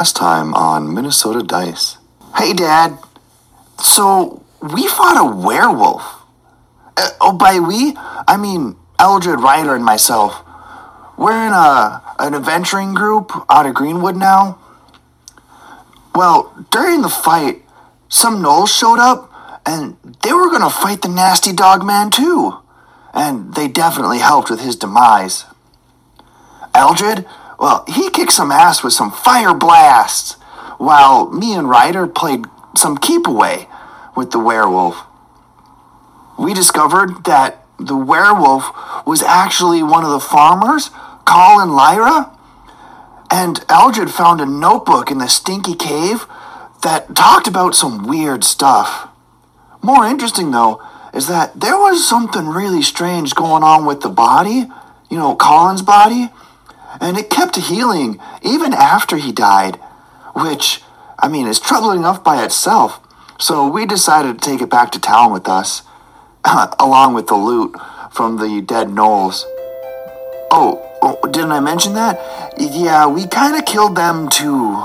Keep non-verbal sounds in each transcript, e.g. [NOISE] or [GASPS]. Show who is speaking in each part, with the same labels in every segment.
Speaker 1: Last time on Minnesota Dice. Hey, Dad. So, we fought a werewolf. Uh, oh, by we, I mean Eldrid Ryder and myself. We're in a an adventuring group out of Greenwood now. Well, during the fight, some gnolls showed up, and they were gonna fight the nasty dog man too. And they definitely helped with his demise. Eldrid, well, he kicked some ass with some fire blasts, while me and Ryder played some keep away with the werewolf. We discovered that the werewolf was actually one of the farmers, Collin Lyra, and Eldrid found a notebook in the stinky cave that talked about some weird stuff. More interesting, though, is that there was something really strange going on with the body, you know, Collin's body, and it kept healing even after he died, which, I mean, is troubling enough by itself. So we decided to take it back to town with us, [LAUGHS] along with the loot from the dead gnolls. Oh, oh didn't I mention that? Yeah, we kind of killed them too.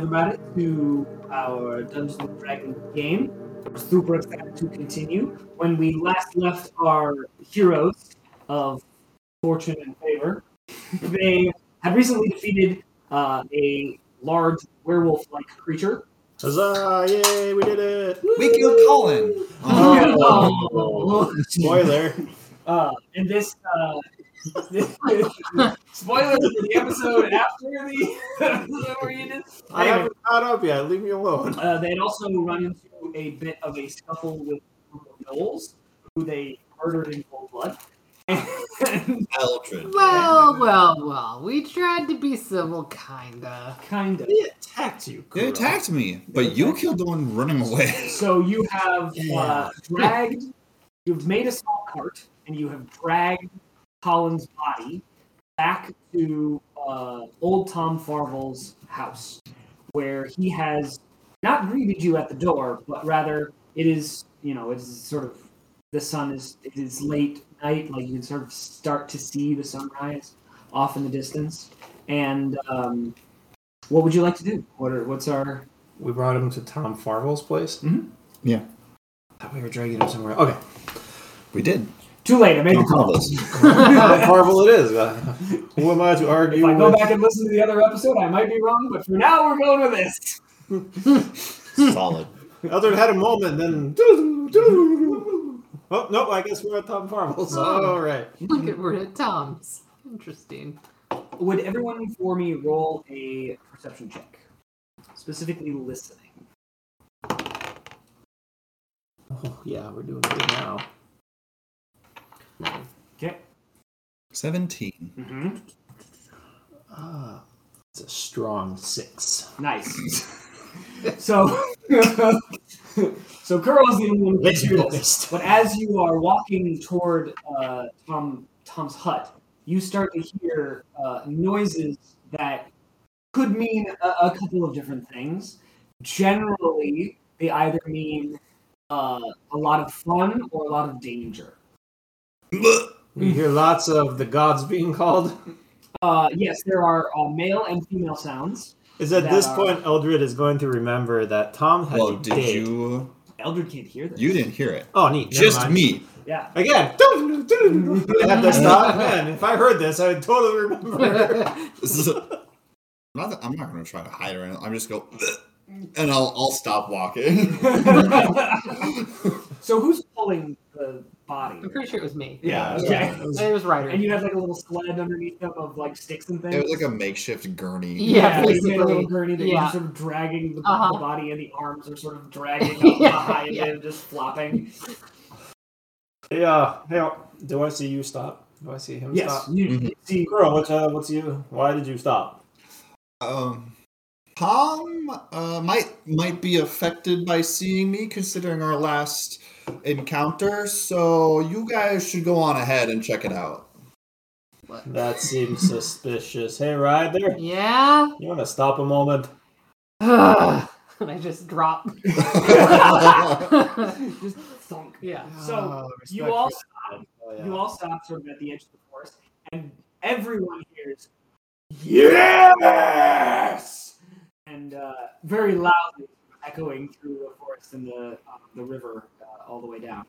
Speaker 2: Everybody, to our Dungeons and Dragons game. We're super excited to continue. When we last left our heroes of fortune and favor, [LAUGHS] they had recently defeated uh, a large werewolf-like creature.
Speaker 3: Huzzah! Yay, we did it!
Speaker 4: We killed Collin.
Speaker 2: Oh. [LAUGHS]
Speaker 3: Spoiler.
Speaker 2: Uh, and this, uh, [LAUGHS] spoilers for the episode after the where you did.
Speaker 3: I
Speaker 2: Anyway,
Speaker 3: haven't caught up yet. Leave me alone.
Speaker 2: Uh, they had also run into a bit of a scuffle with gnolls, who they murdered in cold blood.
Speaker 4: Eldrid.
Speaker 5: Well, well, well. We tried to be civil, kinda.
Speaker 2: kind of.
Speaker 3: He attacked you.
Speaker 4: They attacked me, but you killed the one running away. [LAUGHS]
Speaker 2: So you have uh, dragged, you've made a small cart, and you have dragged Collin's body back to uh, old Tom Farvel's house, where he has not greeted you at the door, but rather it is, you know, it's sort of the sun is it is late night, like you can sort of start to see the sunrise off in the distance. And um, what would you like to do? What are what's our
Speaker 3: We brought him to Tom Farvel's place.
Speaker 2: Mhm.
Speaker 4: Yeah.
Speaker 3: Thought we were dragging him somewhere. Okay.
Speaker 4: We did.
Speaker 2: Too late? I made the
Speaker 4: Don't call
Speaker 2: call.
Speaker 4: us.
Speaker 3: Tom Farvel it is. Uh, who am I to argue
Speaker 2: If I go
Speaker 3: with?
Speaker 2: back and listen to the other episode, I might be wrong, but for now, we're going with this. [LAUGHS]
Speaker 4: Solid.
Speaker 3: Eldrid had a moment, then. [LAUGHS] Oh, no, I guess we're at Tom Farvel's.
Speaker 5: Oh.
Speaker 3: All right.
Speaker 5: Look at we're at Tom's. Interesting.
Speaker 2: Would everyone for me roll a perception check? Specifically listening.
Speaker 3: Oh, yeah, we're doing good now.
Speaker 2: Okay.
Speaker 4: 17.
Speaker 2: Mm-hmm.
Speaker 3: Ah, it's a strong six.
Speaker 2: Nice. [LAUGHS] so, [LAUGHS] so Kuro is the only one who can
Speaker 3: Let's
Speaker 2: hear
Speaker 3: be
Speaker 2: this. But as you are walking toward uh, Tom Tom's hut, you start to hear uh, noises that could mean a, a couple of different things. Generally, they either mean uh, a lot of fun or a lot of danger.
Speaker 3: We hear lots of the gods being called.
Speaker 2: Uh, yes, there are uh, male and female sounds.
Speaker 3: Is at
Speaker 2: That
Speaker 3: this
Speaker 2: are-
Speaker 3: point Eldrid is going to remember that Tom had
Speaker 4: Well,
Speaker 3: a
Speaker 4: did
Speaker 3: date.
Speaker 4: you?
Speaker 2: Eldrid can't hear this.
Speaker 4: You didn't hear it.
Speaker 3: Oh, neat. never
Speaker 4: Just
Speaker 3: mind.
Speaker 4: me.
Speaker 2: Yeah.
Speaker 3: Again. I have to stop. Man, if I heard this, I would totally remember.
Speaker 4: This is a- not that, I'm not going to try to hide or anything. I'm just go, [LAUGHS] and I'll I'll stop walking. [LAUGHS]
Speaker 2: so who's pulling the body.
Speaker 5: I'm pretty sure it was me.
Speaker 3: Yeah,
Speaker 2: Okay.
Speaker 3: it was-
Speaker 5: It was Ryder.
Speaker 2: And you had like a little sled underneath them of like sticks and things.
Speaker 4: It was like a makeshift gurney.
Speaker 5: Yeah,
Speaker 2: you made a little gurney that
Speaker 5: Yeah.
Speaker 2: you're sort of dragging the,
Speaker 5: Uh-huh.
Speaker 2: the body, and the arms are sort of dragging [LAUGHS] up
Speaker 5: Yeah,
Speaker 2: behind
Speaker 5: yeah.
Speaker 2: it, just flopping.
Speaker 3: Yeah. Hey, do I see you stop? Do I see him
Speaker 2: Yes,
Speaker 3: stop?
Speaker 2: you
Speaker 4: Mhm.
Speaker 2: see.
Speaker 3: Girl, what's uh, what's you? Why did you stop?
Speaker 4: Um, Tom uh, might might be affected by seeing me, considering our last encounter. So you guys should go on ahead and check it out.
Speaker 3: That seems suspicious. Hey, Ryder,
Speaker 5: Yeah.
Speaker 3: you want to stop a moment?
Speaker 5: and [SIGHS] I just drop. [LAUGHS] [LAUGHS]
Speaker 2: just thunk.
Speaker 5: yeah.
Speaker 2: So
Speaker 3: Ah,
Speaker 2: you all
Speaker 3: for-
Speaker 2: stop.
Speaker 3: Oh, yeah.
Speaker 2: You all stop sort of at the edge of the forest, and everyone hears "Yes!" and uh, very loudly echoing through the forest and the um, the river uh, all the way down.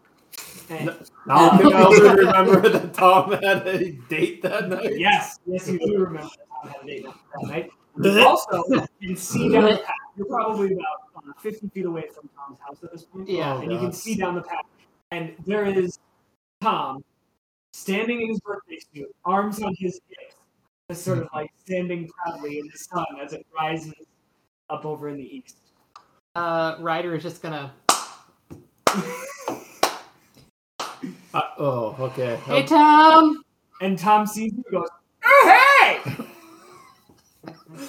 Speaker 2: And,
Speaker 3: Now can Elder remember that Tom had a date that night?
Speaker 2: yes, yes, you do remember that Tom had a date that night. You [LAUGHS] also can see down the path. You're probably about uh, 50 feet away from Tom's house at this point.
Speaker 5: Yeah.
Speaker 2: and you can see down the path. And there is Tom standing in his birthday suit, arms on his hips, just sort of like standing proudly in the sun as it rises up over in the east.
Speaker 5: Uh, Ryder is just gonna. [LAUGHS]
Speaker 3: Uh, oh, okay.
Speaker 5: Hey Tom.
Speaker 2: And Tom sees you and goes, Oh, hey!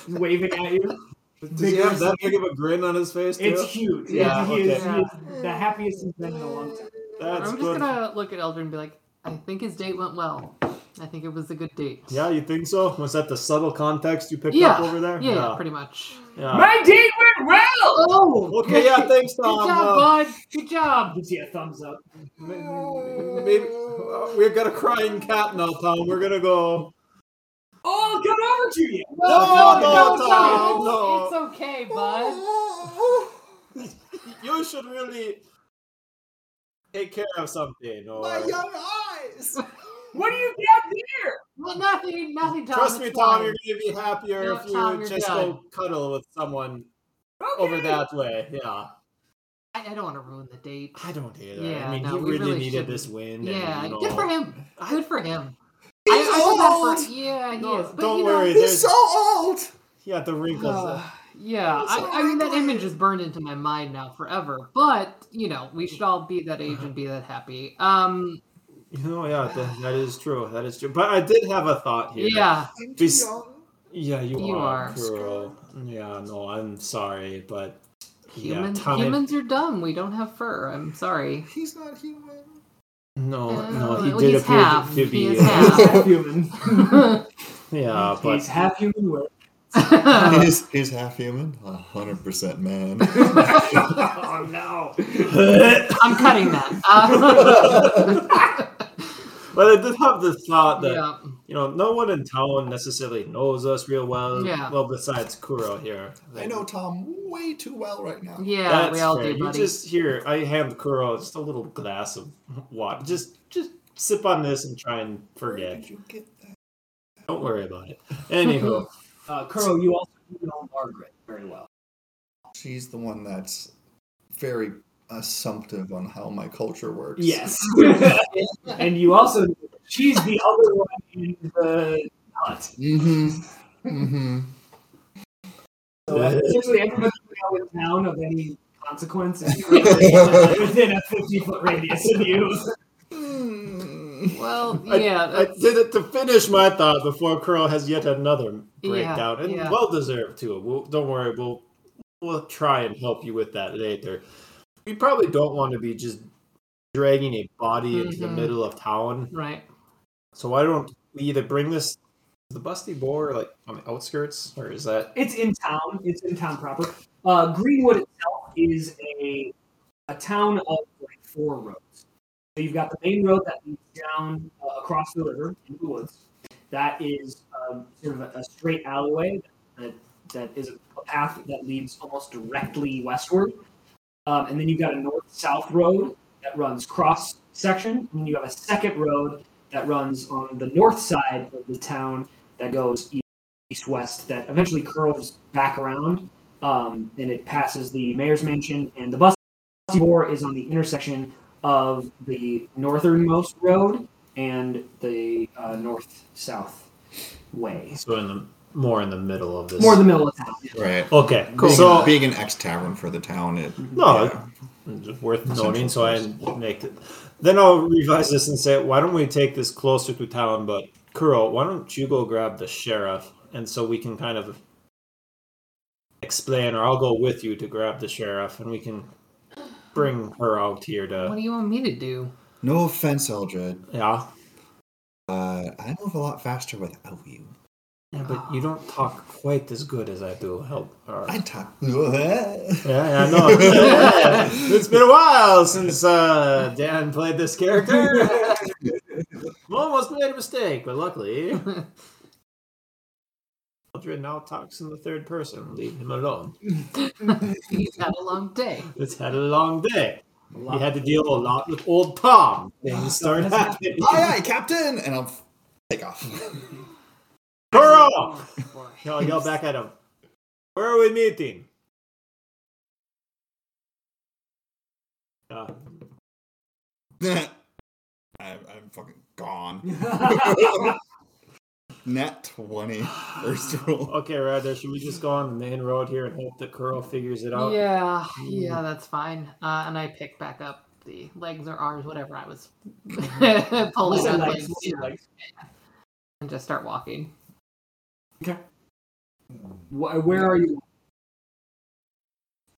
Speaker 2: He's [LAUGHS] waving at you.
Speaker 3: Does he have that big of a grin on his face too?
Speaker 2: It's huge.
Speaker 3: Yeah,
Speaker 2: he, is,
Speaker 5: okay.
Speaker 2: he is the happiest he's been in a long time.
Speaker 3: That's
Speaker 5: I'm just
Speaker 3: good.
Speaker 5: gonna look at Elder and be like, I think his date went well. I think it was a good date.
Speaker 3: Yeah, you think so? Was that the subtle context you picked
Speaker 5: Yeah.
Speaker 3: up over there?
Speaker 5: Yeah, yeah, pretty much.
Speaker 3: yeah.
Speaker 2: My date went well!
Speaker 5: Oh,
Speaker 3: Okay, yeah, thanks, Tom.
Speaker 5: Good job,
Speaker 3: Uh,
Speaker 5: bud. Good job.
Speaker 2: Gives you a thumbs up.
Speaker 3: Maybe uh, we've got a crying cat now, Tom. We're gonna go.
Speaker 2: Oh, I'll come over to you.
Speaker 3: No, no,
Speaker 5: no,
Speaker 3: Tom, no.
Speaker 5: It's okay, bud.
Speaker 3: You should really take care of something. Or...
Speaker 4: My young eyes. [LAUGHS]
Speaker 2: What do you got here?
Speaker 5: Well, nothing, nothing, Tom.
Speaker 3: Trust me,
Speaker 5: it's
Speaker 3: Tom.
Speaker 5: fine.
Speaker 3: You're gonna be happier
Speaker 5: No,
Speaker 3: if you
Speaker 5: Tom,
Speaker 3: just
Speaker 5: good.
Speaker 3: go cuddle with someone
Speaker 2: Okay.
Speaker 3: over that way. Yeah.
Speaker 5: I, I don't want to ruin the date.
Speaker 3: I don't either.
Speaker 5: Yeah,
Speaker 3: I mean,
Speaker 5: no,
Speaker 3: he really,
Speaker 5: really
Speaker 3: needed this win.
Speaker 5: Yeah,
Speaker 3: and, you
Speaker 5: good for him. Good for him.
Speaker 4: He's
Speaker 5: I, I
Speaker 4: old.
Speaker 5: for yeah, he
Speaker 3: No,
Speaker 5: is. But
Speaker 3: don't
Speaker 5: you
Speaker 3: worry,
Speaker 5: Know,
Speaker 4: He's so old.
Speaker 3: Yeah, the wrinkles.
Speaker 5: yeah, I, I mean that image is burned into my mind now forever. But you know, we should all be that age and be that happy. Um,
Speaker 3: You know, yeah, that, that is true. That is true. But I did have a thought here.
Speaker 5: yeah,
Speaker 4: I'm too
Speaker 3: Bes-
Speaker 4: young.
Speaker 3: Yeah, you,
Speaker 5: You
Speaker 3: are,
Speaker 5: are.
Speaker 3: Kuro. Yeah, no, I'm sorry, but yeah,
Speaker 5: humans
Speaker 3: time.
Speaker 5: humans are dumb. We don't have fur. I'm sorry.
Speaker 4: He's not human.
Speaker 3: No,
Speaker 5: Uh,
Speaker 3: no, he
Speaker 5: well,
Speaker 3: did
Speaker 5: he's
Speaker 3: appear
Speaker 5: half.
Speaker 3: to
Speaker 5: He
Speaker 3: be.
Speaker 5: is
Speaker 3: uh,
Speaker 5: half. [LAUGHS]
Speaker 2: half human.
Speaker 3: yeah, but
Speaker 2: He's half human [LAUGHS]
Speaker 4: he's, he's half human, a hundred percent man. [LAUGHS]
Speaker 2: oh no.
Speaker 5: I'm cutting that. Uh,
Speaker 3: but I did have the thought that
Speaker 5: yeah.
Speaker 3: you know no one in town necessarily knows us real well.
Speaker 5: Yeah.
Speaker 3: Well, besides Kuro here.
Speaker 4: I know Tom way too well right now.
Speaker 5: Yeah,
Speaker 3: That's
Speaker 5: we all
Speaker 3: fair.
Speaker 5: do,
Speaker 3: You just here. I hand Kuro just a little glass of water. Just, just sip on this and try and
Speaker 4: Where
Speaker 3: forget.
Speaker 4: did you get that?
Speaker 3: Don't worry about it. Anywho, [LAUGHS]
Speaker 2: Uh, Kuro, you also know Margaret very well.
Speaker 4: She's the one that's very assumptive on how my culture works.
Speaker 2: Yes. [LAUGHS] and you also she's the other one in the hut.
Speaker 4: Mm-hmm. Mm-hmm.
Speaker 2: So uh, essentially, everybody you know in town of any consequence is [LAUGHS] within a 50 foot radius of you.
Speaker 5: well, yeah.
Speaker 3: I
Speaker 5: that's-
Speaker 3: did it to finish my thought before Kuro has yet another
Speaker 5: Yeah,
Speaker 3: breakdown, and
Speaker 5: yeah.
Speaker 3: well deserved too. We'll, don't worry, we'll we'll try and help you with that later. We probably don't want to be just dragging a body into the
Speaker 5: Mhm.
Speaker 3: middle of town.
Speaker 5: right.
Speaker 3: So why don't we either bring this the Busty Boar like on the outskirts, or is that
Speaker 2: It's in town. It's in town proper. Uh, Greenwood itself is a a town of like four roads. So you've got the main road that leads down uh, across the river into the woods. That is um, sort of a, a straight alleyway that, that is a path that leads almost directly westward. Um, and then you've got a north-south road that runs cross section. And you have a second road that runs on the north side of the town that goes east west that eventually curls back around um, and it passes the mayor's mansion and the bus boar is on the intersection of the northernmost road and the uh, north-south way.
Speaker 3: So in the more in the middle of this.
Speaker 2: More in the middle of town.
Speaker 4: Right.
Speaker 3: Okay, cool.
Speaker 4: Being,
Speaker 3: So
Speaker 4: being an ex tavern for the town, it
Speaker 3: No,
Speaker 4: yeah.
Speaker 3: it's worth noting. So I
Speaker 4: place.
Speaker 3: make it. Then I'll revise this and say, why don't we take this closer to town? But Kuro, why don't you go grab the sheriff, and so we can kind of explain, or I'll go with you to grab the sheriff, and we can bring her out here to.
Speaker 5: What do you want me to do?
Speaker 4: no offense, Eldrid.
Speaker 3: Yeah,
Speaker 4: Uh, I move a lot faster without you.
Speaker 3: Yeah, but you don't talk quite as good as I do. Help. or-
Speaker 4: I talk.
Speaker 3: Yeah, yeah, I know. [LAUGHS] it's been a while since uh, Dan played this character. Almost made a mistake, but luckily, Eldrid now talks in the third person. Leave him alone.
Speaker 5: He's had a long day.
Speaker 3: It's had a long day. He had to deal a lot with old Tom. Things start happening. [LAUGHS]
Speaker 4: aye, aye, Captain, and I'll take off.
Speaker 3: Kuro!
Speaker 5: Oh, boy.
Speaker 3: I'll yell back at him. Where are we meeting? Uh, [LAUGHS]
Speaker 4: I, I'm fucking gone. [LAUGHS] Nat 20 first roll.
Speaker 3: okay, Ryder, should we just go on the main road here and hope that Kuro figures it out?
Speaker 5: Yeah, yeah, that's fine. Uh, and I pick back up the legs or arms, whatever I was [LAUGHS] pulling
Speaker 2: Listen,
Speaker 5: on
Speaker 2: like,
Speaker 5: legs,
Speaker 2: listen, like,
Speaker 5: and just start walking.
Speaker 2: Okay. Where are you?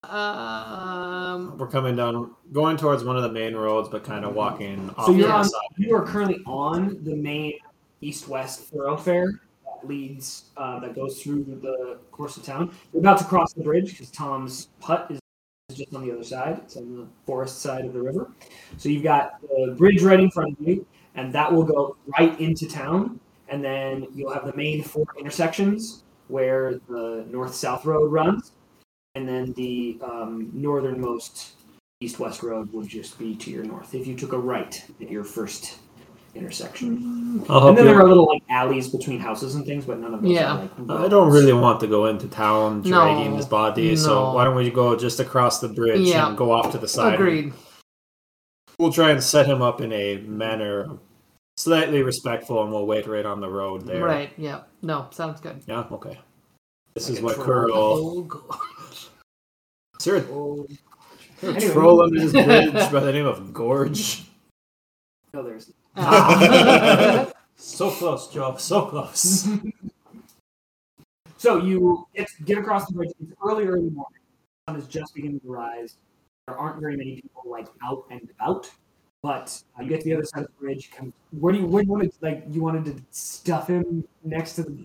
Speaker 5: Um,
Speaker 3: We're coming down, going towards one of the main roads, but kind of walking off
Speaker 2: So
Speaker 3: the
Speaker 2: you're on.
Speaker 3: side.
Speaker 2: You are currently on the main east-west thoroughfare that leads uh, that goes through the course of town. You're about to cross the bridge because Tom's hut is just on the other side. It's on the forest side of the river. So you've got the bridge right in front of you, and that will go right into town. And then you'll have the main four intersections where the north-south road runs, and then the um, northernmost east-west road would just be to your north. If you took a right at your first intersection,
Speaker 3: I'll
Speaker 2: and then
Speaker 3: you.
Speaker 2: there are little like alleys between houses and things, but none of those
Speaker 5: Yeah.
Speaker 2: are like.
Speaker 3: I don't really want to go into town dragging
Speaker 5: No,
Speaker 3: his body, so why don't we go just across the bridge
Speaker 5: Yeah.
Speaker 3: and go off to the side?
Speaker 5: agreed.
Speaker 3: We'll try and set him up in a manner slightly respectful, and we'll wait right on the road there.
Speaker 5: Right. Yeah. No, sounds good.
Speaker 3: Yeah. Okay. This
Speaker 2: Like
Speaker 3: is
Speaker 2: a
Speaker 3: what
Speaker 2: troll.
Speaker 3: Curl.
Speaker 5: Oh,
Speaker 3: Is there a,
Speaker 2: Oh,
Speaker 3: there a
Speaker 2: Anyway.
Speaker 3: troll under this bridge by the name of Gorge?
Speaker 2: no, there's.
Speaker 5: Ah. [LAUGHS]
Speaker 3: So close, Joe. So close.
Speaker 2: So you get, get across the bridge. It's early, early morning. The sun is just beginning to rise. There aren't very many people like out and about. But uh, you get to the other side of the bridge. Come, where do you where do you want to like? You wanted to stuff him next to the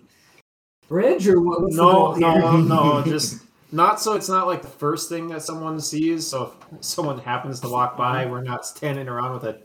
Speaker 2: bridge, or what, what's the
Speaker 3: no, no, no. [LAUGHS] Just not so it's not like the first thing that someone sees. So if someone happens to walk by, we're not standing around with a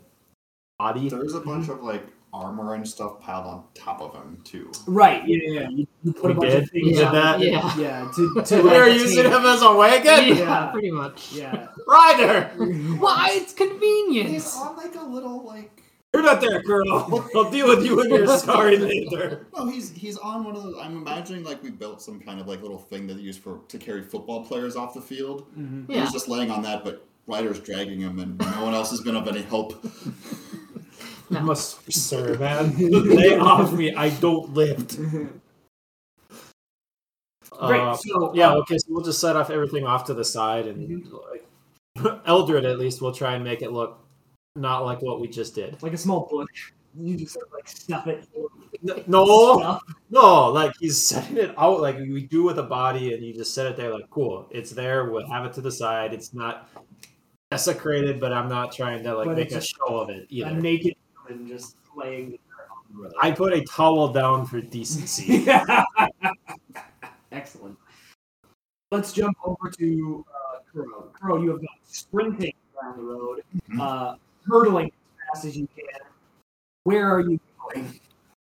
Speaker 3: body.
Speaker 4: There's a bunch of like armor and stuff piled on top of him too.
Speaker 2: Right. Yeah, yeah. yeah. You, you put
Speaker 3: We
Speaker 2: a bunch
Speaker 3: did?
Speaker 2: of things
Speaker 3: We did
Speaker 2: on-
Speaker 3: that?
Speaker 5: Yeah.
Speaker 2: Yeah. To, to
Speaker 3: We [LAUGHS] are
Speaker 2: like,
Speaker 3: using
Speaker 2: take-
Speaker 3: him as a wagon.
Speaker 5: yeah,
Speaker 2: Yeah.
Speaker 5: pretty much.
Speaker 2: Yeah.
Speaker 3: Ryder, [LAUGHS]
Speaker 5: Why? It's convenient.
Speaker 4: He's on like a little like.
Speaker 3: you're not there, girl. [LAUGHS] I'll deal with you when you're sorry later.
Speaker 4: No, he's he's on one of those. I'm imagining like we built some kind of like little thing that they use for to carry football players off the field.
Speaker 2: Mhm.
Speaker 5: Yeah.
Speaker 4: He's just laying on that, but Ryder's dragging him, and no one else has been of any help.
Speaker 3: You must serve, man. [LAUGHS] Lay off me. I don't lift. [LAUGHS]
Speaker 2: Great.
Speaker 3: Uh,
Speaker 2: so
Speaker 3: yeah,
Speaker 2: um,
Speaker 3: okay, so we'll just set off everything off to the side and like [LAUGHS] Eldrid at least we'll try and make it look not like what we just did.
Speaker 2: like a small bush. You just sort of like stuff it.
Speaker 3: No,
Speaker 2: stuff.
Speaker 3: no, like he's setting it out like we do with a body, and you just set it there, like cool, it's there. We'll have it to the side. It's not desecrated, but I'm not trying to like
Speaker 2: But
Speaker 3: make a show of it
Speaker 2: A
Speaker 3: either.
Speaker 2: naked woman just laying there on the road.
Speaker 3: I put a towel down for decency. [LAUGHS]
Speaker 2: Excellent. Let's jump over to uh, Kuro. Kuro, you have gone sprinting down the road,
Speaker 4: Mhm.
Speaker 2: uh, hurtling as fast as you can. Where are you going?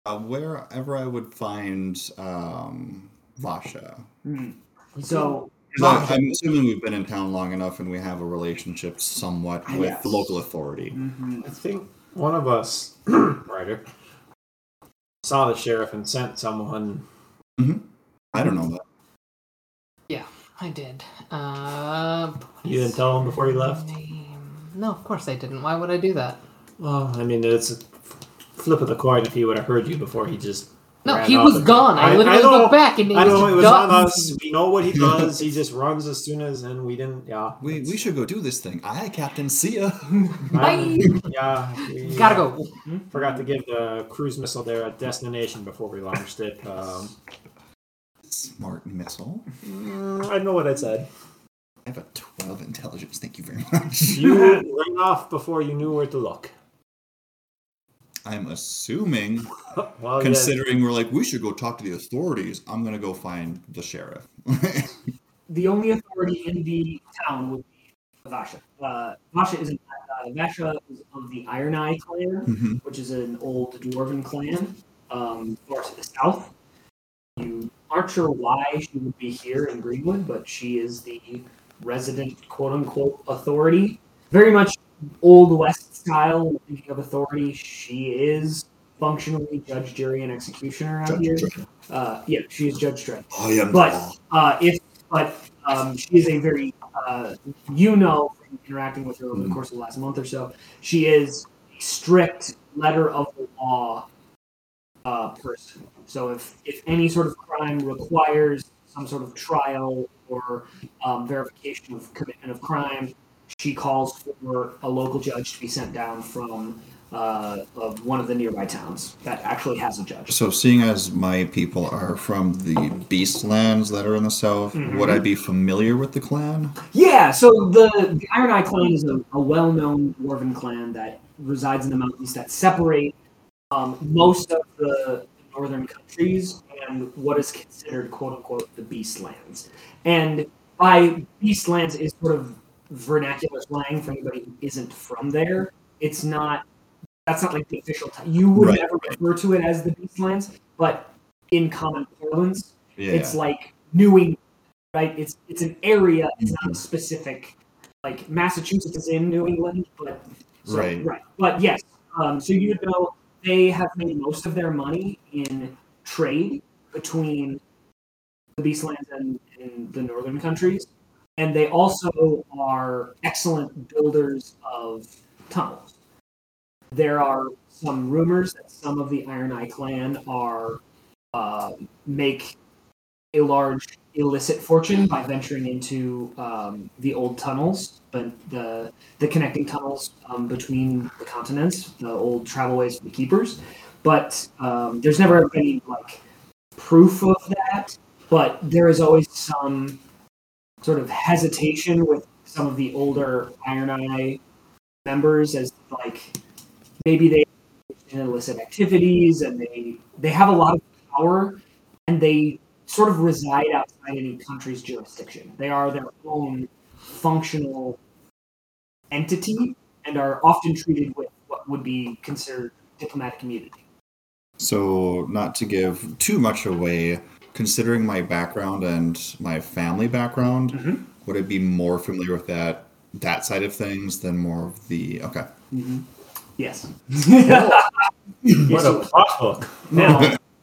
Speaker 4: Uh, wherever I would find um, Vasha.
Speaker 2: So
Speaker 4: I- I'm assuming we've been in town long enough and we have a relationship somewhat
Speaker 2: Ah,
Speaker 4: with
Speaker 2: yes.
Speaker 4: the local authority.
Speaker 3: I think one of us, [CLEARS THROAT] Ryder, saw the sheriff and sent someone.
Speaker 4: I don't know that.
Speaker 5: Yeah, I did. Uh,
Speaker 3: You didn't tell him before he left.
Speaker 5: name? No, of course I didn't. Why would I do that?
Speaker 3: Well, I mean, it's a flip of the coin if he would have heard you before he just.
Speaker 5: No, he
Speaker 3: off
Speaker 5: was
Speaker 3: and-
Speaker 5: gone. I, literally
Speaker 3: know,
Speaker 5: looked back and he
Speaker 3: I
Speaker 5: was
Speaker 3: know it was
Speaker 5: done.
Speaker 3: on us. We know what he [LAUGHS] does. He just runs as soon as, and we didn't. Yeah,
Speaker 4: We, we should go do this thing. Aye, Captain. See ya. [LAUGHS]
Speaker 5: Bye.
Speaker 3: Yeah, we,
Speaker 5: Gotta
Speaker 3: uh,
Speaker 5: go.
Speaker 3: Forgot to give the cruise missile their destination before we launched it. Um,
Speaker 4: Smart missile.
Speaker 3: mm, I know what I said.
Speaker 4: I have a 12 intelligence. Thank you very much.
Speaker 3: You [LAUGHS] ran off before you knew where to look.
Speaker 4: I'm assuming, [LAUGHS]
Speaker 3: Well,
Speaker 4: considering we're like, we should go talk to the authorities, I'm going to go find the sheriff. [LAUGHS]
Speaker 2: The only authority in the town would be Vasha. Uh, Vasha is uh, Vasha is of the Iron Eye clan,
Speaker 4: Mhm.
Speaker 2: which is an old dwarven clan, um, far to the south. You aren't sure why she would be here in Greenwood, but she is the resident quote unquote authority. Very much old west style. Thinking of authority, she is functionally judge, jury, and executioner out
Speaker 4: Judge
Speaker 2: here. Uh, yeah, she is Judge Dredd.
Speaker 4: Am the
Speaker 2: But uh, if but um, she is a very uh, you know from interacting with her over the
Speaker 4: Mhm.
Speaker 2: course of the last month or so, she is a strict letter of the law uh, person. So if if any sort of crime requires some sort of trial or um, verification of commitment of crime, she calls for a local judge to be sent down from uh, of one of the nearby towns that actually has a judge.
Speaker 4: So, seeing as my people are from the Beastlands that are in the south,
Speaker 2: Mhm.
Speaker 4: would I be familiar with the clan?
Speaker 2: Yeah, so the, the Iron Eye clan is a, a well-known dwarven clan that resides in the mountains that separate um, most of the northern countries and what is considered "quote-unquote" the Beastlands. And by Beastlands is sort of vernacular slang for anybody who isn't from there. It's not. That's not like the official. T- you would
Speaker 4: Right,
Speaker 2: never refer to it as the Beastlands, but in common parlance,
Speaker 4: Yeah.
Speaker 2: it's like New England, right? It's it's an area. It's not a specific. Like Massachusetts is in New England, but so,
Speaker 4: Right.
Speaker 2: right. But yes, um, so you would know they have made most of their money in trade between the Beastlands and, and the northern countries, and they also are excellent builders of tunnels. There are some rumors that some of the Iron Eye clan are uh, make a large illicit fortune by venturing into um, the old tunnels, but the the connecting tunnels um, between the continents, the old travelways for the keepers. But um, there's never any like proof of that. But there is always some sort of hesitation with some of the older Iron Eye members, as like maybe they in illicit activities and they they have a lot of power and they sort of reside outside any country's jurisdiction. They are their own functional entity and are often treated with what would be considered diplomatic immunity.
Speaker 4: So, not to give too much away, considering my background and my family background,
Speaker 2: Mhm.
Speaker 4: would I be more familiar with that that side of things than more of the okay? [LAUGHS]
Speaker 2: Yes.
Speaker 3: What
Speaker 2: Yes,
Speaker 3: a plot hook.
Speaker 2: Now,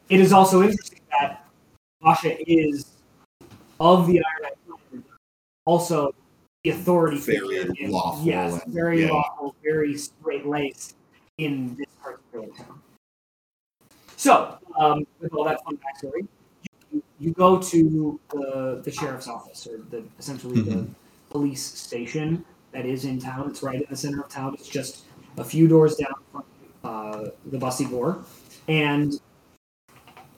Speaker 2: it is also interesting that Vasha is of the Iron Eye also the authority
Speaker 4: Very
Speaker 2: figure in-
Speaker 4: lawful
Speaker 2: Yes,
Speaker 4: and-
Speaker 2: very
Speaker 4: yeah.
Speaker 2: lawful, very straight laced in this particular town. So, um, with all that fun backstory, you, you go to the, the sheriff's office, or the essentially the
Speaker 4: Mhm.
Speaker 2: police station that is in town. It's right in the center of town. It's just a few doors down from uh, the Bussy Door. And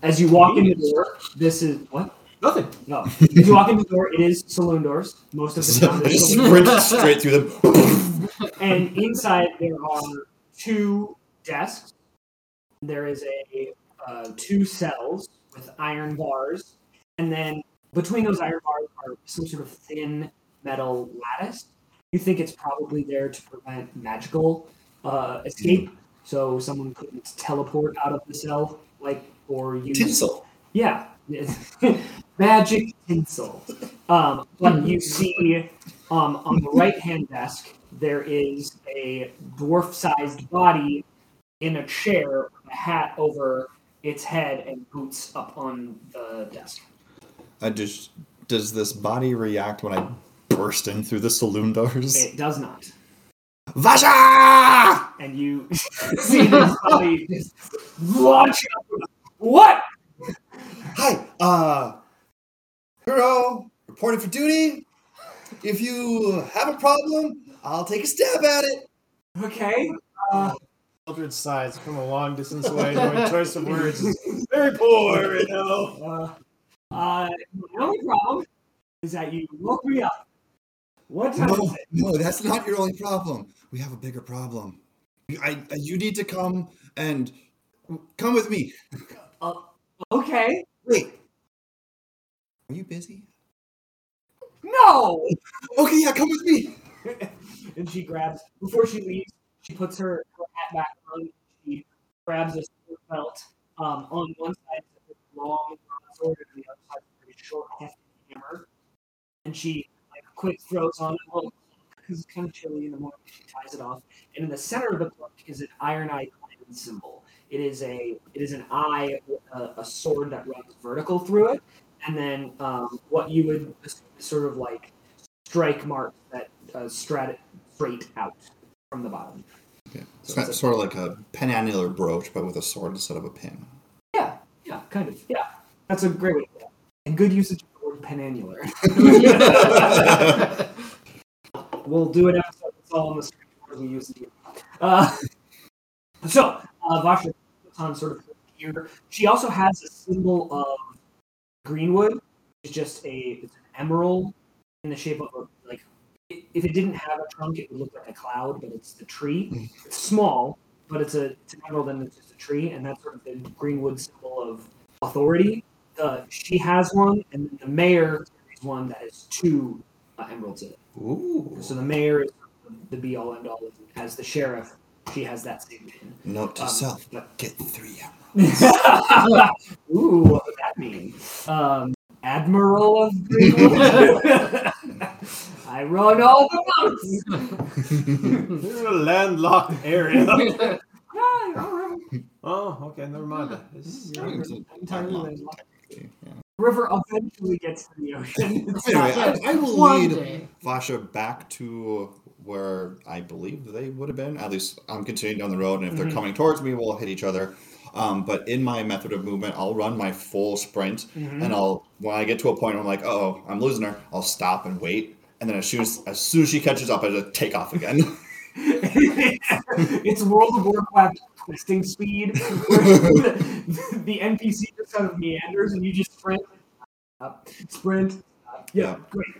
Speaker 2: as you walk in the door, this is what?
Speaker 3: Nothing.
Speaker 2: No. As you walk in the door, it is saloon doors. Most of the
Speaker 4: So
Speaker 2: town
Speaker 4: just sprint straight through them. [LAUGHS]
Speaker 2: and inside there are two desks. There is a uh, two cells with iron bars, and then between those iron bars are some sort of thin metal lattice. You think it's probably there to prevent magical uh, escape, so someone couldn't teleport out of the cell, like or use
Speaker 4: Tinsel.
Speaker 2: yeah, [LAUGHS] magic tinsel. Um, but you see, um, on the right hand desk, there is a dwarf sized body in a chair, with a hat over its head, and boots up on the desk.
Speaker 4: I just does this body react when I burst in through the saloon doors?
Speaker 2: It does not.
Speaker 4: Vasha!
Speaker 2: and you [LAUGHS] see this body just launch up. What?
Speaker 4: Hi, uh, Hero, reporting for duty. If you have a problem, I'll take a stab at it.
Speaker 2: Okay. Uh,
Speaker 3: Eldrid sighs from a long distance away, knowing choice of words is very poor, you know.
Speaker 2: uh, uh, the only problem is that you woke me up. What time is
Speaker 4: No,
Speaker 2: it?
Speaker 4: no, that's not your only problem. We have a bigger problem. I, I you need to come and come with me.
Speaker 2: Okay.
Speaker 4: Wait, are you busy?
Speaker 2: No.
Speaker 4: Okay, yeah, come with me. [LAUGHS]
Speaker 2: and she grabs before she leaves. She puts her, her hat back on. She grabs a sword belt. Um, on one side, it's a long sword, and the other side, is a very short, hefty hammer. And she like quick throws on a little because it's kind of chilly in the morning. She ties it off, and in the center of the cloak is an iron eye symbol. It is a it is an eye with a, a sword that runs vertical through it, and then um, what you would sort of like strike marks that uh, strat straight out from the bottom. Yeah.
Speaker 4: It's kind of, sort of like a penannular brooch, but with a sword instead of a pin.
Speaker 2: Yeah, yeah, kind of. Yeah, that's a great way to. And good usage of the word penannular. [LAUGHS] we'll do an episode that's all on the screen we use it. Uh, so, uh, Vasha puts on sort of her gear. She also has a symbol of greenwood. It's just a it's an emerald in the shape of a like. If it didn't have a trunk, it would look like a cloud, but it's the tree. It's small, but it's a it's an emerald and it's just a tree, and that's sort of the greenwood symbol of authority. Uh, she has one, and the mayor is one that has two uh, emeralds in it.
Speaker 4: Ooh.
Speaker 2: So the mayor is the be all end all. As the sheriff, she has that same pin.
Speaker 4: Note to
Speaker 2: Um,
Speaker 4: self:
Speaker 2: but-
Speaker 4: get three [LAUGHS] emeralds.
Speaker 2: Ooh, what would that mean? Um, Admiral of Greenwood. [LAUGHS] [LAUGHS] I run all the boats. [LAUGHS]
Speaker 3: They're a landlocked area. [LAUGHS]
Speaker 2: Yeah, I
Speaker 3: oh, okay, never mind. It's-
Speaker 2: Entirely
Speaker 4: Yeah.
Speaker 2: River eventually gets to the ocean. [LAUGHS]
Speaker 4: Anyway, I, I will
Speaker 5: One
Speaker 4: lead
Speaker 5: day.
Speaker 4: Vasha back to where I believe they would have been. At least I'm continuing down the road, and if they're
Speaker 2: Mhm.
Speaker 4: coming towards me, we'll hit each other. Um, but in my method of movement, I'll run my full sprint,
Speaker 2: Mhm.
Speaker 4: and I'll when I get to a point where I'm like, oh, I'm losing her, I'll stop and wait, and then as soon as, as soon as she catches up, I just take off again. [LAUGHS]
Speaker 2: it's World of Warcraft twisting speed. the, the NPC just kind of meanders and you just sprint, up, sprint. Up. Yeah,
Speaker 4: Yeah.
Speaker 2: great.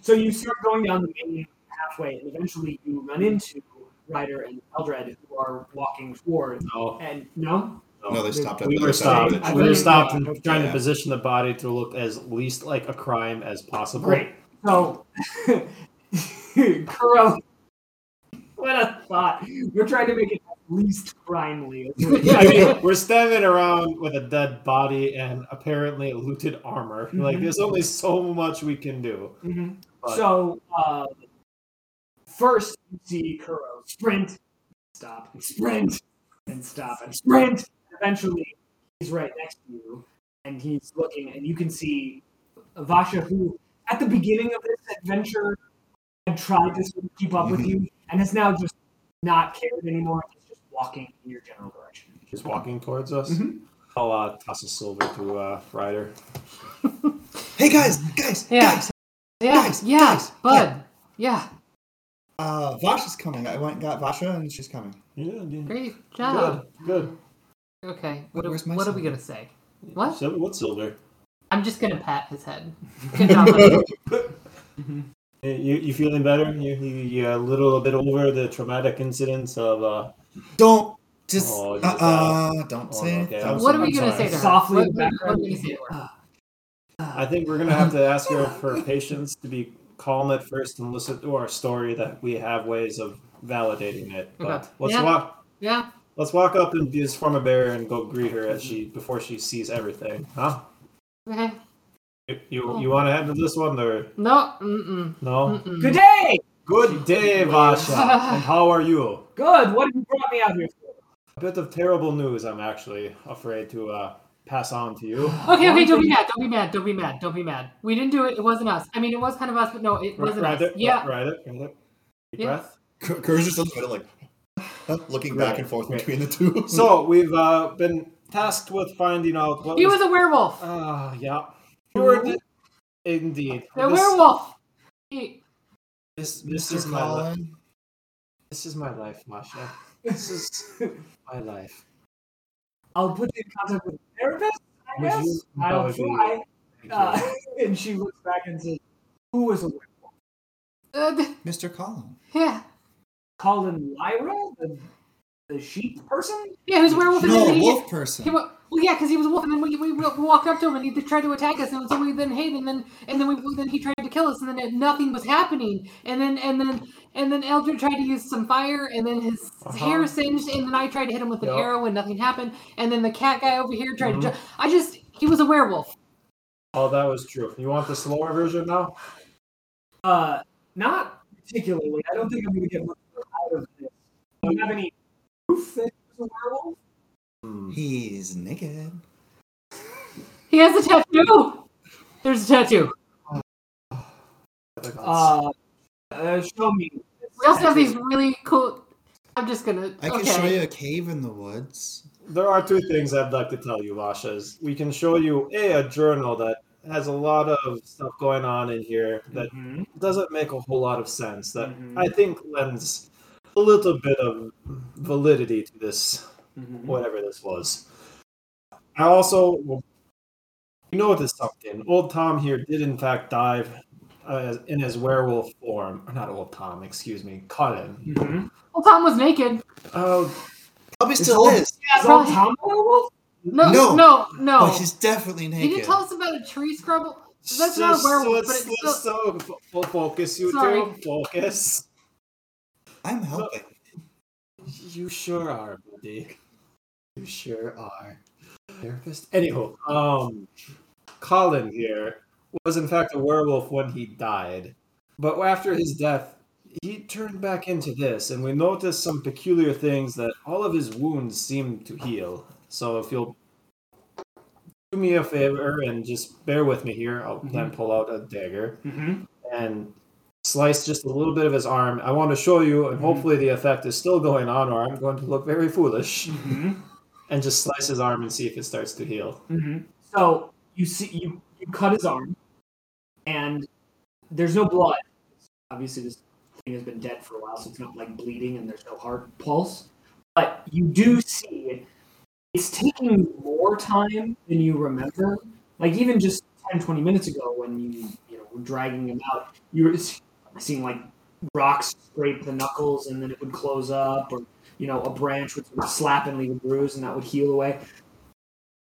Speaker 2: So you start going down the main pathway, and eventually you run into Ryder and Eldrid, who are walking forward.
Speaker 3: No,
Speaker 2: And no,
Speaker 4: no, they stopped at
Speaker 3: we were
Speaker 4: other side of
Speaker 3: stopped. We were stopped
Speaker 2: that.
Speaker 3: and trying to position the body to look as least like a crime as possible.
Speaker 2: great. So, [LAUGHS] Kuro, what a thought. We're trying to make it at least crimely. [LAUGHS]
Speaker 3: I mean, [LAUGHS] we're standing around with a dead body and apparently looted armor. Like,
Speaker 2: Mhm.
Speaker 3: there's only so much we can do.
Speaker 2: Mhm.
Speaker 3: But-
Speaker 2: So uh, first you see Kuro sprint, stop, and sprint, and stop and sprint. Eventually, he's right next to you, and he's looking, and you can see Vasha, who at the beginning of this adventure had tried to sort of keep up with you, and has now just not cared anymore. He's just walking in your general direction.
Speaker 3: He's walking towards us.
Speaker 2: Mhm.
Speaker 3: I'll uh, toss a silver to uh, Ryder. [LAUGHS]
Speaker 4: Hey guys, guys,
Speaker 5: Yeah.
Speaker 4: guys!
Speaker 5: Yeah,
Speaker 4: Guys,
Speaker 5: yeah,
Speaker 4: guys,
Speaker 5: bud. Yeah.
Speaker 4: Uh, Vasha's coming. I went and got Vasha, and she's coming.
Speaker 3: Yeah, yeah.
Speaker 5: great job.
Speaker 3: Good, good.
Speaker 5: Okay, what, are, what are we gonna say? What?
Speaker 3: Sil- what silver?
Speaker 5: I'm just gonna pat his head. [LAUGHS] Good job. buddy.
Speaker 3: You, you feeling better? You, you, you a little bit over the traumatic incidents of uh,
Speaker 4: Don't just
Speaker 3: Oh,
Speaker 4: uh, uh, don't
Speaker 3: oh,
Speaker 4: say
Speaker 3: okay,
Speaker 4: it.
Speaker 3: I'm
Speaker 4: Don't
Speaker 5: what
Speaker 4: say
Speaker 5: are we
Speaker 3: I'm
Speaker 5: gonna
Speaker 3: sorry.
Speaker 5: say to her?
Speaker 2: Softly
Speaker 5: What, what, what are we gonna say to her?
Speaker 3: I think we're gonna have to ask her for patience to be calm at first and listen to our story. That we have ways of validating it. But
Speaker 5: Okay.
Speaker 3: let's
Speaker 5: Yeah.
Speaker 3: walk.
Speaker 5: Yeah.
Speaker 3: Let's walk up and just form a barrier and go greet her as she before she sees everything. Huh?
Speaker 5: Okay.
Speaker 3: You you, you want to handle this one or
Speaker 5: No. Mm-mm.
Speaker 3: no?
Speaker 5: Mm-mm.
Speaker 2: Good day.
Speaker 3: Good day, Vasha. [LAUGHS] and how are you?
Speaker 2: Good. What have you brought me out here for?
Speaker 3: A bit of terrible news. I'm actually afraid to uh, pass on to you. [LAUGHS]
Speaker 5: Okay, okay, don't be mad, don't be mad, don't be mad, don't be mad. We didn't do it, it wasn't us. I mean, it was kind of us, but no, it wasn't
Speaker 3: right
Speaker 5: us.
Speaker 3: there,
Speaker 5: Yeah,
Speaker 3: right there, right there. Deep
Speaker 5: Yeah.
Speaker 3: breath.
Speaker 4: Kur- Kur's just in the middle, like [LAUGHS] looking back
Speaker 3: Right,
Speaker 4: and forth
Speaker 3: right.
Speaker 4: between the two.
Speaker 3: So we've uh, been tasked with finding out what
Speaker 5: He was a werewolf.
Speaker 3: Ah, yeah. You were the- indeed.
Speaker 5: The
Speaker 3: This-
Speaker 5: werewolf. He,
Speaker 3: This, this
Speaker 4: Mr.
Speaker 3: is my life. This is my life, Masha. [LAUGHS] This is my life.
Speaker 2: I'll put you in contact with a therapist, I
Speaker 3: Would
Speaker 2: guess.
Speaker 3: you- that
Speaker 2: I'll try. Uh, [LAUGHS] and she looks back and says, Who was a werewolf?
Speaker 5: uh,
Speaker 4: Mr. Collin.
Speaker 5: yeah.
Speaker 2: Collin Lyra? The, the sheep person?
Speaker 5: Yeah, who's was a werewolf. and
Speaker 4: No,
Speaker 5: then he,
Speaker 4: wolf person.
Speaker 5: He, wa- well, yeah, because he was a wolf, and then we, we, we walked up to him, and he tried to attack us, and so we then hid, and then and then we then he tried to kill us, and then it- nothing was happening, and then and then and then Eldrid tried to use some fire, and then his
Speaker 3: Uh-huh.
Speaker 5: hair singed, and then I tried to hit him with an
Speaker 3: Yep. Mm-hmm.
Speaker 5: arrow, and nothing happened, and then the cat guy over here tried to. Ju- I just he was a werewolf.
Speaker 3: Oh, that was true. You want the slower version now?
Speaker 2: Uh, not particularly. I don't think I'm going to get much out of this. Do you have any proof that he was a werewolf?
Speaker 3: Hmm.
Speaker 4: He's naked.
Speaker 5: He has a tattoo. There's a tattoo.
Speaker 2: Uh, uh, show me.
Speaker 5: We also have these really cool. I'm just gonna.
Speaker 4: I can
Speaker 5: okay.
Speaker 4: show you a cave in the woods.
Speaker 3: There are two things I'd like to tell you, Masha. Is we can show you a, a journal that has a lot of stuff going on in here that
Speaker 2: Mhm.
Speaker 3: doesn't make a whole lot of sense. That
Speaker 2: Mhm.
Speaker 3: I think lends a little bit of validity to this
Speaker 2: Mhm.
Speaker 3: whatever this was. I also, well, you notice something. Old Tom here did in fact dive uh, in his werewolf form. Or not old Tom, excuse me, Collin.
Speaker 2: Mhm.
Speaker 5: Well, Tom was naked.
Speaker 3: Oh,
Speaker 4: Probably
Speaker 2: It's
Speaker 4: still
Speaker 2: all-
Speaker 4: is.
Speaker 5: Yeah,
Speaker 2: Is old. Tom a werewolf?
Speaker 5: No,
Speaker 4: No.
Speaker 5: no, no.
Speaker 4: But he's definitely
Speaker 5: He
Speaker 4: naked.
Speaker 5: didn't tell us about a tree scrub. That's not a werewolf,
Speaker 3: let's-
Speaker 5: but it's
Speaker 3: let's
Speaker 5: still.
Speaker 3: so fo- fo- focus, you
Speaker 5: Sorry.
Speaker 3: two. Focus.
Speaker 4: I'm helping.
Speaker 3: You sure are, buddy. You sure are. Therapist. Anyhow, um, Collin here was in fact a werewolf when he died, but after his death, he turned back into this, and we noticed some peculiar things that all of his wounds seemed to heal. So if you'll do me a favor and just bear with me here, I'll then pull out a dagger
Speaker 2: Mm-hmm.
Speaker 3: and slice just a little bit of his arm. I want to show you, and hopefully the effect is still going on, or I'm going to look very foolish.
Speaker 2: Mm-hmm. [LAUGHS]
Speaker 3: And just slice his arm and see if it starts to heal.
Speaker 2: Mm-hmm. So you see, you, you cut his arm, and there's no blood. Obviously, this thing has been dead for a while, so it's not like bleeding, and there's no heart pulse. But you do see it's taking more time than you remember. Like even just 10, 20 minutes ago, when you you know were dragging him out, you were seeing like rocks scrape the knuckles, and then it would close up, or you know a branch would sort of slap and leave a bruise, and that would heal away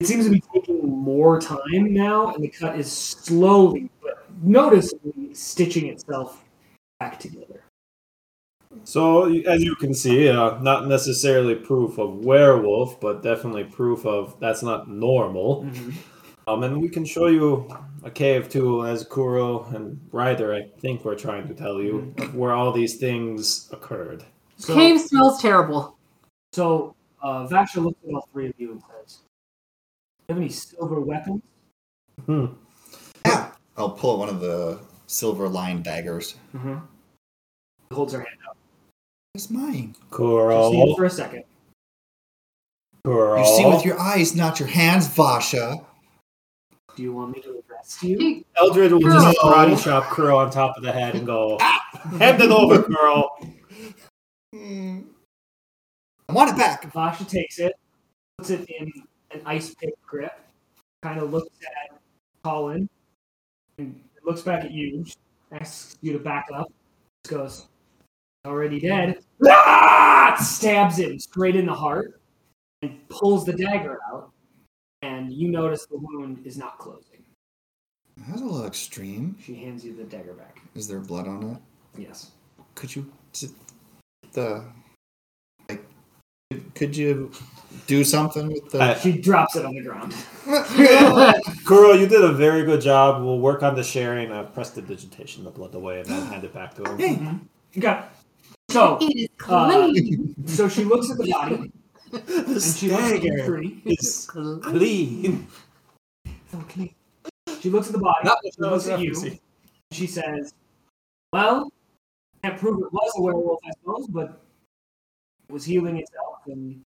Speaker 2: it seems to be taking more time now, and the cut is slowly but noticeably stitching itself back together.
Speaker 3: So, as you can see, uh, not necessarily proof of werewolf, but definitely proof of that's not normal. Um, and we can show you a cave too, as Kuro and Ryder, I think, we're trying to tell you, where all these things occurred.
Speaker 2: So,
Speaker 5: Cave smells terrible.
Speaker 2: so uh, Vasha looks at all three of you and says, you have any silver weapons?"
Speaker 3: Hmm.
Speaker 4: Yeah. I'll pull one of the silver lined daggers.
Speaker 2: Mm-hmm. He holds her hand up.
Speaker 4: It's mine.
Speaker 2: Just
Speaker 3: Kuro.
Speaker 2: for a second.
Speaker 3: Kuro.
Speaker 4: You see with your eyes, not your hands, Vasha.
Speaker 2: Do you want me to arrest you?
Speaker 3: Eldrid will
Speaker 5: Kuro.
Speaker 3: just karate chop Kuro on top of the head and go, hand it over, Kuro.
Speaker 4: Hmm. I want it back.
Speaker 2: Vasha takes it, puts it in an ice pick grip, kind of looks at Collin, and looks back at you, asks you to back up, just goes, already dead. Ah! [LAUGHS] Stabs him straight in the heart and pulls the dagger out, and you notice the wound is not closing.
Speaker 4: That's a little extreme.
Speaker 2: She hands you the dagger back.
Speaker 4: Is there blood on it?
Speaker 2: Yes.
Speaker 4: Could you the like? could- Could you do something with the?
Speaker 3: Uh,
Speaker 2: She drops it on the ground. [LAUGHS]
Speaker 3: Kuro, you did a very good job. We'll work on the sharing. Uh, prestidigitation the digitation the blood away and then [GASPS] hand it back to him.
Speaker 2: Hey. Okay. So,
Speaker 5: it is
Speaker 2: Uh,
Speaker 5: clean.
Speaker 2: so she looks at the body, [LAUGHS] and
Speaker 3: This
Speaker 2: she looks at the
Speaker 3: dagger is [LAUGHS] clean.
Speaker 2: Okay. She looks at the body.
Speaker 3: Not
Speaker 2: She looks at you. She says, "Well, can't prove it was a werewolf, I suppose, but it was healing itself, and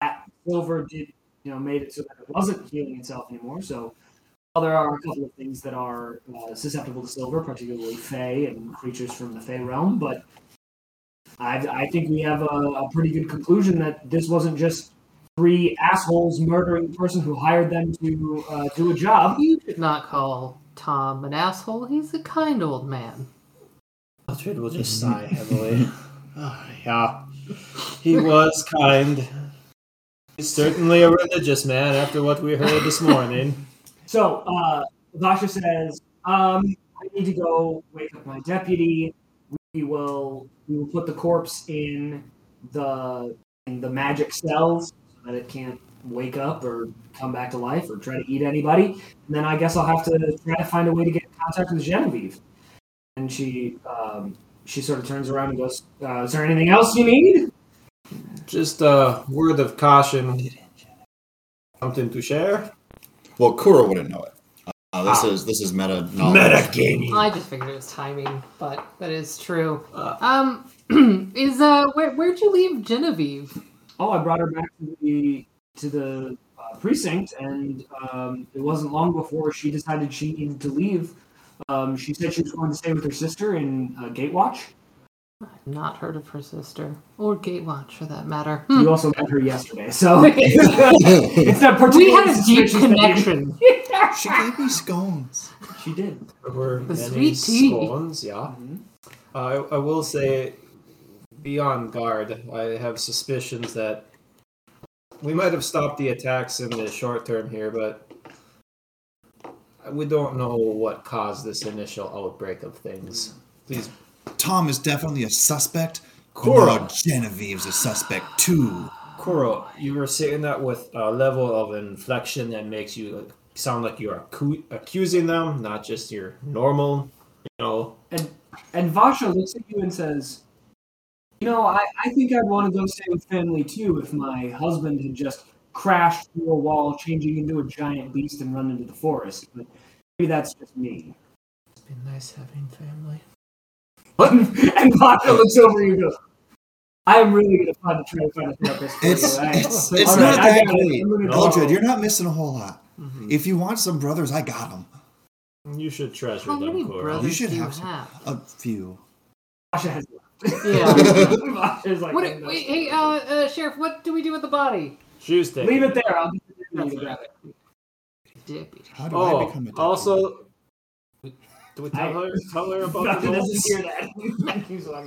Speaker 2: that silver did, you know, made it so that it wasn't healing itself anymore. So, while there are a couple of things that are uh, susceptible to silver, particularly Fey and creatures from the Fey realm, but I, I think we have a, a pretty good conclusion that this wasn't just three assholes murdering the person who hired them to uh, do a job.
Speaker 5: You should not call Tom an asshole. He's a kind old man.
Speaker 3: Mildred will just sigh heavily. [LAUGHS] Ah, yeah, he was kind. He's certainly a religious man after what we heard this morning. [LAUGHS]
Speaker 2: So, uh, Vasha says, um, I need to go wake up my deputy. We will we will put the corpse in the in the magic cells so that it can't wake up or come back to life or try to eat anybody. And then I guess I'll have to try to find a way to get in contact with Genevieve. And she um, she sort of turns around and goes, uh, "Is there anything else you need?"
Speaker 3: Just a word of caution. Something to share?
Speaker 4: Well, Kuro wouldn't know it. Uh, this
Speaker 3: Ah.
Speaker 4: is this is meta knowledge.
Speaker 3: Metagaming.
Speaker 5: I just figured it was timing, but that is true.
Speaker 3: Uh,
Speaker 5: Um, [CLEARS THROAT] is uh, where where'd you leave Genevieve?
Speaker 2: Oh, I brought her back to the to the uh, precinct, and um, it wasn't long before she decided she needed to leave. Um, she said she was going to stay with her sister in uh, Gatewatch.
Speaker 5: I've not heard of her sister or Gatewatch for that matter. Hmm.
Speaker 2: You also met her yesterday, so [LAUGHS] it's not particularly
Speaker 5: We had a deep
Speaker 2: suspicious that you-
Speaker 5: connection. [LAUGHS]
Speaker 4: She gave me scones.
Speaker 2: She did.
Speaker 3: There were
Speaker 5: The
Speaker 3: many
Speaker 5: sweet tea.
Speaker 3: scones, yeah. Uh, I, I will say, be on guard. I have suspicions that we might have stopped the attacks in the short term here, but we don't know what caused this initial outbreak of things. Please,
Speaker 4: Tom is definitely a suspect.
Speaker 3: Kuro.
Speaker 4: Genevieve's a suspect too.
Speaker 3: Kuro, you were saying that with a level of inflection that makes you sound like you're accu- accusing them, not just your normal, you know.
Speaker 2: And and Vasha looks at you and says, "You know, I, I think I'd want to go stay with family too if my husband had just crashed through a wall, changing into a giant beast and run into the forest. But maybe that's just me."
Speaker 3: It's been nice having family. [LAUGHS]
Speaker 2: and Vasha looks over you and goes, I am really going to find try to find a therapist. for
Speaker 4: It's
Speaker 2: you. I-
Speaker 4: it's, it's
Speaker 2: right,
Speaker 4: not
Speaker 2: I
Speaker 4: that
Speaker 2: got it.
Speaker 4: great.
Speaker 2: I'm gonna
Speaker 3: go.
Speaker 4: Eldrid, you're not missing a whole lot.
Speaker 3: Mhm.
Speaker 4: If you want some brothers, I got them.
Speaker 3: You should treasure
Speaker 5: How
Speaker 3: them,
Speaker 5: many
Speaker 3: Kuro.
Speaker 5: brothers
Speaker 4: You should
Speaker 5: do you
Speaker 4: have some.
Speaker 5: have?
Speaker 4: A few.
Speaker 2: Vasha has.
Speaker 5: Yeah. [LAUGHS]
Speaker 2: Like,
Speaker 5: What?
Speaker 2: "Oh, no."
Speaker 5: Wait, hey, uh, uh, sheriff, what do we do with the body?
Speaker 3: Shoes taken.
Speaker 2: Leave it there. I'll get the deputy to grab it.
Speaker 5: Deputy.
Speaker 4: How do I
Speaker 3: Oh,
Speaker 4: become a deputy?
Speaker 3: also, do we tell
Speaker 2: I-
Speaker 3: her, tell her about
Speaker 2: Vasha
Speaker 3: the
Speaker 2: doesn't
Speaker 3: notes?
Speaker 2: hear that. [LAUGHS] He's like,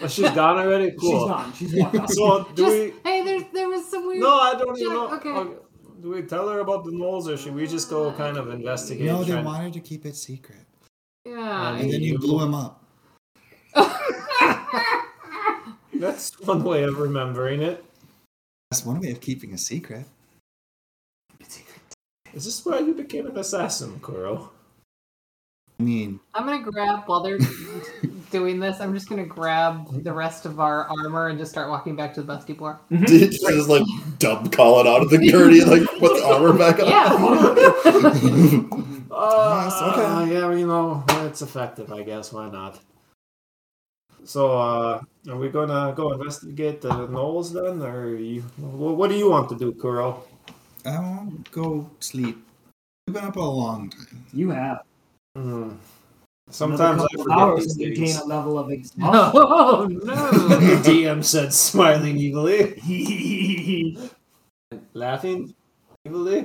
Speaker 3: Oh, she's gone already? Cool.
Speaker 2: She's gone. She's gone. [LAUGHS]
Speaker 3: So, do
Speaker 5: Just,
Speaker 3: we...
Speaker 5: hey, there, there was some weird.
Speaker 3: No, I don't even know.
Speaker 5: okay.
Speaker 3: Okay. Do we tell her about the moles, or should we just go kind of investigate?
Speaker 4: no, they wanted to keep it secret,
Speaker 5: Yeah.
Speaker 4: and then you blew him up. [LAUGHS]
Speaker 3: That's one way of remembering it.
Speaker 4: That's one way of keeping a secret.
Speaker 3: Is this why you became an assassin, Kuro?
Speaker 4: I mean,
Speaker 5: I'm gonna grab while they're [LAUGHS] doing this. I'm just gonna grab the rest of our armor and just start walking back to the bus depot.
Speaker 4: did just like dub call it out of the gurney and like put the armor back on?
Speaker 5: Yeah. [LAUGHS]
Speaker 3: Uh,
Speaker 4: okay.
Speaker 3: Yeah, you know, it's effective, I guess. Why not? So, uh, are we gonna go investigate the gnolls then, or you? What do you want to do, Kuro?
Speaker 4: I won't go sleep. We've been up a long time.
Speaker 2: You have.
Speaker 3: Hmm. Sometimes I
Speaker 2: Another couple of
Speaker 3: forget
Speaker 2: hours
Speaker 3: these
Speaker 2: and
Speaker 3: things.
Speaker 2: gain a level of [LAUGHS] exhaustion.
Speaker 5: oh no. [LAUGHS]
Speaker 3: the DM said, smiling evilly, [LAUGHS] laughing evilly.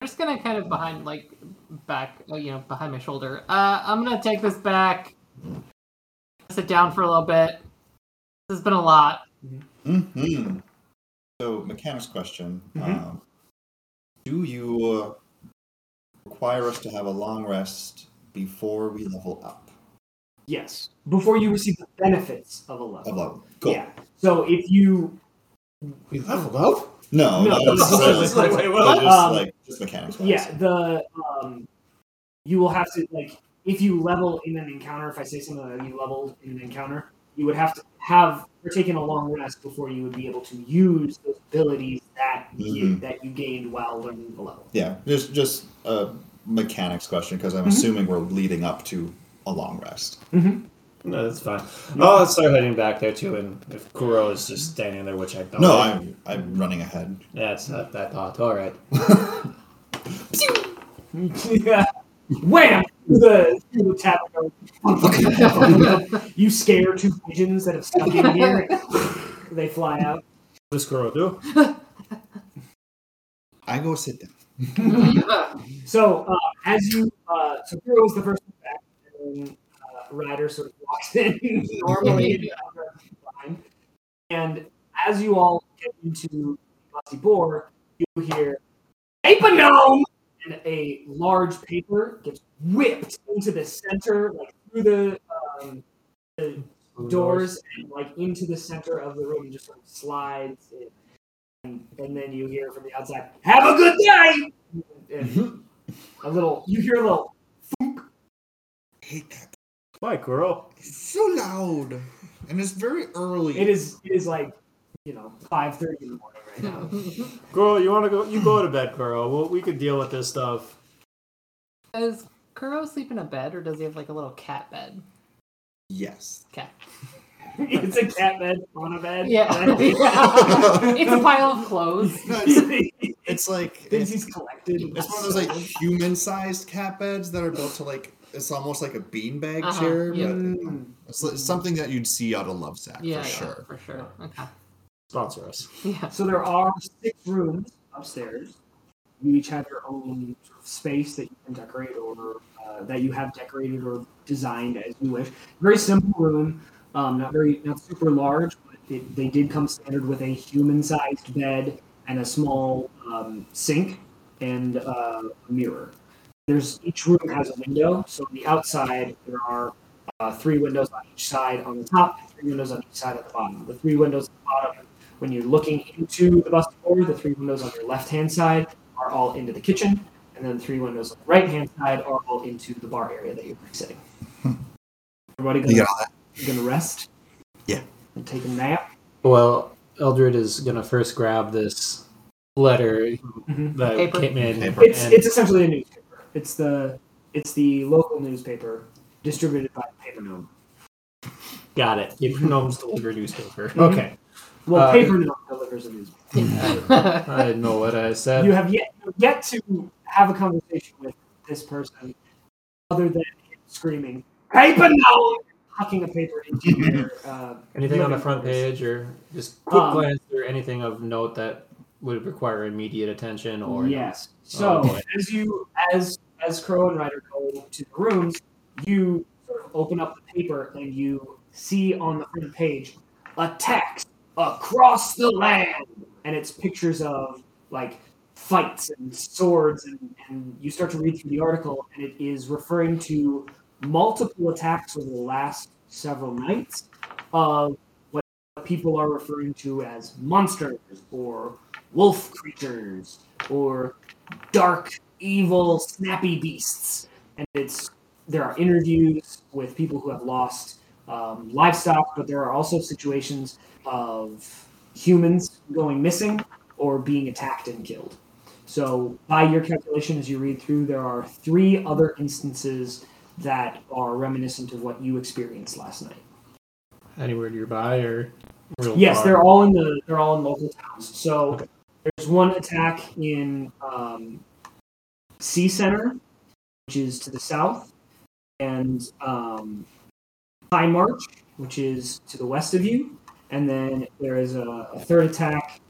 Speaker 5: I'm just gonna kind of behind, like, back, uh, you know, behind my shoulder. Uh, I'm gonna take this back, sit down for a little bit. This has been a lot.
Speaker 4: Mm-hmm. So, mechanics question:
Speaker 2: Mhm.
Speaker 4: um, Do you uh, require us to have a long rest before we level up?
Speaker 2: yes. Before you receive the benefits of a level.
Speaker 4: A level. Cool.
Speaker 2: Yeah. So if you
Speaker 3: We leveled up.
Speaker 4: No,
Speaker 2: No,
Speaker 4: no,
Speaker 2: it's-
Speaker 4: that's,
Speaker 3: like, wait, what?
Speaker 4: just
Speaker 2: Um,
Speaker 4: like just mechanics.
Speaker 2: Yeah, the um, you will have to like if you level in an encounter. If I say something that you leveled in an encounter, you would have to have or taken a long rest before you would be able to use those abilities that you
Speaker 4: Mhm.
Speaker 2: that you gained while learning the level.
Speaker 4: Yeah, just just a mechanics question because I'm
Speaker 2: Mhm.
Speaker 4: assuming we're leading up to a long rest.
Speaker 2: Mm-hmm.
Speaker 3: No, that's fine. Oh, let's start heading back there too. And if Kuro is just standing there, which I don't.
Speaker 4: No, I'm I'm running ahead.
Speaker 3: That's not that thought. All right. [LAUGHS] [LAUGHS]
Speaker 2: yeah. Wham! The, the tap you scare two pigeons that have stuck in here. They fly out.
Speaker 3: What does Kuro do?
Speaker 4: I go sit down.
Speaker 2: So uh, as you, uh, so Kuro is the first one back, and uh, Ryder sort of walks in normally. [LAUGHS] And as you all get into Musty Boar, you hear Paper Gnome! And a large paper gets whipped into the center, like through the, um, the doors and like into the center of the room and just sort of slides in. And, and then you hear from the outside, "Have a good day!" And a little, you hear a little.
Speaker 4: hate that.
Speaker 3: Why, Kuro?
Speaker 4: It's so loud, and it's very early.
Speaker 2: It is, it is like, you know, five thirty in the morning right now. [LAUGHS]
Speaker 3: Kuro, you want to go? You go to bed, Kuro. Well, we could deal with this stuff.
Speaker 5: Does Kuro sleep in a bed or does he have like a little cat bed?
Speaker 4: Yes.
Speaker 5: Cat. [LAUGHS]
Speaker 2: it's a cat bed on a bed.
Speaker 5: Yeah. [LAUGHS] it's a pile of clothes.
Speaker 4: It's like
Speaker 2: Things
Speaker 4: it's,
Speaker 2: he's collected.
Speaker 4: it's one of those like human-sized cat beds that are built to like it's almost like a beanbag
Speaker 5: Uh-huh,
Speaker 4: chair,
Speaker 5: yeah.
Speaker 4: but you know, it's, it's something that you'd see out of Lovesac
Speaker 5: Yeah,
Speaker 4: for
Speaker 5: yeah,
Speaker 4: sure.
Speaker 5: for sure. Okay.
Speaker 3: Sponsor us.
Speaker 5: Yeah.
Speaker 2: So there are six rooms upstairs. You each have your own sort of space that you can decorate or uh, that you have decorated or designed as you wish. Very simple room, um, not very not super large, but it, they did come standard with a human-sized bed and a small um, sink and uh, a mirror. There's each room has a window. So on the outside there are uh, three windows on each side on the top, and three windows on each side at the bottom. The three windows at the bottom when you're looking into the bus door, the three windows on your left hand side are all into the kitchen, and then the three windows on the right hand side are all into the bar area that you're sitting. Everybody gonna,
Speaker 4: get all that?
Speaker 2: gonna rest?
Speaker 4: Yeah.
Speaker 2: And take a nap?
Speaker 3: Well, Eldrid is gonna first grab this letter
Speaker 2: Mhm.
Speaker 3: that
Speaker 5: Paper.
Speaker 3: came in.
Speaker 4: Paper.
Speaker 2: It's
Speaker 3: and-
Speaker 2: it's essentially a newspaper. It's the it's the local newspaper distributed by Paper Gnome.
Speaker 3: got it. Paper Gnomes local newspaper.
Speaker 2: Mhm.
Speaker 3: Okay.
Speaker 2: Well,
Speaker 3: Uh,
Speaker 2: Paper Gnome delivers a newspaper.
Speaker 3: I didn't know what I said.
Speaker 2: You have yet you have yet to have a conversation with this person, other than screaming "Paper Gnome!" hucking a paper into [LAUGHS] their. Uh,
Speaker 3: Anything on the front
Speaker 2: quarters.
Speaker 3: page, or just quick
Speaker 2: Um,
Speaker 3: glance through anything of note that would require immediate attention, or
Speaker 2: yes. So
Speaker 3: Oh,
Speaker 2: as you as as Kuro and Ryder go to the rooms, you sort of open up the paper and you see on the front page attacks across the land, and it's pictures of like fights and swords, and, and you start to read through the article, and it is referring to multiple attacks over the last several nights of what people are referring to as monsters or wolf creatures or dark, evil, snappy beasts. And it's there are interviews with people who have lost um, livestock, but there are also situations of humans going missing or being attacked and killed. So, by your calculation, as you read through, there are three other instances that are reminiscent of what you experienced last night.
Speaker 3: anywhere nearby, or real
Speaker 2: Yes,
Speaker 3: far?
Speaker 2: they're all in the they're all in local towns. So there's one attack in um, Sea Center, which is to the south, and um, High March, which is to the west of you, and then there is a, a third attack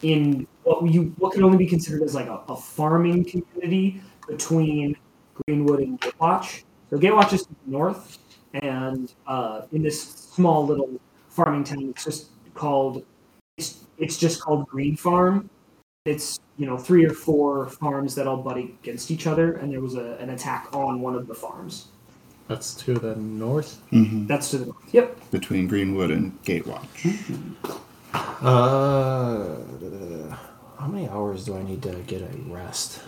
Speaker 2: in what you what can only be considered as like a, a farming community between Greenwood and Gatewatch. So Gatewatch is to the north, and uh, in this small little farming town, it's just called it's, it's just called Green Farm. It's you know three or four farms that all butt against each other, and there was a, an attack on one of the farms.
Speaker 3: That's to the north.
Speaker 4: Mm-hmm.
Speaker 2: That's to the north. Yep.
Speaker 4: Between Greenwood and Gatewatch.
Speaker 3: Uh, how many hours do I need to get a rest?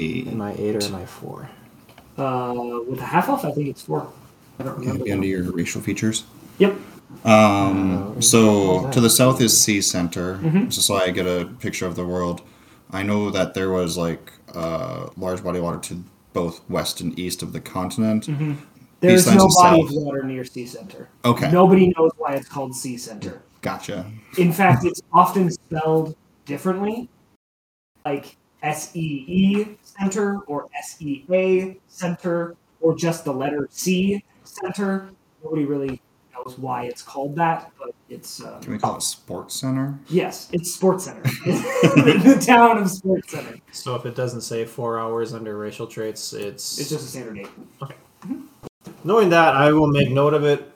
Speaker 3: Am I eight or am I four?
Speaker 2: Uh, with the half elf, I think it's four. I don't remember.
Speaker 4: Under your racial features.
Speaker 2: Yep.
Speaker 4: Um,
Speaker 3: Uh,
Speaker 4: so to the south is Sea Center,
Speaker 2: Mhm.
Speaker 4: just so I get a picture of the world. I know that there was like a large body of water to both west and east of the continent.
Speaker 2: Mhm. There's no body of water near Sea Center.
Speaker 4: Okay.
Speaker 2: Nobody knows why it's called Sea Center.
Speaker 4: Gotcha.
Speaker 2: In fact, it's often spelled differently, like S E E Center or S E A Center or just the letter C Center. Nobody really knows why it's called that, but it's uh,
Speaker 4: Can we call it Sports Center?
Speaker 2: yes, it's Sports Center, [LAUGHS] the town of Sports Center.
Speaker 3: So if it doesn't say four hours under racial traits, it's,
Speaker 2: It's just a standard name.
Speaker 3: knowing that I will make note of it.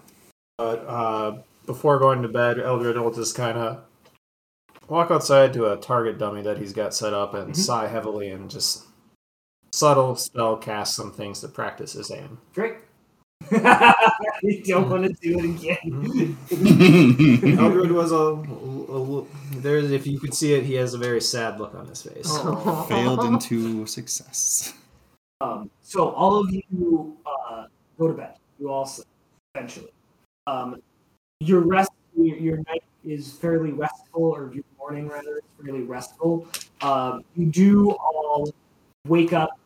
Speaker 3: But uh, before going to bed, Eldrid will just kind of walk outside to a target dummy that he's got set up and
Speaker 2: Mhm.
Speaker 3: sigh heavily and just subtle spell cast some things to practice his aim.
Speaker 2: Great. [LAUGHS] you don't want to do it again. [LAUGHS]
Speaker 3: Eldrid was a, a, a there's if you could see it, he has a very sad look on his face.
Speaker 2: Oh.
Speaker 4: Failed into success.
Speaker 2: Um, so all of you uh, go to bed. You all sleep eventually. Um, your rest, your, your night is fairly restful, or your morning rather is fairly restful. Um, you do all wake up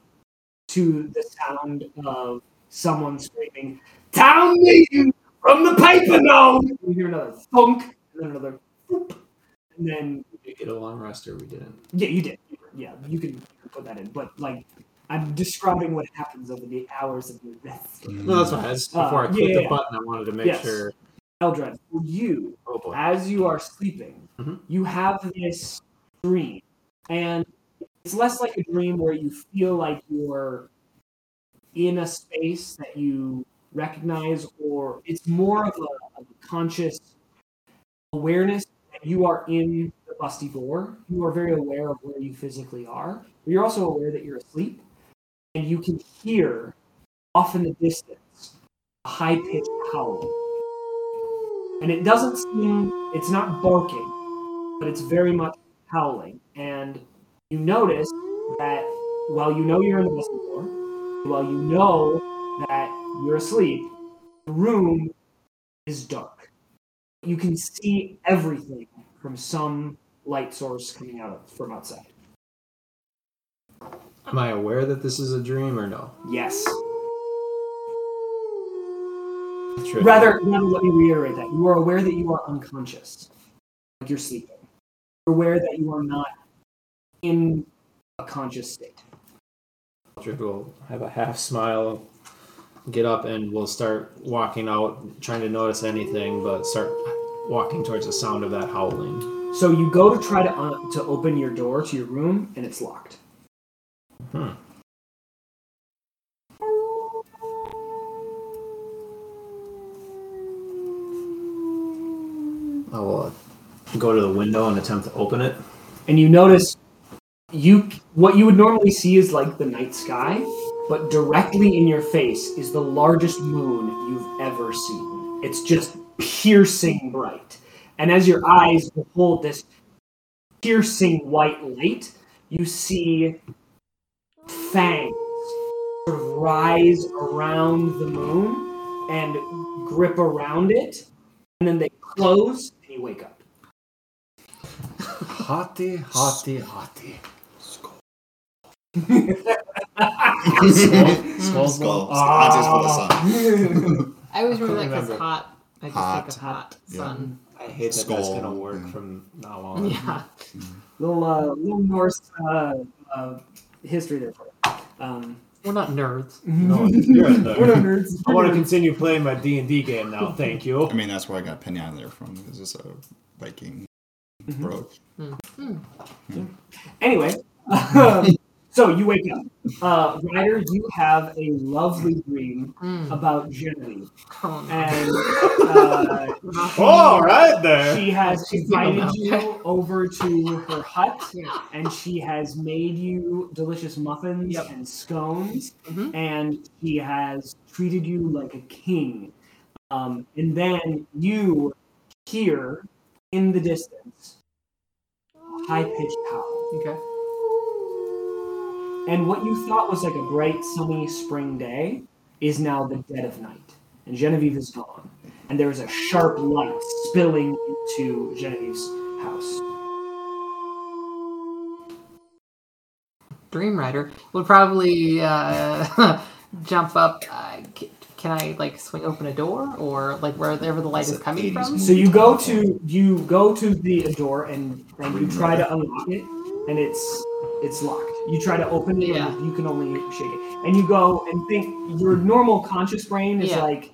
Speaker 2: to the sound of someone screaming, "Town meeting from the paper now!" You hear another thunk, and then another, whoop, and then
Speaker 3: Did get a long rest or we didn't?
Speaker 2: yeah, you did. Yeah, you can, put that in. But like, I'm describing what happens over the hours of your rest.
Speaker 3: No, that's fine. That's
Speaker 2: Uh,
Speaker 3: before I
Speaker 2: yeah,
Speaker 3: click
Speaker 2: yeah,
Speaker 3: the
Speaker 2: yeah.
Speaker 3: button, I wanted to make
Speaker 2: Yes.
Speaker 3: sure.
Speaker 2: Eldrid, for you,
Speaker 3: Oh
Speaker 2: as you are sleeping,
Speaker 3: Mhm.
Speaker 2: you have this dream, and it's less like a dream where you feel like you're in a space that you recognize, or it's more of a, a conscious awareness that you are in the busty boar. You are very aware of where you physically are, but you're also aware that you're asleep, and you can hear off in the distance a high pitched howl. And it doesn't seem, it's not barking, but it's very much howling. And you notice that while you know you're in the busty boar, while you know that you're asleep, the room is dark. You can see everything from some light source coming out of, from outside.
Speaker 3: Am I aware that this is a dream or no?
Speaker 2: Yes.
Speaker 3: True.
Speaker 2: Rather, rather, let me reiterate that. You are aware that you are unconscious. Like you're sleeping. You're aware that you are not in a conscious state.
Speaker 3: Eldrid will have a half smile, get up, and we'll start walking out, trying to notice anything, but start walking towards the sound of that howling.
Speaker 2: So you go to try to uh, to open your door to your room, and it's locked.
Speaker 3: Hmm. I will go to the window and attempt to open it.
Speaker 2: and you notice you what you would normally see is like the night sky but directly in your face is the largest moon you've ever seen. It's just piercing bright. And as your eyes behold this piercing white light you see fangs sort of rise around the moon and grip around it and then they close and you wake up.
Speaker 3: Hotty, hotty, hotty.
Speaker 4: Skull. Skull. Hot is for the sun.
Speaker 5: I always remember that
Speaker 3: Remember.
Speaker 5: hot. I just
Speaker 4: Hot.
Speaker 5: think of hot
Speaker 4: Yeah.
Speaker 5: sun.
Speaker 3: I hate that that's gonna work
Speaker 4: Mm.
Speaker 3: from now on.
Speaker 5: Yeah.
Speaker 2: little uh, little Norse uh, uh, history there for you. Um,
Speaker 5: We're not nerds.
Speaker 3: No, [LAUGHS] you're a
Speaker 2: we're not nerds.
Speaker 3: I want to continue playing my D and D game now. Thank you.
Speaker 4: I mean, that's where I got Penny Islander from. This is a Viking
Speaker 2: Mhm.
Speaker 4: brooch.
Speaker 2: Anyway, [LAUGHS] [LAUGHS] so you wake up. Uh, Ryder, you have a lovely dream
Speaker 5: Mm.
Speaker 2: about Genevieve,
Speaker 5: Oh,
Speaker 2: and [LAUGHS] uh,
Speaker 3: All right there.
Speaker 2: she has invited you over to her hut.
Speaker 5: Yeah.
Speaker 2: and she has made you delicious muffins
Speaker 5: Yep.
Speaker 2: and scones,
Speaker 5: Mhm.
Speaker 2: and she has treated you like a king. Um, and then you hear in the distance high pitched howl.
Speaker 5: Okay.
Speaker 2: And what you thought was like a bright, sunny spring day is now the dead of night. And Genevieve is gone. And there is a sharp light spilling into Genevieve's house.
Speaker 5: Dream Ryder would probably uh, [LAUGHS] jump up. Uh, can I like swing open a door or like wherever the light
Speaker 4: That's
Speaker 5: is coming from?
Speaker 2: So you go to you go to the door and and you try to unlock it, and it's it's locked. You try to open it,
Speaker 5: Yeah.
Speaker 2: and you can only shake it. And you go and think your normal conscious brain is
Speaker 5: Yeah.
Speaker 2: like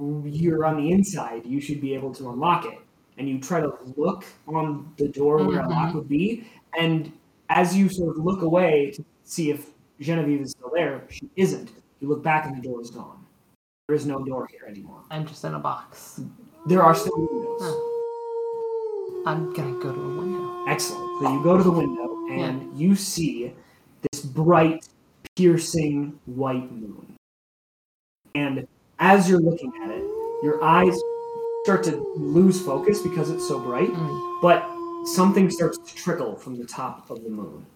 Speaker 2: you're on the inside. You should be able to unlock it. And you try to look on the door where a lock
Speaker 5: Mhm.
Speaker 2: would be, and as you sort of look away to see if Genevieve is still there, she isn't. You look back and the door is gone. There is no door here anymore.
Speaker 5: I'm just in a box.
Speaker 2: There are still windows.
Speaker 5: Oh. I'm gonna go to a window.
Speaker 2: Excellent. So you go to the window and you see this bright, piercing white moon. And as you're looking at it, your eyes start to lose focus because it's so bright,
Speaker 5: Mm.
Speaker 2: but something starts to trickle from the top of the moon.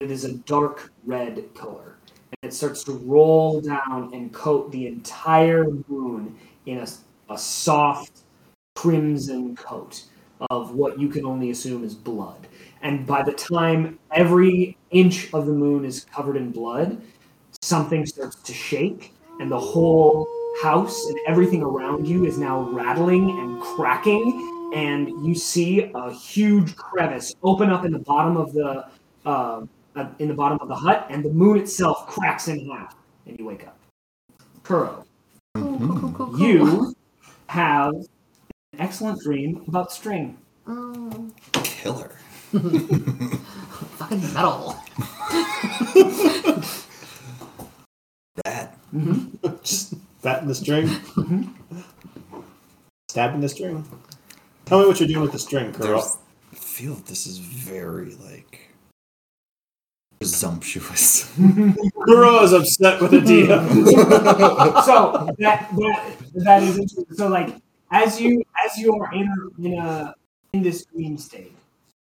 Speaker 2: It is a dark red color. And it starts to roll down and coat the entire moon in a, a soft crimson coat of what you can only assume is blood. And by the time every inch of the moon is covered in blood, something starts to shake, and the whole house and everything around you is now rattling and cracking. And you see a huge crevice open up in the bottom of the uh, uh, in the bottom of the hut, and the moon itself cracks in half, and you wake up. Kuro,
Speaker 5: Cool, cool, cool, cool, cool.
Speaker 2: you have an excellent dream about string.
Speaker 5: Oh,
Speaker 4: Killer. [LAUGHS]
Speaker 5: fucking metal.
Speaker 4: Rad. Mm-hmm.
Speaker 3: Just that in the string. Mm-hmm. Stabbing the string. Tell me what you're doing with the string, Kuro.
Speaker 4: There's, I feel this is very like presumptuous. [LAUGHS]
Speaker 3: Kuro is upset with the DM. [LAUGHS]
Speaker 2: so that that that is interesting. So like as you as you are in in a in this dream state,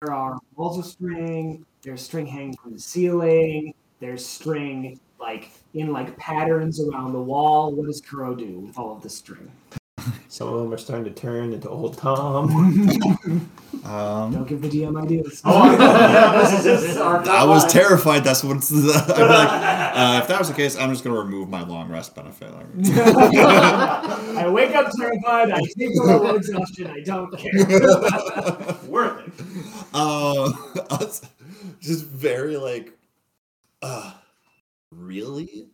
Speaker 2: there are walls of string. There's string hanging from the ceiling. There's string like in like patterns around the wall. What does Kuro do with all of this string?
Speaker 3: Some of them are starting to turn into old Tom. [LAUGHS]
Speaker 4: Um,
Speaker 2: Don't give the DM ideas. [LAUGHS]
Speaker 3: this is just our [LAUGHS]
Speaker 4: I was terrified. That's what's the. [LAUGHS] I'd be like, uh, if that was the case, I'm just gonna remove my long rest benefit.
Speaker 2: I wake up terrified. I take a level exhaustion. I don't care.
Speaker 3: Worth it.
Speaker 4: uh, just very like, uh, really?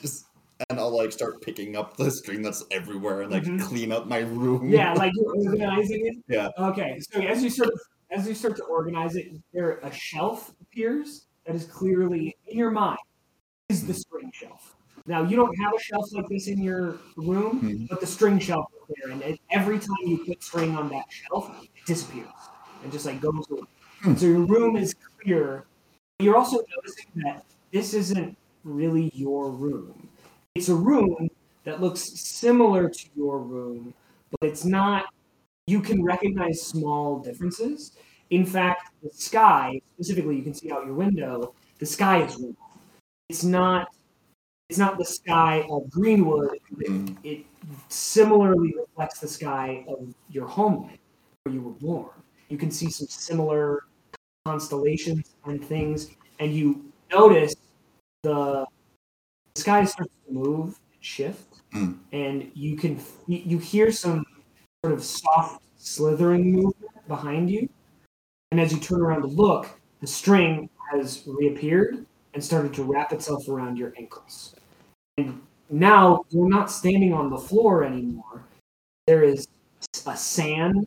Speaker 4: just and I'll like start picking up the string that's everywhere and like
Speaker 2: Mhm.
Speaker 4: clean up my room.
Speaker 2: Yeah, like [LAUGHS] you're organizing it.
Speaker 4: Yeah.
Speaker 2: Okay, so as you start as you start to organize it, there a shelf appears that is clearly in your mind is the string shelf. Now you don't have a shelf like this in your room,
Speaker 4: Mhm.
Speaker 2: but the string shelf is there, and every time you put string on that shelf, it disappears and just like goes away. So your room is clear. You're also noticing that this isn't really your room. It's a room that looks similar to your room, but it's not. You can recognize small differences. In fact, the sky, specifically, you can see out your window. The sky is wrong. It's not. It's not the sky of Greenwood. It,
Speaker 4: Mm.
Speaker 2: it similarly reflects the sky of your homeland, where you were born. You can see some similar constellations and things, and you notice the, the sky starts to move and shift,
Speaker 4: Mm.
Speaker 2: and you can you hear some sort of soft slithering movement behind you, and as you turn around to look, the string has reappeared and started to wrap itself around your ankles. And now you're not standing on the floor anymore. There is a sand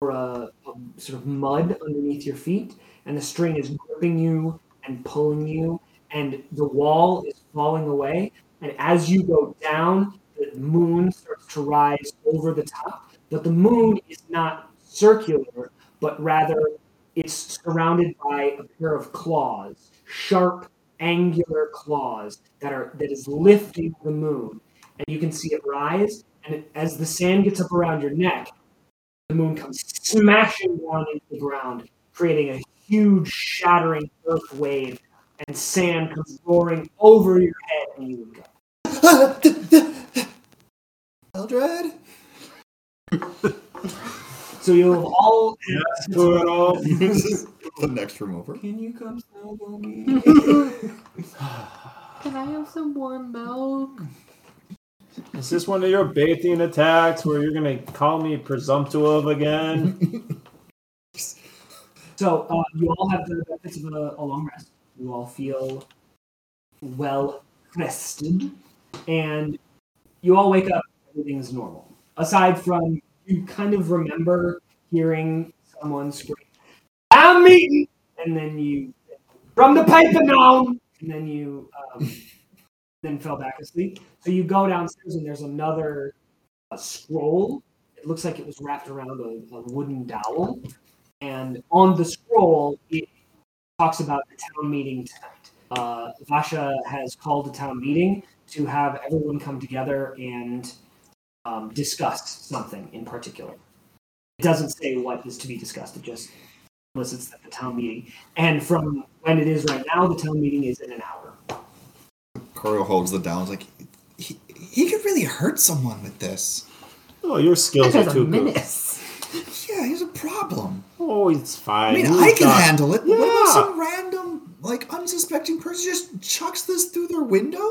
Speaker 2: or a, a sort of mud underneath your feet, and the string is gripping you and pulling you, and the wall is falling away. And as you go down, the moon starts to rise over the top. But the moon is not circular, but rather it's surrounded by a pair of claws, sharp, angular claws that are that is lifting the moon. And you can see it rise. And as the sand gets up around your neck, the moon comes smashing down into the ground, creating a huge, shattering earth wave, and sand comes roaring over your head, and you go. [LAUGHS]
Speaker 4: Eldrid.
Speaker 2: So you'll have all.
Speaker 3: Kuro. [LAUGHS]
Speaker 4: the next room over.
Speaker 2: Can you come snuggle me? [LAUGHS]
Speaker 5: Can I have some warm milk?
Speaker 3: Is this one of your baiting attacks where you're gonna call me presumptive again?
Speaker 2: So uh, you all have the benefits of a, a long rest. You all feel well rested, and you all wake up. Everything's normal, aside from you kind of remember hearing someone scream, "I'm meeting," and then you from the paper now, and then you um, [LAUGHS] then fell back asleep. So you go downstairs, and there's another uh, scroll. It looks like it was wrapped around a, a wooden dowel and on the scroll it talks about the town meeting tonight. Uh, Vasha has called a town meeting to have everyone come together and um, discuss something in particular. It doesn't say what is to be discussed. It just elicits that the town meeting. And from when it is right now, the town meeting is in an hour.
Speaker 4: Corio holds the down. Like he, he could really hurt someone with this.
Speaker 3: Oh, your skills
Speaker 5: That
Speaker 3: are
Speaker 5: guy's a
Speaker 3: too good.
Speaker 5: menace. [LAUGHS]
Speaker 4: Yeah, he's a problem.
Speaker 3: Oh, it's fine.
Speaker 4: I mean,
Speaker 3: He's
Speaker 4: I can
Speaker 3: got-
Speaker 4: handle it. But what about some random, like, unsuspecting person just chucks this through their window?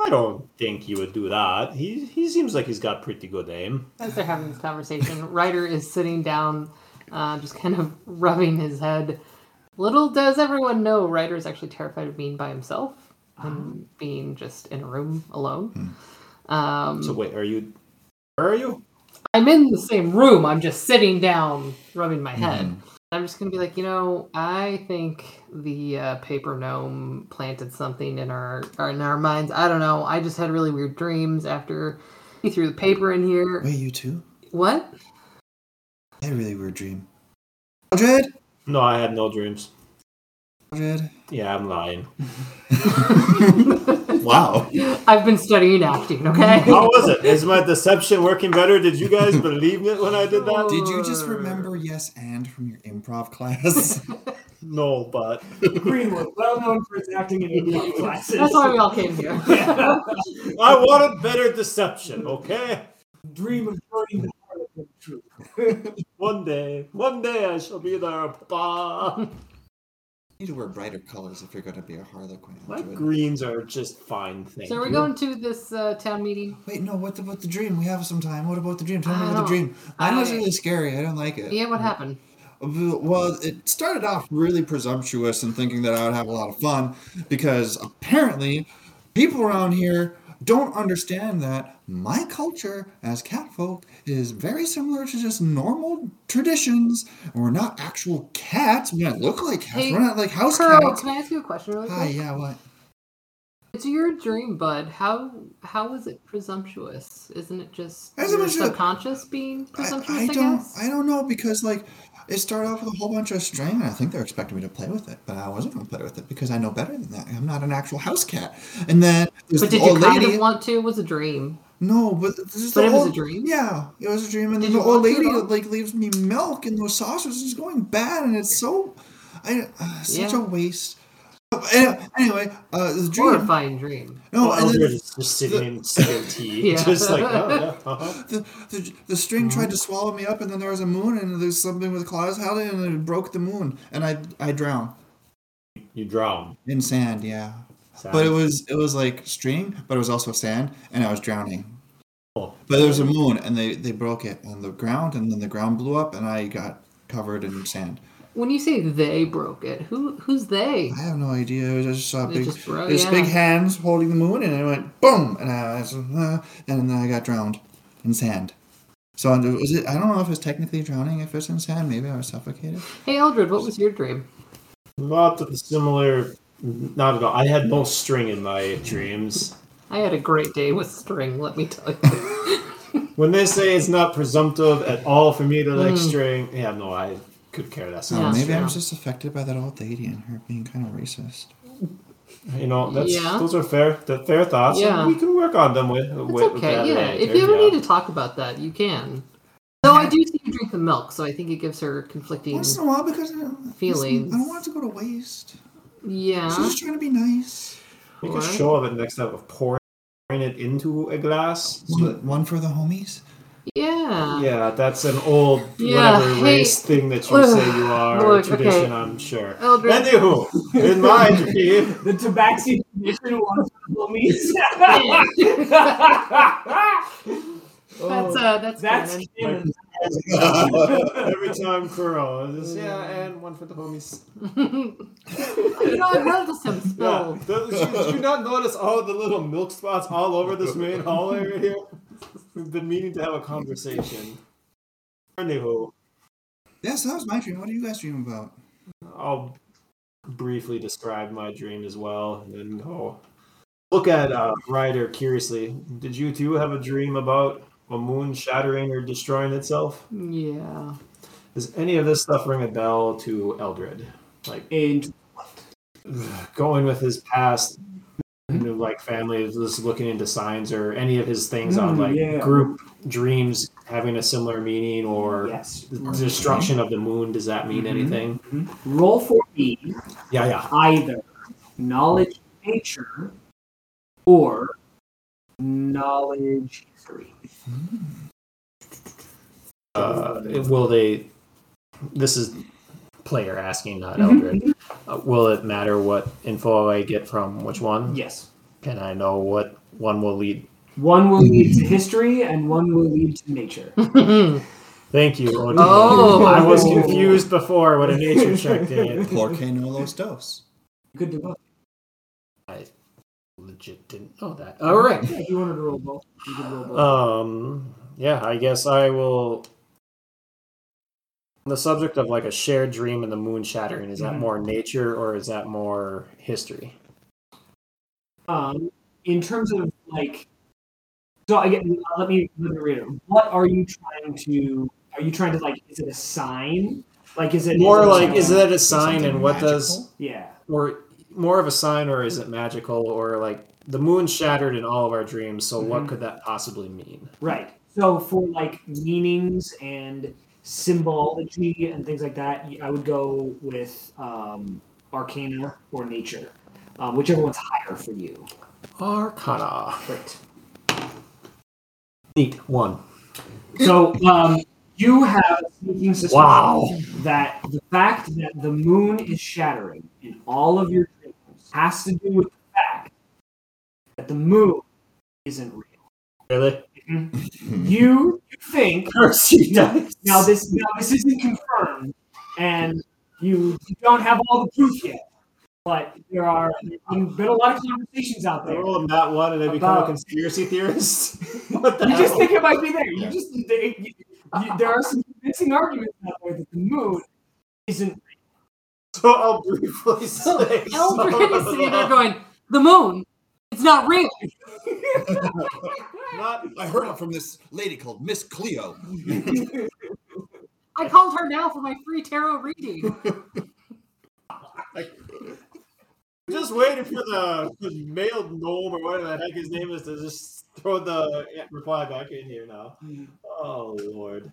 Speaker 3: I don't think he would do that. He he seems like he's got pretty good aim.
Speaker 5: As they're having this conversation, Ryder is sitting down, uh, just kind of [LAUGHS] rubbing his head. Little does everyone know, Ryder is actually terrified of being by himself and being just in a room alone. Um,
Speaker 3: So wait, are you? Where are you?
Speaker 5: I'm in the same room. I'm just sitting down, rubbing my head. I'm just gonna be like, you know, I think the uh, paper gnome planted something in our, our in our minds. I don't know. I just had really weird dreams after he threw the paper in here.
Speaker 4: Wait, you too?
Speaker 5: What?
Speaker 4: I had a really weird dream. Mildred?
Speaker 3: No, I had no dreams.
Speaker 4: Mildred?
Speaker 3: Yeah, I'm lying. [LAUGHS] [LAUGHS]
Speaker 4: Wow.
Speaker 5: I've been studying acting. Okay. [LAUGHS]
Speaker 3: How was it? Is my deception working better? Did you guys [LAUGHS] believe it when I did that?
Speaker 4: Did you just remember yes and from your improv class? [LAUGHS]
Speaker 3: No, but
Speaker 2: Greenwood, well known for its acting in improv classes.
Speaker 5: That's why we all came here.
Speaker 3: I wanted better deception. Okay.
Speaker 2: Dream of joining the Harlequin troupe.
Speaker 3: One day, one day I shall be there. Bah.
Speaker 4: You need to wear brighter colors if you're going to be a Harlequin.
Speaker 3: My
Speaker 4: Mildred.
Speaker 3: greens are just fine. Thank
Speaker 5: so we're
Speaker 3: you.
Speaker 5: going to this uh, town meeting.
Speaker 4: Wait, no, what about the dream? We have some time. What about the dream? Tell me
Speaker 5: I
Speaker 4: about the dream. Mine was really scary. I don't like it.
Speaker 5: Yeah, what happened?
Speaker 4: Well, it started off really presumptuous and thinking that I would have a lot of fun because apparently people around here don't understand that my culture as catfolk is very similar to just normal traditions. We're not actual cats. We don't look like cats.
Speaker 5: Hey,
Speaker 4: We're not like house
Speaker 5: Carl,
Speaker 4: cats.
Speaker 5: can I ask you a question really quick?
Speaker 4: Hi, yeah, what?
Speaker 5: It's your dream, bud. How how is it presumptuous? Isn't it just your subconscious being
Speaker 4: I,
Speaker 5: presumptuous?
Speaker 4: I
Speaker 5: I,
Speaker 4: don't
Speaker 5: guess.
Speaker 4: I don't know because like it started off with a whole bunch of string and I think they're expecting me to play with it, but I wasn't gonna play with it because I know better than that. I'm not an actual house cat. And then
Speaker 5: but
Speaker 4: the
Speaker 5: did you kind
Speaker 4: lady.
Speaker 5: of want to? It was a dream.
Speaker 4: No, but this is
Speaker 5: But
Speaker 4: the
Speaker 5: it was a dream?
Speaker 4: Yeah, it was a dream, and
Speaker 5: Did
Speaker 4: then the old lady like leaves me milk, and those saucers is going bad, and it's so, I uh, such
Speaker 5: Yeah.
Speaker 4: a waste. Anyway, uh, the dream.
Speaker 5: Horrifying dream.
Speaker 4: No,
Speaker 3: Oh,
Speaker 4: and then
Speaker 3: is just sitting in steel [LAUGHS] tea,
Speaker 5: Yeah. [LAUGHS]
Speaker 3: just like oh yeah. [LAUGHS] Uh-huh.
Speaker 4: the, the the string tried to swallow me up, and then there was a moon, and there's something with claws held it, and it broke the moon, and I I drown.
Speaker 3: You drown.
Speaker 4: in sand. Yeah,
Speaker 3: Sad.
Speaker 4: but it was it was like string, but it was also sand, and I was drowning.
Speaker 3: Oh.
Speaker 4: But there was a moon, and they they broke it on the ground, and then the ground blew up, and I got covered in sand.
Speaker 5: When you say they broke it, who who's they?
Speaker 4: I have no idea. I just saw
Speaker 5: It
Speaker 4: big,
Speaker 5: just broke,
Speaker 4: this
Speaker 5: yeah.
Speaker 4: big hands holding the moon, and it went boom, and I was, uh, and then I got drowned in sand. So was it? I don't know if it's technically drowning if it's in sand. Maybe I was suffocated.
Speaker 5: Hey Eldrid, what was your dream?
Speaker 3: Not the similar. Not at all. I had no string in my dreams.
Speaker 5: I had a great day with string. Let me tell you. [LAUGHS]
Speaker 3: When they say it's not presumptive at all for me to like
Speaker 5: Mm.
Speaker 3: string, yeah, no, I could care less.
Speaker 5: Yeah.
Speaker 4: maybe I was just affected by that old lady and her being kind of racist.
Speaker 3: You know, that's
Speaker 5: Yeah.
Speaker 3: those are fair, the fair thoughts.
Speaker 5: Yeah.
Speaker 3: we can work on them with.
Speaker 5: It's
Speaker 3: with, with
Speaker 5: okay.
Speaker 3: that
Speaker 5: Yeah,
Speaker 3: later,
Speaker 5: if you ever
Speaker 3: yeah.
Speaker 5: need to talk about that, you can. Though I do see you drink the milk, so I think it gives her conflicting.
Speaker 4: Once in a while, because
Speaker 5: Feelings.
Speaker 4: I don't want it to go to waste.
Speaker 5: Yeah.
Speaker 4: She's just trying to be nice.
Speaker 3: Make a show of it next time of pouring it into a glass.
Speaker 4: One, one for the homies.
Speaker 5: Yeah.
Speaker 3: Yeah, that's an old
Speaker 5: Yeah,
Speaker 3: whatever
Speaker 5: hey,
Speaker 3: race thing that you say you are, or
Speaker 5: look,
Speaker 3: tradition,
Speaker 5: okay.
Speaker 3: I'm sure.
Speaker 5: Eldrid.
Speaker 3: Anywho, in my [LAUGHS] dream,
Speaker 2: The Tabaxi tradition was homies. [LAUGHS] [LAUGHS]
Speaker 5: uh, that's
Speaker 2: That's
Speaker 5: canon.
Speaker 2: canon. [LAUGHS]
Speaker 3: Every time Kuro, just, yeah, and one for the homies.
Speaker 5: you know, I noticed him
Speaker 3: Yeah.
Speaker 5: spill.
Speaker 3: Did you, did you not notice all the little milk spots all over this main hallway right here? We've been meaning to have a conversation. Anywho,
Speaker 4: Yes, that was my dream. What do you guys dream about?
Speaker 3: I'll briefly describe my dream as well, and then go look at uh, Ryder curiously. Did you two have a dream about a moon shattering or destroying itself?
Speaker 5: Yeah.
Speaker 3: Does any of this stuff ring a bell to Eldrid? Like
Speaker 2: And
Speaker 3: going with his past, you know, like family, just looking into signs or any of his things on
Speaker 2: Mm,
Speaker 3: like
Speaker 2: yeah.
Speaker 3: group dreams having a similar meaning or
Speaker 2: yes.
Speaker 3: the destruction of the moon. Does that mean
Speaker 2: Mhm.
Speaker 3: anything?
Speaker 2: Roll for me
Speaker 3: Yeah, yeah.
Speaker 2: either knowledge nature or knowledge history.
Speaker 3: Uh, will they? This is player asking, not
Speaker 2: Mhm.
Speaker 3: Eldrid. Uh, will it matter what info I get from which one?
Speaker 2: Yes.
Speaker 3: Can I know what one will lead?
Speaker 2: One will lead to history and one will lead to nature. [LAUGHS] [LAUGHS]
Speaker 3: Thank you. Odin.
Speaker 5: Oh.
Speaker 3: I was confused before what a nature check did.
Speaker 4: Porque no los dos.
Speaker 2: You could do both.
Speaker 3: I legit didn't know that. All right.
Speaker 2: Yeah, if you wanted to roll both, you could roll both.
Speaker 3: Um. Yeah. I guess I will. The subject of like a shared dream and the moon shattering, is that
Speaker 2: Mhm.
Speaker 3: more nature or is that more history?
Speaker 2: Um, in terms of like, so again, uh, let me let me read it. What are you trying to? Are you trying to like? Is it a sign? Like, is it
Speaker 3: More
Speaker 2: is it
Speaker 3: like, is that a sign, and what does?
Speaker 2: Yeah.
Speaker 3: or more of a sign, or is it magical, or like the moon shattered in all of our dreams? So what
Speaker 2: Mhm.
Speaker 3: could that possibly mean?
Speaker 2: Right. So for like meanings and symbology and things like that, i would go with um, Arcana or Nature, um, whichever one's higher for you.
Speaker 3: Arcana.
Speaker 2: Great.
Speaker 3: Neat one.
Speaker 2: So um, you have sneaking suspicion
Speaker 3: Wow.
Speaker 2: that the fact that the moon is shattering in all of your has to do with the fact that the moon isn't real.
Speaker 3: Really? Mm-hmm.
Speaker 2: You think
Speaker 3: Percy dice.
Speaker 2: Now this now this isn't confirmed, and you, you don't have all the proof yet. But there are there's been a lot of conversations out there.
Speaker 3: Oh, roll that one and I become a conspiracy theorist. [LAUGHS]
Speaker 2: You just think it might be there. You
Speaker 4: Yeah.
Speaker 2: just they, you, you, there are some convincing arguments out there that the moon isn't.
Speaker 3: So I'll briefly
Speaker 5: So
Speaker 3: say.
Speaker 5: Eldrid
Speaker 3: some
Speaker 5: is
Speaker 3: of
Speaker 5: sitting there going, "The moon, it's not real." [LAUGHS]
Speaker 3: Not,
Speaker 4: I heard it from this lady called Miss Cleo.
Speaker 5: I called her now for my free tarot reading. [LAUGHS]
Speaker 3: just waiting for the, the male gnome or whatever the heck his name is to just throw the reply back in here now. Mm. Oh lord.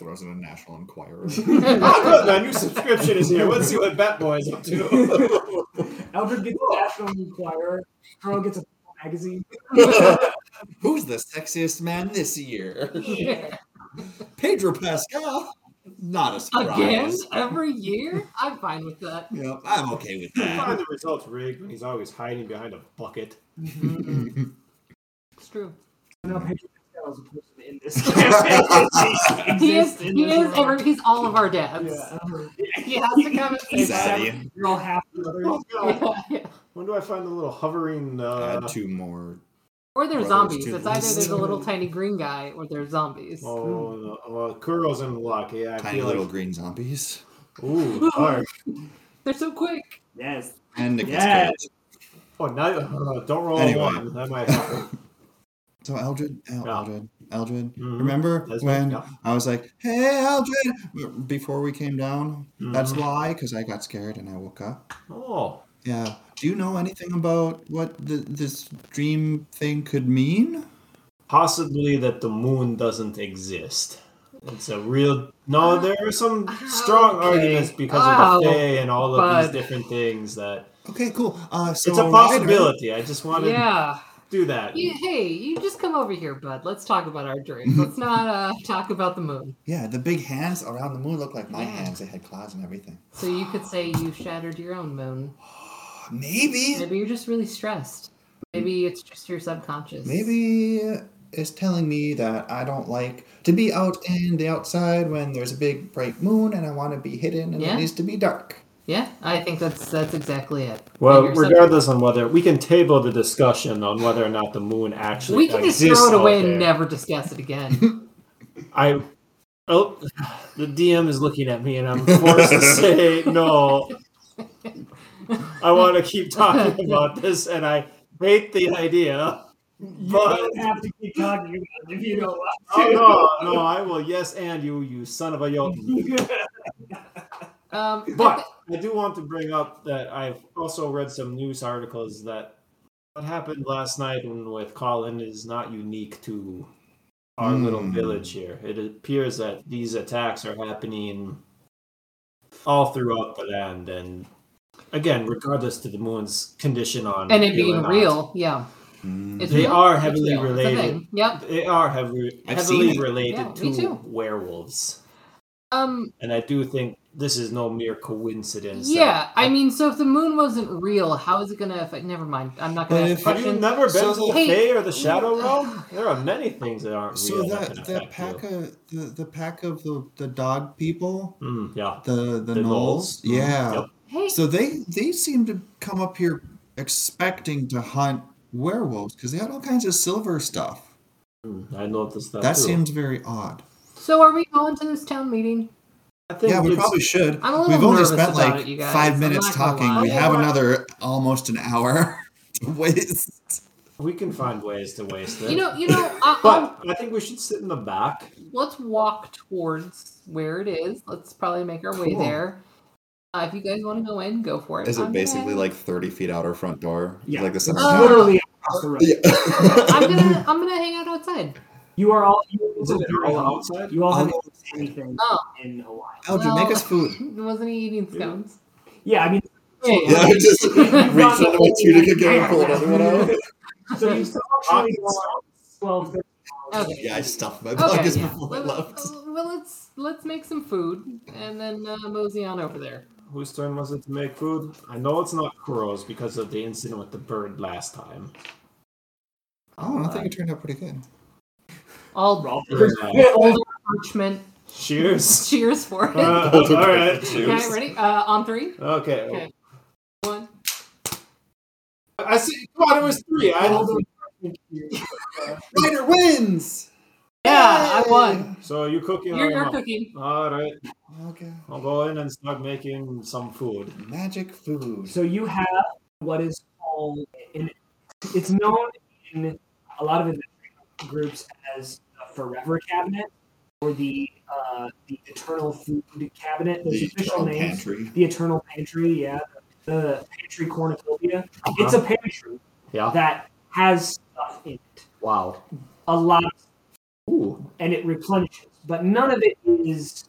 Speaker 4: Throws in a National Enquirer.
Speaker 3: Oh good, my new subscription is here. Let's see what Bat Boy's up to. [LAUGHS]
Speaker 2: Eldrid gets a National Enquirer. Kuro gets a magazine. [LAUGHS]
Speaker 4: Who's the sexiest man this year?
Speaker 5: Yeah. [LAUGHS]
Speaker 4: Pedro Pascal. Not a surprise.
Speaker 5: Again, every year, I'm fine with that.
Speaker 4: Yeah, I'm okay with
Speaker 3: I
Speaker 4: that.
Speaker 3: find the results rigged when he's always hiding behind a bucket. Mm-hmm.
Speaker 5: It's true.
Speaker 2: Now Pedro Pascal is a person in this campaign. [LAUGHS]
Speaker 5: He is. He [LAUGHS] is.
Speaker 2: world.
Speaker 5: Every, he's all of our dads.
Speaker 2: Yeah.
Speaker 5: He has to come and say [LAUGHS]
Speaker 2: He's
Speaker 4: Zaddy.
Speaker 2: seven, You're all half brothers.
Speaker 3: Oh god.
Speaker 5: Yeah, yeah.
Speaker 3: When do I find the little hovering uh
Speaker 4: Add two more.
Speaker 5: Or they're zombies. It's either there's a little tiny green guy or they're zombies.
Speaker 3: Oh, no. well, Kuro's in luck. Yeah, I
Speaker 4: Tiny
Speaker 3: feel
Speaker 4: little
Speaker 3: like.
Speaker 4: green zombies.
Speaker 3: Ooh, dark.
Speaker 5: They're so quick.
Speaker 2: Yes.
Speaker 4: And Nicolas
Speaker 2: Yes.
Speaker 4: Cage.
Speaker 3: Oh, now uh, don't roll
Speaker 4: Anyway.
Speaker 3: a one. That might happen.
Speaker 4: So Eldrid, El-
Speaker 3: Yeah.
Speaker 4: Eldrid, Eldrid.
Speaker 3: Mhm.
Speaker 4: Remember
Speaker 3: That's
Speaker 4: when
Speaker 3: right,
Speaker 4: I was like, "Hey, Eldrid," before we came down? That's
Speaker 3: Mhm.
Speaker 4: why, because I got scared and I woke up.
Speaker 3: Oh,
Speaker 4: Yeah. Do you know anything about what the, this dream thing could mean?
Speaker 3: possibly that the moon doesn't exist. It's a real. No, there are some strong
Speaker 5: Okay.
Speaker 3: arguments because
Speaker 5: Oh,
Speaker 3: of the Fae and all of
Speaker 5: bud.
Speaker 3: these different things that
Speaker 4: Okay, cool. Uh, so
Speaker 3: it's a possibility. I just wanted. to
Speaker 5: Yeah.
Speaker 3: Do that.
Speaker 5: You, hey, you just come over here, bud. Let's talk about our dreams. Let's [LAUGHS] not uh, talk about the moon.
Speaker 4: Yeah, the big hands around the moon look like my
Speaker 5: Yeah.
Speaker 4: hands. They had claws and everything.
Speaker 5: So you could say you shattered your own moon. [GASPS]
Speaker 4: Maybe.
Speaker 5: Maybe you're just really stressed. Maybe it's just your subconscious.
Speaker 4: Maybe it's telling me that I don't like to be out in the outside when there's a big bright moon and I want to be hidden and
Speaker 5: Yeah.
Speaker 4: it needs to be dark.
Speaker 5: Yeah, I think that's that's exactly it.
Speaker 3: Well,
Speaker 5: Figure something-
Speaker 3: regardless on whether we can table the discussion on whether or not the moon actually
Speaker 5: we can just throw it away
Speaker 3: there.
Speaker 5: and never discuss it again. [LAUGHS]
Speaker 3: I oh, the DM is looking at me, and I'm forced to say [LAUGHS] no. I want to keep talking about this, and I hate the idea.
Speaker 2: You
Speaker 3: But
Speaker 2: don't have to keep talking about it if you don't want
Speaker 3: oh no, no, I will. Yes, and you, you son of a yo. [LAUGHS]
Speaker 2: to.
Speaker 5: Um, [LAUGHS]
Speaker 3: But I do want to bring up that I've also read some news articles that what happened last night with Collin is not unique to our little
Speaker 4: Hmm.
Speaker 3: village here. It appears that these attacks are happening all throughout the land, and again, regardless to the moon's condition on
Speaker 5: and it being
Speaker 3: or not,
Speaker 5: real, yeah,
Speaker 4: Mm.
Speaker 3: They
Speaker 5: real.
Speaker 3: are
Speaker 5: It's
Speaker 3: heavily
Speaker 5: real. It's
Speaker 3: related.
Speaker 5: thing. Yep.
Speaker 3: They are heavily,
Speaker 4: I've
Speaker 3: heavily
Speaker 4: seen it.
Speaker 3: related
Speaker 5: Yeah,
Speaker 3: to werewolves,
Speaker 5: Um.
Speaker 3: and I do think this is no mere coincidence. that-
Speaker 5: Yeah. I mean, so if the moon wasn't real, how is it going to affect? Never mind. I'm not going to.
Speaker 3: Have you never been
Speaker 4: So
Speaker 3: to the
Speaker 5: Hey-
Speaker 3: Fae or the [SIGHS] Shadow Realm? There are many things that aren't
Speaker 4: So
Speaker 3: real
Speaker 4: that
Speaker 3: that
Speaker 4: that pack
Speaker 3: you.
Speaker 4: of the, the pack of the, the dog people,
Speaker 3: Mm, yeah.
Speaker 4: the the,
Speaker 3: The
Speaker 4: gnolls,
Speaker 3: gnolls? Mhm.
Speaker 4: yeah.
Speaker 3: Yep.
Speaker 5: Hey,
Speaker 4: So they they seem to come up here expecting to hunt werewolves because they had all kinds of silver stuff.
Speaker 3: Mm, I noticed that.
Speaker 4: That
Speaker 3: too.
Speaker 4: seems very odd.
Speaker 5: So are we going to this town meeting?
Speaker 3: I think
Speaker 4: Yeah, we probably should.
Speaker 5: I'm a little
Speaker 4: We've only
Speaker 5: nervous
Speaker 4: spent
Speaker 5: about
Speaker 4: like
Speaker 5: it, you guys.
Speaker 4: five
Speaker 5: I'm
Speaker 4: minutes
Speaker 5: not gonna
Speaker 4: talking.
Speaker 5: lie.
Speaker 4: We have another almost an hour [LAUGHS] to waste.
Speaker 3: we can find ways to waste it.
Speaker 5: You know, you know. I, I'll,
Speaker 3: but I think we should sit in the back.
Speaker 5: let's walk towards where it is. Let's probably make our way
Speaker 4: Cool.
Speaker 5: there. Uh, if you guys want to go in, go for it.
Speaker 4: Is it
Speaker 5: I'm
Speaker 4: basically
Speaker 5: gonna,
Speaker 4: like thirty feet out our front door?
Speaker 2: Yeah.
Speaker 4: Like the center
Speaker 2: It's
Speaker 5: Uh,
Speaker 2: literally across the road.
Speaker 5: I'm gonna I'm gonna hang out outside.
Speaker 2: You are all. You,
Speaker 3: Is it
Speaker 2: you're
Speaker 3: all
Speaker 2: all
Speaker 3: outside?
Speaker 2: You all haven't eaten anything
Speaker 5: Oh.
Speaker 2: in a while.
Speaker 4: Eldrid, make us food. [LAUGHS]
Speaker 5: Wasn't he eating scones?
Speaker 2: Yeah, I mean,
Speaker 5: Yeah.
Speaker 4: Yeah, I just reach
Speaker 2: You've
Speaker 4: my tunic again and pull another one out. [LAUGHS]
Speaker 2: so you still actually got 12,
Speaker 5: Okay.
Speaker 4: Yeah, I stuffed my
Speaker 5: Okay.
Speaker 4: pockets
Speaker 5: yeah.
Speaker 4: before I
Speaker 5: Well,
Speaker 4: left.
Speaker 5: well, let's let's make some food and then uh, mosey on over there.
Speaker 3: Whose turn was it to make food? I know it's not Kuro's because of the incident with the bird last time.
Speaker 4: Oh, I think it turned out pretty good.
Speaker 5: All
Speaker 2: Rob-
Speaker 3: Yeah.
Speaker 5: older parchment.
Speaker 3: Cheers. [LAUGHS]
Speaker 5: Cheers for it.
Speaker 3: Uh, all right.
Speaker 5: okay, ready? Uh, on three.
Speaker 3: Okay.
Speaker 5: Okay. One.
Speaker 3: I see. Come on, it was three. I [LAUGHS]
Speaker 4: Ryder wins!
Speaker 5: Yeah, I won.
Speaker 3: So you cooking?
Speaker 5: You're,
Speaker 3: or
Speaker 5: you're cooking.
Speaker 3: All right.
Speaker 4: Okay.
Speaker 3: I'll go in and start making some food.
Speaker 4: Magic food.
Speaker 2: So you have what is called, in, it's known in a lot of adventure groups as a forever cabinet or the uh, the eternal food cabinet. Those
Speaker 4: The
Speaker 2: official
Speaker 4: eternal
Speaker 2: names.
Speaker 4: pantry.
Speaker 2: The eternal pantry, yeah. The pantry cornucopia. It's a pantry
Speaker 3: Yeah.
Speaker 2: that has stuff in it.
Speaker 3: Wow.
Speaker 2: A lot
Speaker 3: Ooh.
Speaker 2: and it replenishes. But none of it is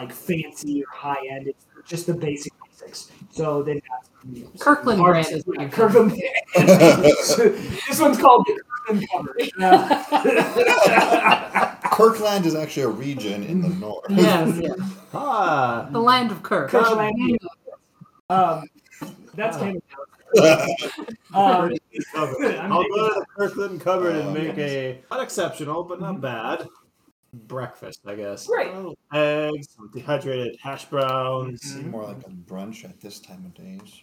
Speaker 2: like fancy or high end. It's just the basic basics. So they've got some,
Speaker 5: Kirkland
Speaker 2: some
Speaker 5: brand is what
Speaker 2: yeah,
Speaker 5: you're
Speaker 2: Kirkland. [LAUGHS] this one's called the Kirkland cupboard. Uh,
Speaker 4: Kirkland is actually a region in the north.
Speaker 5: Yes, yes.
Speaker 3: Ah.
Speaker 5: The land of Kirk.
Speaker 2: Kirkland. um, that's kind of. [LAUGHS] Um,
Speaker 3: Cupboard. [LAUGHS]
Speaker 2: I'm
Speaker 3: I'll go to the Kirkland cupboard and
Speaker 4: Oh,
Speaker 3: make a not exceptional but not bad breakfast, I guess.
Speaker 2: Great.
Speaker 3: Eggs, some dehydrated hash browns.
Speaker 2: Mhm.
Speaker 4: More like a brunch at this time of days.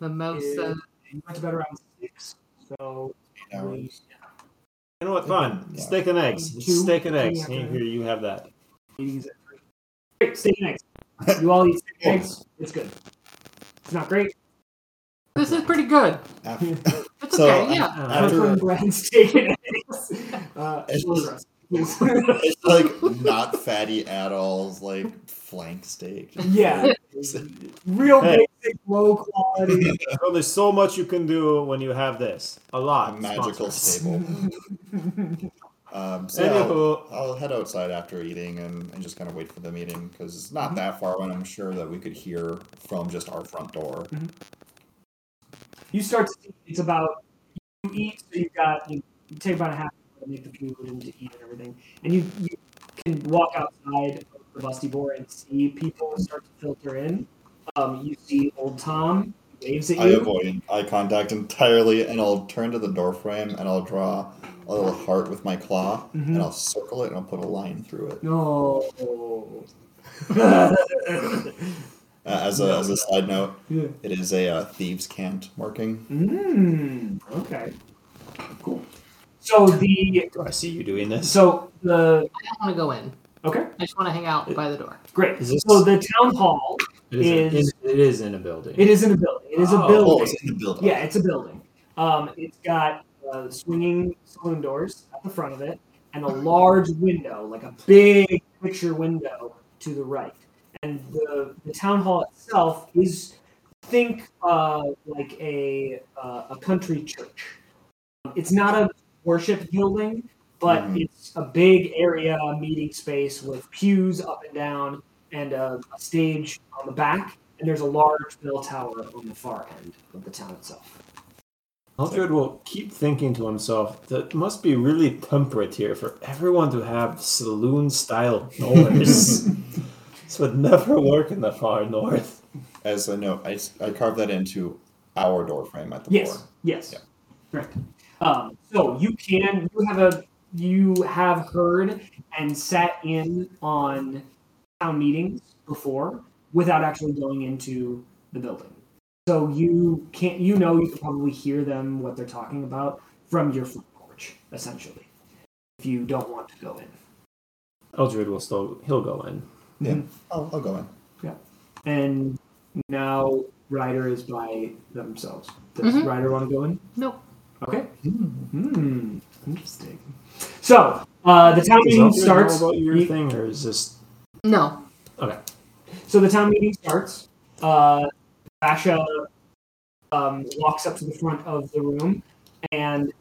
Speaker 5: Mimosa.
Speaker 2: you went to bed around six, so
Speaker 4: Eight hours.
Speaker 3: You know what? Fine.
Speaker 4: Yeah.
Speaker 3: Steak and eggs.
Speaker 2: Two-
Speaker 3: steak and eggs.
Speaker 2: after
Speaker 3: Here, here, you have that.
Speaker 2: meetings at three. Great, steak and eggs. [LAUGHS] You all eat steak and eggs. It's good. It's not great.
Speaker 5: This is pretty good.
Speaker 4: After,
Speaker 5: It's [LAUGHS]
Speaker 4: So,
Speaker 5: okay, yeah.
Speaker 4: after
Speaker 2: Kirkland brand [LAUGHS] steak and eggs. Uh,
Speaker 4: It's
Speaker 2: short
Speaker 4: just-
Speaker 2: rest, please. [LAUGHS]
Speaker 4: it's like not [LAUGHS] fatty at all. It's like flank steak.
Speaker 2: yeah, [LAUGHS] real
Speaker 3: Hey.
Speaker 2: basic, low quality.
Speaker 3: Well, there's so much you can do when you have this. A
Speaker 4: A
Speaker 3: lot.
Speaker 4: magical
Speaker 3: Sponsor us.
Speaker 4: stable. Um, so yeah, I'll,
Speaker 3: Anywho,
Speaker 4: I'll head outside after eating and, and just kind of wait for the meeting because it's not that far away. and I'm sure that we could hear from just our front door.
Speaker 2: you start to see it's about you eat, so you've got you, you take about a half hour to make the food and to eat and everything, and you you can walk outside of the Busty Boar and see people start to filter in. Um, you see old Tom waves at you.
Speaker 4: I avoid eye contact entirely, and I'll turn to the door frame and I'll draw a little heart with my claw,
Speaker 2: Mhm.
Speaker 4: and I'll circle it and I'll put a line through it.
Speaker 2: No. [LAUGHS]
Speaker 4: Uh, as a as a side note,
Speaker 2: Yeah.
Speaker 4: it is a uh, thieves' cant marking.
Speaker 2: Mm, okay. Cool. So the
Speaker 3: Do I see you doing this?
Speaker 2: so the
Speaker 5: I don't want to go in.
Speaker 2: okay
Speaker 5: I just want to hang out by the door.
Speaker 2: great.
Speaker 3: Is this-
Speaker 2: So the town hall
Speaker 3: It is,
Speaker 2: is-
Speaker 3: in, it is in a building.
Speaker 2: it is in a building. It is a
Speaker 3: Oh.
Speaker 4: Oh,
Speaker 2: building.
Speaker 4: it's in the building.
Speaker 2: Yeah, it's a building. Um, it's got uh, swinging saloon doors at the front of it, and a large window, like a big picture window to the right. And the the town hall itself is think uh, like a uh, a country church. It's not a worship building, but
Speaker 4: Mhm.
Speaker 2: it's a big area meeting space with pews up and down and a, a stage on the back. And there's a large bell tower on the far end of the town itself.
Speaker 3: Alfred will keep thinking to himself that it must be really temperate here for everyone to have saloon style [LAUGHS] doors. this would never work in the far north.
Speaker 4: As a note, I, I carved that into our door frame at the
Speaker 2: Yes.
Speaker 4: floor.
Speaker 2: Yes.
Speaker 4: Yeah.
Speaker 2: Correct. Um, so you can you have a you have heard and sat in on town meetings before without actually going into the building. So you can't you know you can probably hear them what they're talking about from your front porch, essentially. If you don't want to go in.
Speaker 3: Eldrid will still he'll go in.
Speaker 4: Yeah, I'll, I'll go in.
Speaker 2: Yeah, and now Ryder is by themselves. Does
Speaker 5: Mhm.
Speaker 2: Ryder want to go in?
Speaker 5: Nope.
Speaker 2: Okay. Hmm. Interesting. So uh, the town
Speaker 3: Does
Speaker 2: meeting starts.
Speaker 3: know about your thing, or is this
Speaker 5: No.
Speaker 3: okay?
Speaker 2: So the town meeting starts. Uh, Vasha um, walks up to the front of the room, and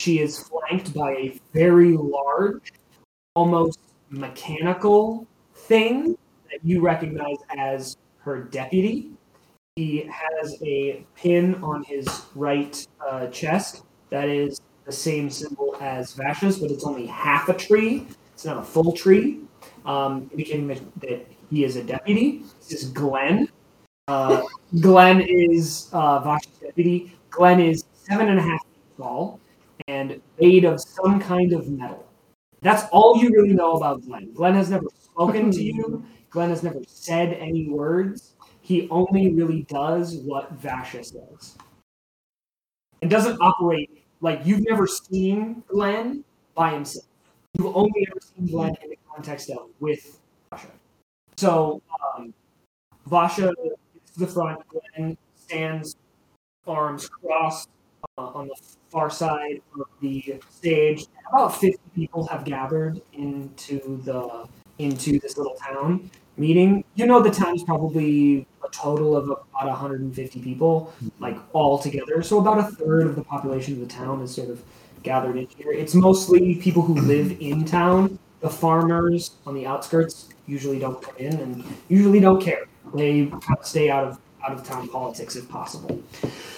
Speaker 2: she is flanked by a very large, almost mechanical thing that you recognize as her deputy. He has a pin on his right uh, chest that is the same symbol as Vasha's, but it's only half a tree. It's not a full tree, um, indicating that, that he is a deputy. This is Glenn. Uh, Glenn is uh, Vasha's deputy. Glenn is seven and a half feet tall and made of some kind of metal. That's all you really know about Glenn. Glenn has never spoken to you. Glenn has never said any words. He only really does what Vasha does. And doesn't operate like you've never seen Glenn by himself. You've only ever seen Glenn in the context of with Vasha. So um, Vasha is the front. Glenn stands, arms crossed uh, on the far side of the stage. About 50 people have gathered into the into this little town meeting. You know, the town is probably a total of about 150 people, like all together. So about a third of the population of the town is sort of gathered in here. It's mostly people who [CLEARS THROAT] live in town. The farmers on the outskirts usually don't come in and usually don't care. They stay out of out of town politics if possible.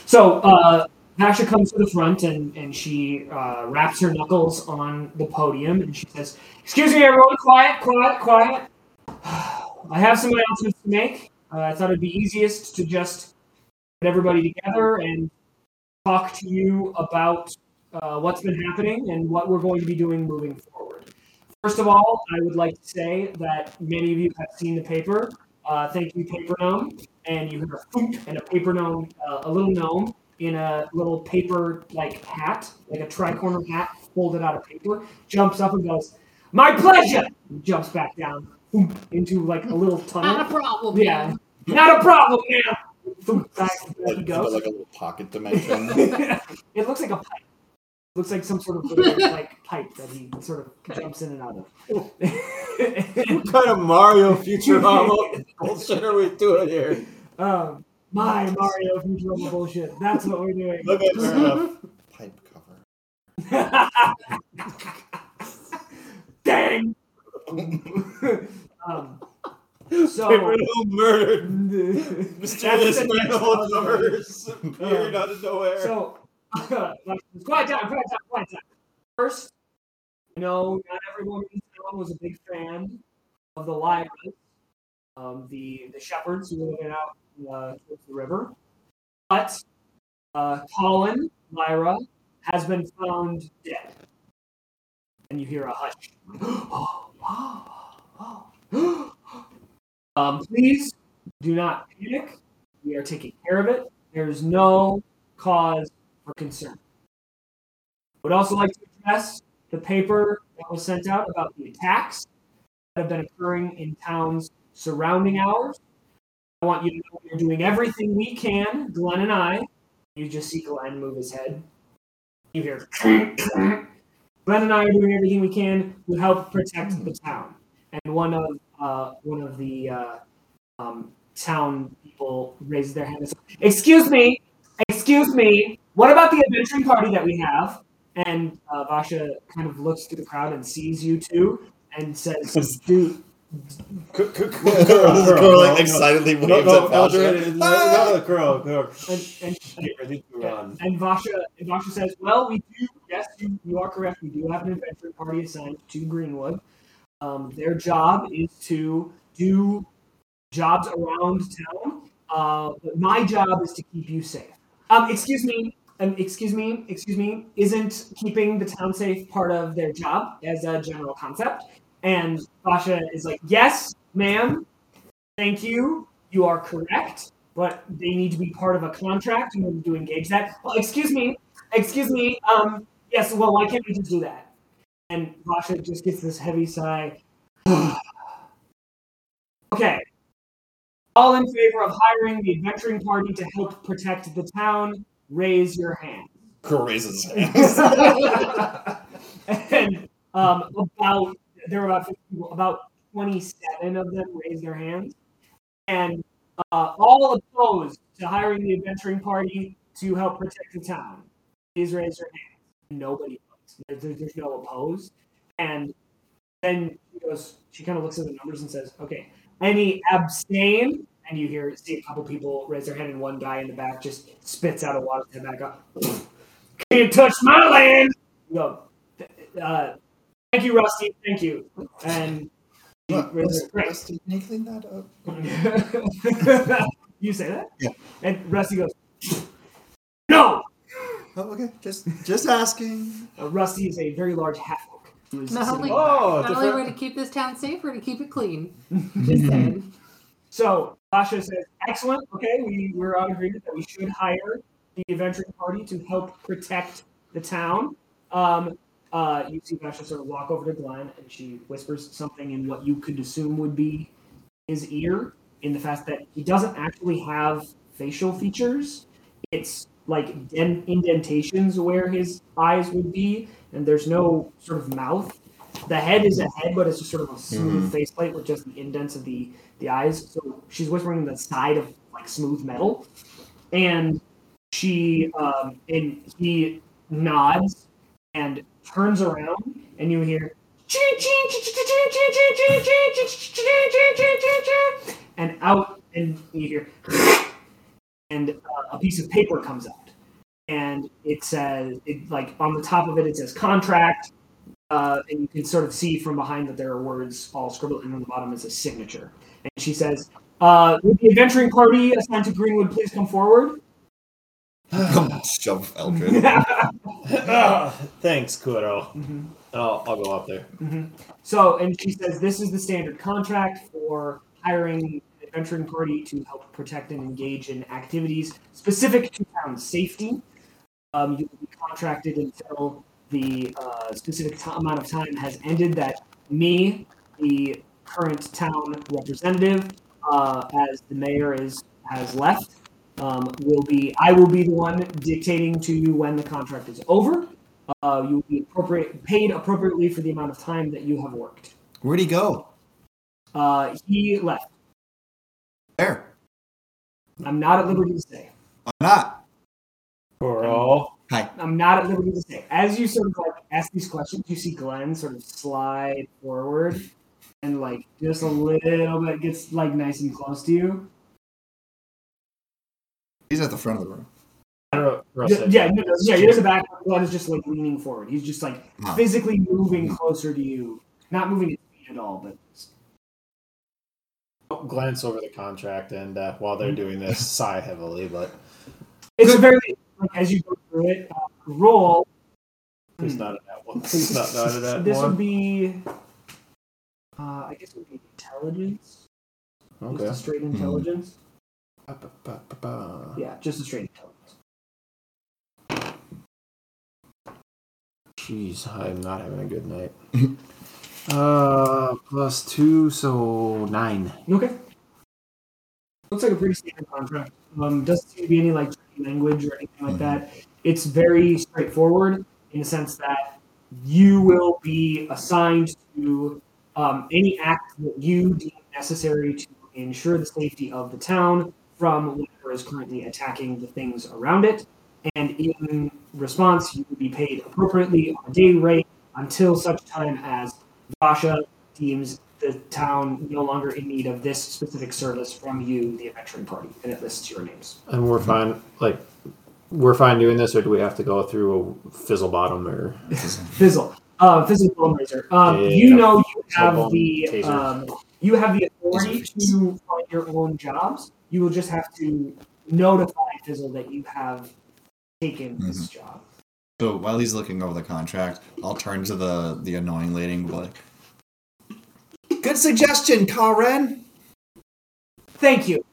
Speaker 2: So uh, Vasha comes to the front and, and she uh, wraps her knuckles on the podium and she says, Excuse me, everyone, quiet, quiet, quiet. I have some announcements to make. Uh, I thought it'd be easiest to just get everybody together and talk to you about uh, what's been happening and what we're going to be doing moving forward. First of all, I would like to say that many of you have seen the paper. Uh, thank you, Paper Gnome. And you hear a foot and a paper gnome, uh, a little gnome in a little paper like hat, like a tricorner hat folded out of paper, jumps up and goes, "My pleasure!" And jumps back down into like a little tunnel.
Speaker 5: Not a problem.
Speaker 2: Yeah,
Speaker 5: man.
Speaker 2: not a problem, man. Boom, back, back
Speaker 4: Like,
Speaker 2: he goes.
Speaker 4: like a little pocket dimension. [LAUGHS]
Speaker 2: it looks like a pipe. It Looks like some sort of little, like [LAUGHS] pipe that he sort of jumps in and out of.
Speaker 3: What kind of Mario Futurama [LAUGHS] bullshit are we doing here?
Speaker 2: um, my Mario Futurama bullshit. That's what we're doing.
Speaker 3: Look at her.
Speaker 4: Pipe cover.
Speaker 2: Dang. [LAUGHS] um, so
Speaker 3: Gnome murdered. Mysterious
Speaker 2: next
Speaker 3: manhole appeared out of nowhere.
Speaker 2: So, [LAUGHS] quiet down, quiet down, quiet down. First, I know not everyone in town was a big fan of the Lyras, um, the the shepherds who were living out uh, towards the river, but uh, Collin Lyra has been found dead. and you hear a hush. [GASPS] [GASPS] um, please do not panic. We are taking care of it. There's no cause for concern. Would also like to address the paper that was sent out about the attacks that have been occurring in towns surrounding ours. I want you to know we're doing everything we can, Glenn and I. You just see Glenn move his head. You hear Glenn and I are doing everything we can to help protect the town. And one of uh, one of the uh, um, town people raises their hand and says, "Excuse me, excuse me. What about the adventuring party that we have?" And uh, Vasha kind of looks through the crowd and sees you two and says, "Dude,
Speaker 3: Girl, [LAUGHS]
Speaker 4: This girl, like, excitedly
Speaker 3: No,
Speaker 4: waves
Speaker 3: no,
Speaker 4: at Vasha.
Speaker 3: Eldrid, no, no, girl, girl.
Speaker 2: and, and,
Speaker 3: Get ready to run.
Speaker 2: And Vasha, and Vasha says, "Well, we do. Yes, you, you are correct. We do have an adventure party assigned to Greenwood. Um, their job is to do jobs around town. Uh, but my job is to keep you safe. Um, excuse me. Um, excuse me. Excuse me. Isn't keeping the town safe part of their job as a general concept?" And Vasha is like, "Yes, ma'am. Thank you. You are correct." but they need to be part of a contract in order to engage that. Well, excuse me, excuse me. Um, yes. Well, why can't we just do that? And Vasha just gets this heavy sigh. [SIGHS] okay. All in favor of hiring the adventuring party to help protect the town, raise your hand.
Speaker 4: Girl raises his [LAUGHS] hands. [LAUGHS]
Speaker 2: and um, about there were about 50 people, about 27 of them raised their hands, and uh, all opposed to hiring the adventuring party to help protect the town. Please raise your hands. Nobody votes. There, there- there's no opposed. And then she goes, she kind of looks at the numbers and says, "Okay, any abstain?" And you hear see a couple people raise their hand, and one guy in the back just spits out a water head back up. Can't touch my land. You go, uh, thank you, Rusty. Thank you. And
Speaker 4: What?
Speaker 2: raises her- great.
Speaker 4: Rusty, can you clean that up? [LAUGHS]
Speaker 2: you say that?
Speaker 4: Yeah.
Speaker 2: And Rusty goes, No!
Speaker 4: Oh, okay. Just just asking.
Speaker 2: Uh, Rusty is a very large half orc. who is
Speaker 5: Not
Speaker 2: sitting
Speaker 5: only.
Speaker 3: Oh,
Speaker 5: not only way to keep this town safe, or to keep it clean. [LAUGHS] Just saying.
Speaker 2: So Vasha says, Excellent. Okay, we, we're on agreement that we should hire the adventuring party to help protect the town. Um, uh, you see Vasha sort of walk over to Glenn and she whispers something in what you could assume would be his ear, in the fact that he doesn't actually have facial features. It's like den- indentations where his eyes would be, and there's no sort of mouth. The head is a head, but it's just sort of a smooth faceplate with just the indents of the the eyes. So she's whispering the side of like smooth metal, and she um, and he nods and turns around, and you hear and out, and you hear and uh, a piece of paper comes out, and it says it like on the top of it it says contract. Uh, and you can sort of see from behind that there are words all scribbled, and on the bottom is a signature. And she says, uh, "Would the adventuring party assigned to Greenwood please come forward?"
Speaker 4: Come [SIGHS] shove
Speaker 3: Eldrid. [LAUGHS] [LAUGHS] Thanks, Kuro.
Speaker 2: Mhm.
Speaker 3: I'll, I'll go up there.
Speaker 2: So, and she says this is the standard contract for hiring an adventuring party to help protect and engage in activities specific to town safety. Um, you will be contracted until the uh, specific ti amount of time has ended that me, the current town representative, uh, as the mayor is has left, um, will be I will be the one dictating to you when the contract is over. Uh, you will be appropriate paid appropriately for the amount of time that you have worked.
Speaker 4: Where'd he go?
Speaker 2: Uh, he left.
Speaker 4: There.
Speaker 2: I'm not at liberty to say.
Speaker 4: Why not?
Speaker 3: Kuro.
Speaker 4: Hi.
Speaker 2: I'm not at liberty to say. As you sort of like ask these questions, you see Glenn sort of slide forward and like just a little bit gets like nice and close to you.
Speaker 4: He's at the front of the room.
Speaker 3: Kuro- Kuro
Speaker 2: Yeah,
Speaker 3: said-
Speaker 2: yeah, no, no, yeah. You're in the back. Glenn is just like leaning forward. He's just like
Speaker 4: Huh.
Speaker 2: physically moving closer to you, not moving his feet at all, but
Speaker 3: I'll glance over the contract and uh, while they're doing this, [LAUGHS] sigh heavily. But
Speaker 2: it's a very like as you go through it. Uh, roll
Speaker 3: Please not in that one. Please not not in that [LAUGHS]
Speaker 2: this
Speaker 3: one.
Speaker 2: would be. Uh, I guess it would be intelligence. Just
Speaker 3: Okay.
Speaker 2: a straight intelligence.
Speaker 3: Ba-ba-ba-ba-ba.
Speaker 2: Yeah, just a straight intelligence.
Speaker 3: Jeez, I'm not having a good night. [LAUGHS] uh, plus two, so nine.
Speaker 2: Okay. Looks like a pretty standard contract. Um, doesn't seem to be any like tricky language or anything like that. It's very straightforward in the sense that you will be assigned to um, any act that you deem necessary to ensure the safety of the town from whatever is currently attacking the things around it. And in response, you will be paid appropriately on a day rate until such time as Vasha deems the town no longer in need of this specific service from you, the adventuring party, and it lists your names.
Speaker 3: And we're fine, like, we're fine doing this, or do we have to go through a fizzle bottom or? [LAUGHS]
Speaker 2: Fizzle, uh, Fizzle Bone Razor. Um,
Speaker 3: Yeah.
Speaker 2: You know you have the um, you have the authority to find your own jobs. You will just have to notify Fizzle that you have taken mm-hmm. this job.
Speaker 4: So while he's looking over the contract, I'll turn to the the annoying lady and be like, "Good suggestion, Karen."
Speaker 2: Thank you.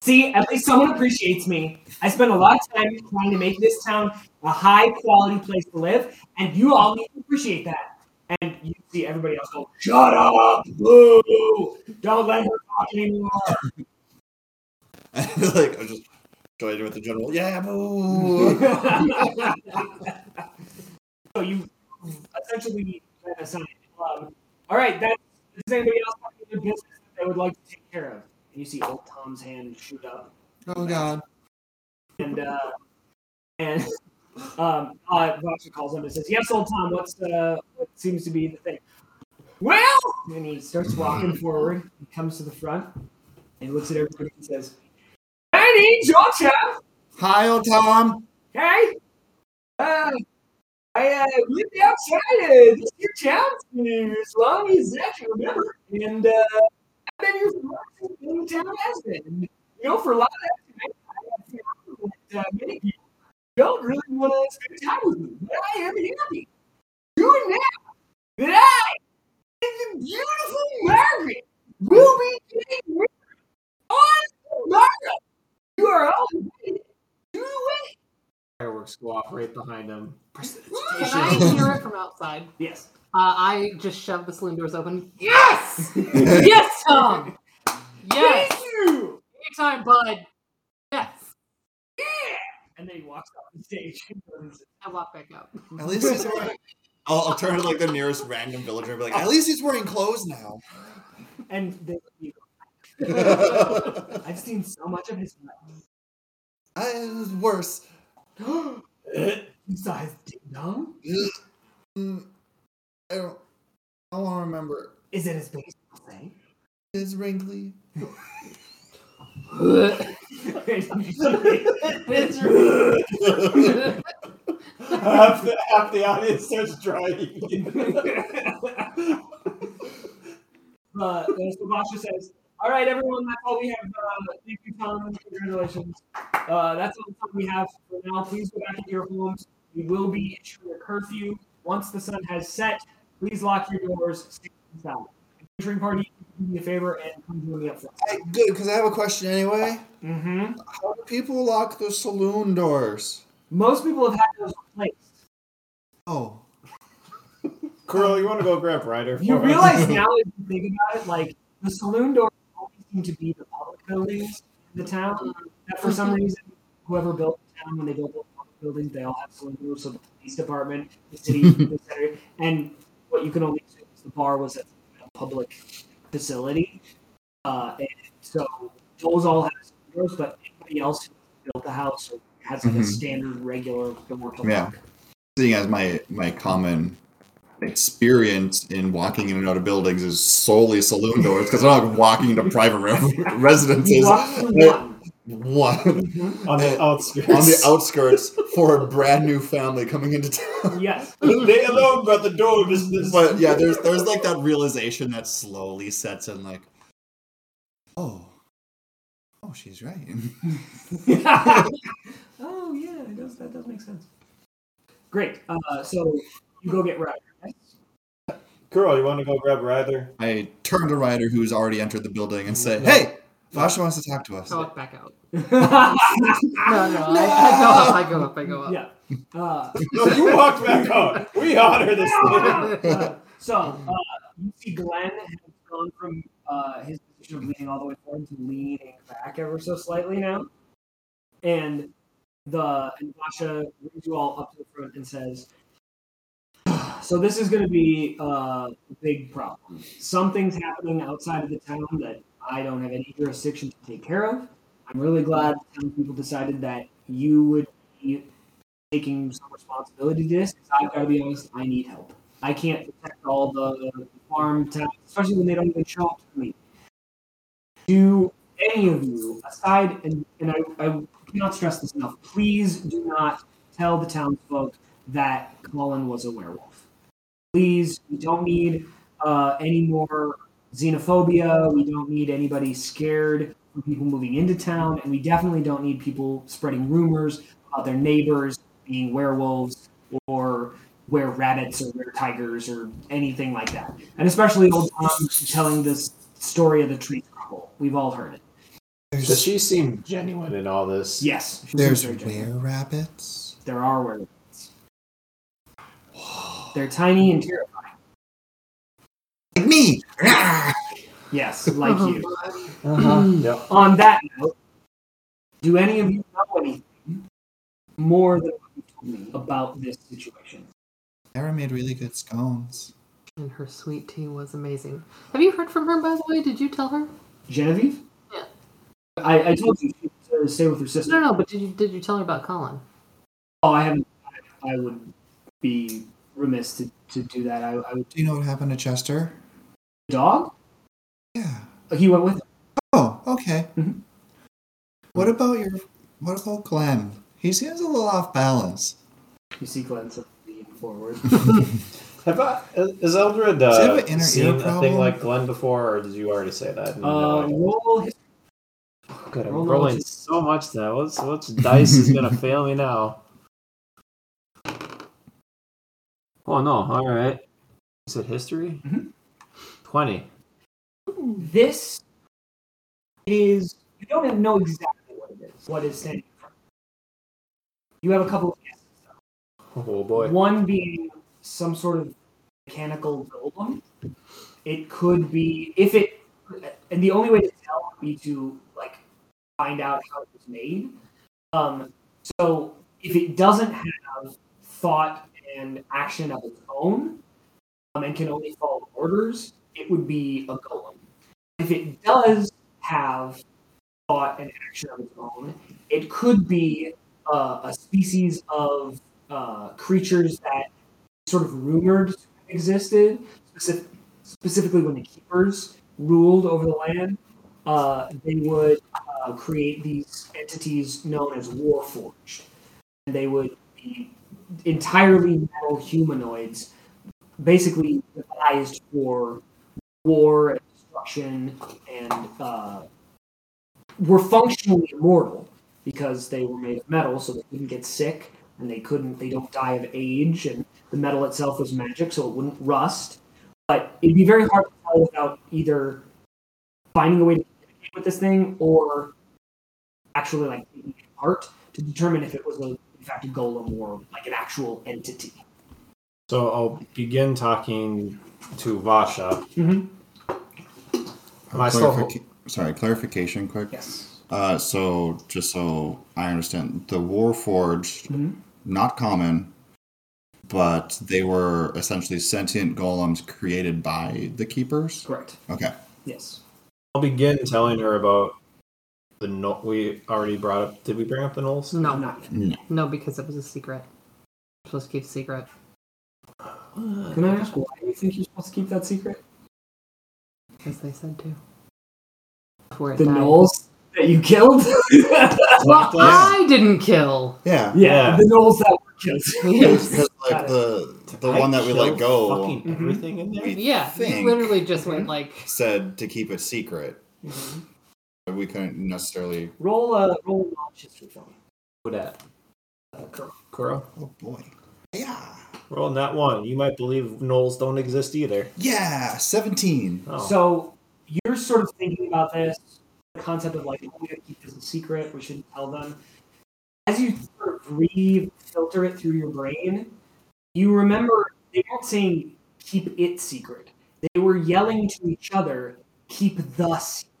Speaker 2: See, at least someone appreciates me. I spend a lot of time trying to make this town a high quality place to live, and you all need to appreciate that. And you see everybody else go, Shut up! Boo! Don't let her talk anymore. [LAUGHS]
Speaker 4: I feel like I'm just joined with the general. Yeah, boo. [LAUGHS]
Speaker 2: so you essentially been assigned. Um, all right, that does anybody else have any business that they would like to take care of? And you see old Tom's hand shoot up.
Speaker 4: oh God.
Speaker 2: and uh, and [LAUGHS] um, uh, Vasha calls him and says, "Yes, old Tom. What's uh, what seems to be the thing?" Well, and he starts walking forward. He comes to the front and looks at everybody and says, "Hey, Georgia.
Speaker 4: Hi, old Tom.
Speaker 2: Hey, uh, I uh, lived outside of this here town as long as I can remember, and uh, I've been here for long as the town has been. You know, for a lot of that time, I have found that uh, many people don't really want to spend time with me, but I am happy doing now that I and the beautiful Margaret will be getting married on tomorrow. You are all invited to the wedding.
Speaker 3: Fireworks go off right behind them.
Speaker 5: Can I hear it from outside?
Speaker 2: Yes.
Speaker 5: Uh, I just shoved the saloon doors open. Yes! [LAUGHS] yes, Tom! Yes!
Speaker 2: Thank you.
Speaker 5: Anytime, bud. Yes. Yeah!
Speaker 2: And then he walks off the stage.
Speaker 5: I walk back out.
Speaker 4: At least he's wearing. I'll, I'll turn to like the nearest random villager and be like, "At least he's wearing clothes now."
Speaker 2: and they, you [LAUGHS] I've seen so much of his
Speaker 4: I, it was worse.
Speaker 2: life. you saw his ding dong?
Speaker 4: Mm, I don't. I don't remember.
Speaker 2: Is it his baseball thing?
Speaker 4: It's wrinkly.
Speaker 3: Half, the, half the audience starts drying.
Speaker 2: uh, so Vasha says, "All right, everyone, that's all we have. Uh, thank you, Tom. Congratulations. Uh, that's all the time we have for now. Please go back to your homes. We will be issuing a curfew once the sun has set. Please lock your doors. Stay inside. Adventuring party, do me a favor and come join me up front.
Speaker 4: Hey, good, because I have a question anyway.
Speaker 2: Mm-hmm.
Speaker 4: How do people lock the saloon doors?
Speaker 2: Most people have had those replaced.
Speaker 4: Oh, [LAUGHS]
Speaker 3: Kuro, you want to go grab Ryder?
Speaker 2: You
Speaker 3: for
Speaker 2: realize [LAUGHS] now, if you think about it, like the saloon doors always seem to be the public buildings in the town. That for some reason, whoever built the town when they built the public buildings, they all have saloon doors. So the police department, the city, [LAUGHS] the center, and what you can only assume is the bar was a public facility. Uh, and so those all have doors, but anybody else who built the house has like a
Speaker 4: Mhm.
Speaker 2: standard regular door
Speaker 4: Yeah. seeing as my my common experience in walking in and out of buildings is solely saloon doors because I'm not walking into private re- [LAUGHS] residences.
Speaker 2: You walk through
Speaker 4: They're-
Speaker 2: one.
Speaker 4: One
Speaker 3: on the [LAUGHS] outskirts.
Speaker 4: on the outskirts for a brand new family coming into town.
Speaker 2: Yes. [LAUGHS]
Speaker 3: they alone brought the door business.
Speaker 4: But yeah, there's there's like that realization that slowly sets in, like, oh, oh, she's right. [LAUGHS]
Speaker 2: oh yeah, it does, that does make sense. Great. Uh, so you go get Ryder. right?
Speaker 3: Kuro, you want to go grab Ryder?
Speaker 4: I turn to Ryder, who's already entered the building, and say, "Hey, Vasha wants to talk to us."
Speaker 5: I walk back out. [LAUGHS] No, no, I, I go up. I go up. I go up.
Speaker 2: yeah. Uh,
Speaker 3: No, [LAUGHS] you walked back out. We honor this thing.
Speaker 2: uh, so uh, you see Glenn has gone from uh, his position of leaning all the way forward to leaning back ever so slightly now, and the and Vasha brings you all up to the front and says, "So this is going to be uh, a big problem. Something's happening outside of the town that I don't have any jurisdiction to take care of. I'm really glad the people decided that you would be taking some responsibility to this. I've got to be honest, I need help. I can't protect all the farm towns, especially when they don't even show up to me. Do any of you, aside, and, and I, I cannot stress this enough, please do not tell the townsfolk that Collin was a werewolf. Please, we don't need uh, any more xenophobia. We don't need anybody scared from people moving into town, and we definitely don't need people spreading rumors about their neighbors being werewolves or were rabbits or were tigers or anything like that. And especially old Tom telling this story of the tree crumble. We've all heard it.
Speaker 3: Does she seem genuine in all this?
Speaker 2: Yes, she
Speaker 4: There's
Speaker 2: seems very genuine.
Speaker 4: were rabbits.
Speaker 2: There are werewolves. They're tiny and terrifying.
Speaker 4: Like me.
Speaker 2: Yes, like you.
Speaker 3: Uh-huh. Yep.
Speaker 2: On that note, do any of you know anything more than what you told me about this situation?
Speaker 4: Sarah made really good scones.
Speaker 5: And her sweet tea was amazing. Have you heard from her, by the way? Did you tell her?
Speaker 2: Genevieve?
Speaker 5: Yeah.
Speaker 2: I, I told you she to stay with her sister.
Speaker 5: No, no. But did you did you tell her about Collin?
Speaker 2: Oh, I haven't. I, I would be remiss to, to do that. I, I would.
Speaker 4: Do you know what happened to Chester?
Speaker 2: dog?
Speaker 4: Yeah.
Speaker 2: He went with him.
Speaker 4: Oh, okay.
Speaker 2: Mm-hmm.
Speaker 4: What about your what about Glenn? He seems a little off balance.
Speaker 2: You see Glenn lean forward. [LAUGHS]
Speaker 3: Have I, is
Speaker 4: Eldrid
Speaker 3: uh,
Speaker 4: inner
Speaker 3: seen a thing like Glenn before, or did you already say that?
Speaker 2: Uh, roll. Oh,
Speaker 3: good, I'm rolling so much now. What's what's dice is gonna [LAUGHS] fail me now? Oh no! All right. Is it history?
Speaker 2: Mm-hmm.
Speaker 3: 20.
Speaker 2: This is, you don't even know exactly what it is, what it's standing for. You have a couple of guesses. Though.
Speaker 3: Oh boy.
Speaker 2: One being some sort of mechanical golem. It could be, if it, and the only way to tell would be to, like, find out how it was made. Um, so if it doesn't have thought and action of its own um, and can only follow orders, it would be a golem. If it does have thought and action of its own, it could be uh, a species of uh, creatures that sort of rumored existed, specific, specifically when the keepers ruled over the land. Uh, they would uh, create these entities known as Warforged. And they would be entirely metal humanoids, basically devised for war and destruction, and uh, were functionally immortal because they were made of metal, so they couldn't get sick and they couldn't they don't die of age and the metal itself was magic so it wouldn't rust. But it'd be very hard to tell without either finding a way to communicate with this thing or actually like taking it apart to determine if it was a, in fact a golem or like an actual entity
Speaker 3: So I'll begin talking to Vasha.
Speaker 2: mm-hmm.
Speaker 3: Am I still?
Speaker 4: Clarifica- sorry, clarification quick.
Speaker 2: yes
Speaker 4: Uh, so just so I understand, the Warforged,
Speaker 2: Mhm.
Speaker 4: not common, but they were essentially sentient golems created by the keepers.
Speaker 2: correct
Speaker 4: Okay.
Speaker 2: yes
Speaker 3: I'll begin telling her about the no. We already brought up. Did we bring up the gnolls?
Speaker 5: No,
Speaker 2: I'm not
Speaker 5: no, because it was a secret. We're supposed to keep a secret.
Speaker 2: Can i ask why you think you're supposed to keep that secret
Speaker 5: As they said to. Before it
Speaker 2: the
Speaker 5: died.
Speaker 2: gnolls that you killed [LAUGHS]
Speaker 5: Well, I didn't kill.
Speaker 4: Yeah.
Speaker 2: yeah,
Speaker 3: Yeah.
Speaker 2: the gnolls that were killed [LAUGHS]
Speaker 5: Yes.
Speaker 4: Because like the the one that we let go
Speaker 3: Fucking
Speaker 2: Mhm.
Speaker 3: everything in there.
Speaker 5: Yeah, you
Speaker 4: think-
Speaker 5: literally just went like.
Speaker 4: said to keep it secret.
Speaker 2: Mhm.
Speaker 4: But we couldn't necessarily.
Speaker 2: Roll a roll a knowledge history for me.
Speaker 3: What at?
Speaker 2: Uh, Kuro.
Speaker 3: Kuro.
Speaker 4: Oh boy. Yeah.
Speaker 3: Roll that one. You might believe gnolls don't exist either.
Speaker 4: Yeah, 17.
Speaker 3: Oh.
Speaker 2: So you're sort of thinking about this, the concept of like, oh, we gotta keep this a secret, we shouldn't tell them. As you sort of re-filter it through your brain, you remember they weren't saying keep it secret. They were yelling to each other, keep the secret.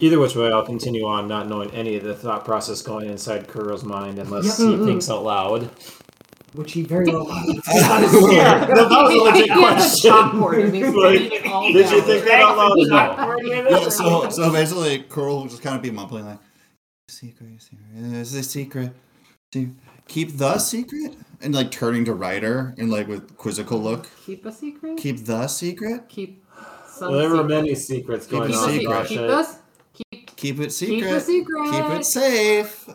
Speaker 3: Either which way, I'll continue on not knowing any of the thought process going inside Kuro's mind unless
Speaker 2: Yep.
Speaker 3: he thinks out loud.
Speaker 2: Which he very well [LAUGHS]
Speaker 3: Yeah, that was a legit [LAUGHS]
Speaker 5: He
Speaker 3: question.
Speaker 5: a chalkboard and he's
Speaker 3: Like,
Speaker 5: writing it all
Speaker 3: Did you think that out loud? No.
Speaker 4: Yeah, so so basically, Kuro will just kind of be mumbling like, "Secret, secret, it's a secret. See, keep the secret," and like turning to Ryder and like with quizzical look,
Speaker 5: Keep a secret.
Speaker 4: "Keep the secret.
Speaker 5: Keep some
Speaker 3: Well, there were many secrets
Speaker 4: Keep
Speaker 3: going
Speaker 4: a
Speaker 5: Keep a
Speaker 3: on.
Speaker 4: secret.
Speaker 5: secret.
Speaker 3: Gosh,
Speaker 5: Keep
Speaker 3: I-
Speaker 5: this. Keep
Speaker 4: Keep it secret.
Speaker 5: Keep a secret.
Speaker 4: Keep it safe."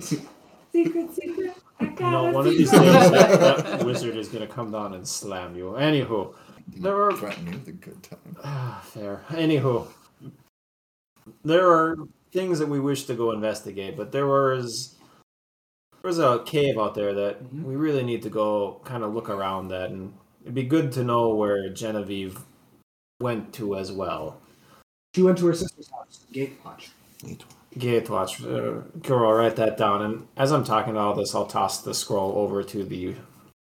Speaker 4: [LAUGHS]
Speaker 5: secret. Secret. I got
Speaker 3: No, one of these
Speaker 5: secret.
Speaker 3: days [LAUGHS] that, that wizard is gonna come down and slam you. Anywho, there were
Speaker 4: Threaten you with a good time.
Speaker 3: Ah, fair. Anywho, there are things that we wish to go investigate, but there was there was a cave out there that we really need to go kind of look around that, and it'd be good to know where Genevieve went to as well.
Speaker 2: She went to her sister's house, Gatewatch.
Speaker 3: Gatewatch, uh, Kuro, I'll write that down. And as I'm talking all this, I'll toss the scroll over to the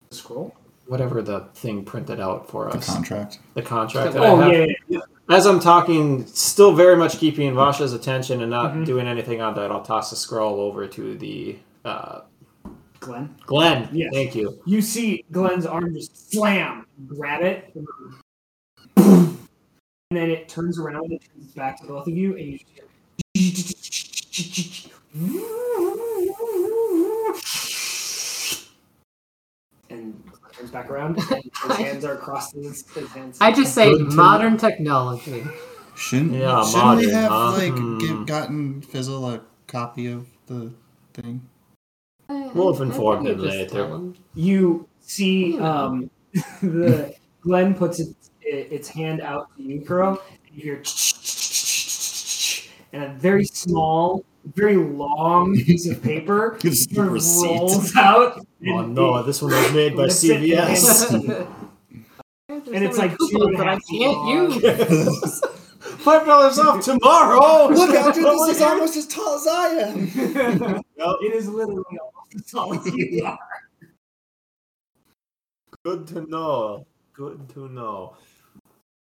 Speaker 2: The scroll?
Speaker 3: whatever the thing printed out for us.
Speaker 4: The contract.
Speaker 3: The contract. that I
Speaker 2: Oh,
Speaker 3: have.
Speaker 2: yeah, yeah, yeah.
Speaker 3: As I'm talking, still very much keeping Vasha's attention and not
Speaker 2: Mhm.
Speaker 3: doing anything on that, I'll toss the scroll over to the uh,
Speaker 2: Glenn.
Speaker 3: Glenn.
Speaker 2: Yes.
Speaker 3: Thank you.
Speaker 2: You see Glenn's arm just slam, grab it, [LAUGHS] and then it turns around and turns back to both of you, and you just hear. And turns back around, and [LAUGHS] his hands are crossed his, his hands.
Speaker 5: I just say
Speaker 3: Good to-
Speaker 5: modern technology.
Speaker 4: Shouldn't,
Speaker 3: Yeah,
Speaker 4: shouldn't we have
Speaker 3: huh?
Speaker 4: like
Speaker 3: Hmm.
Speaker 4: give, gotten Fizzle a copy of the thing?
Speaker 3: We'll inform him later.
Speaker 5: tell
Speaker 2: you see um, [LAUGHS] the Glenn puts its, its hand out to you, Kuro, and you hear and a very small, very long [LAUGHS] piece of paper [LAUGHS]
Speaker 4: It's the
Speaker 2: sort of rolls out.
Speaker 3: Oh
Speaker 2: and
Speaker 3: no, this one was made by
Speaker 2: Listen,
Speaker 3: CVS.
Speaker 5: There's
Speaker 2: And it's like two
Speaker 5: coupons
Speaker 2: and a
Speaker 5: that I can't
Speaker 2: feet
Speaker 5: use. [LAUGHS]
Speaker 3: Five dollars off tomorrow.
Speaker 4: Look, Andrew, this is almost as tall as I am.
Speaker 2: it is literally almost as tall as you are.
Speaker 3: Good to know. Good to know.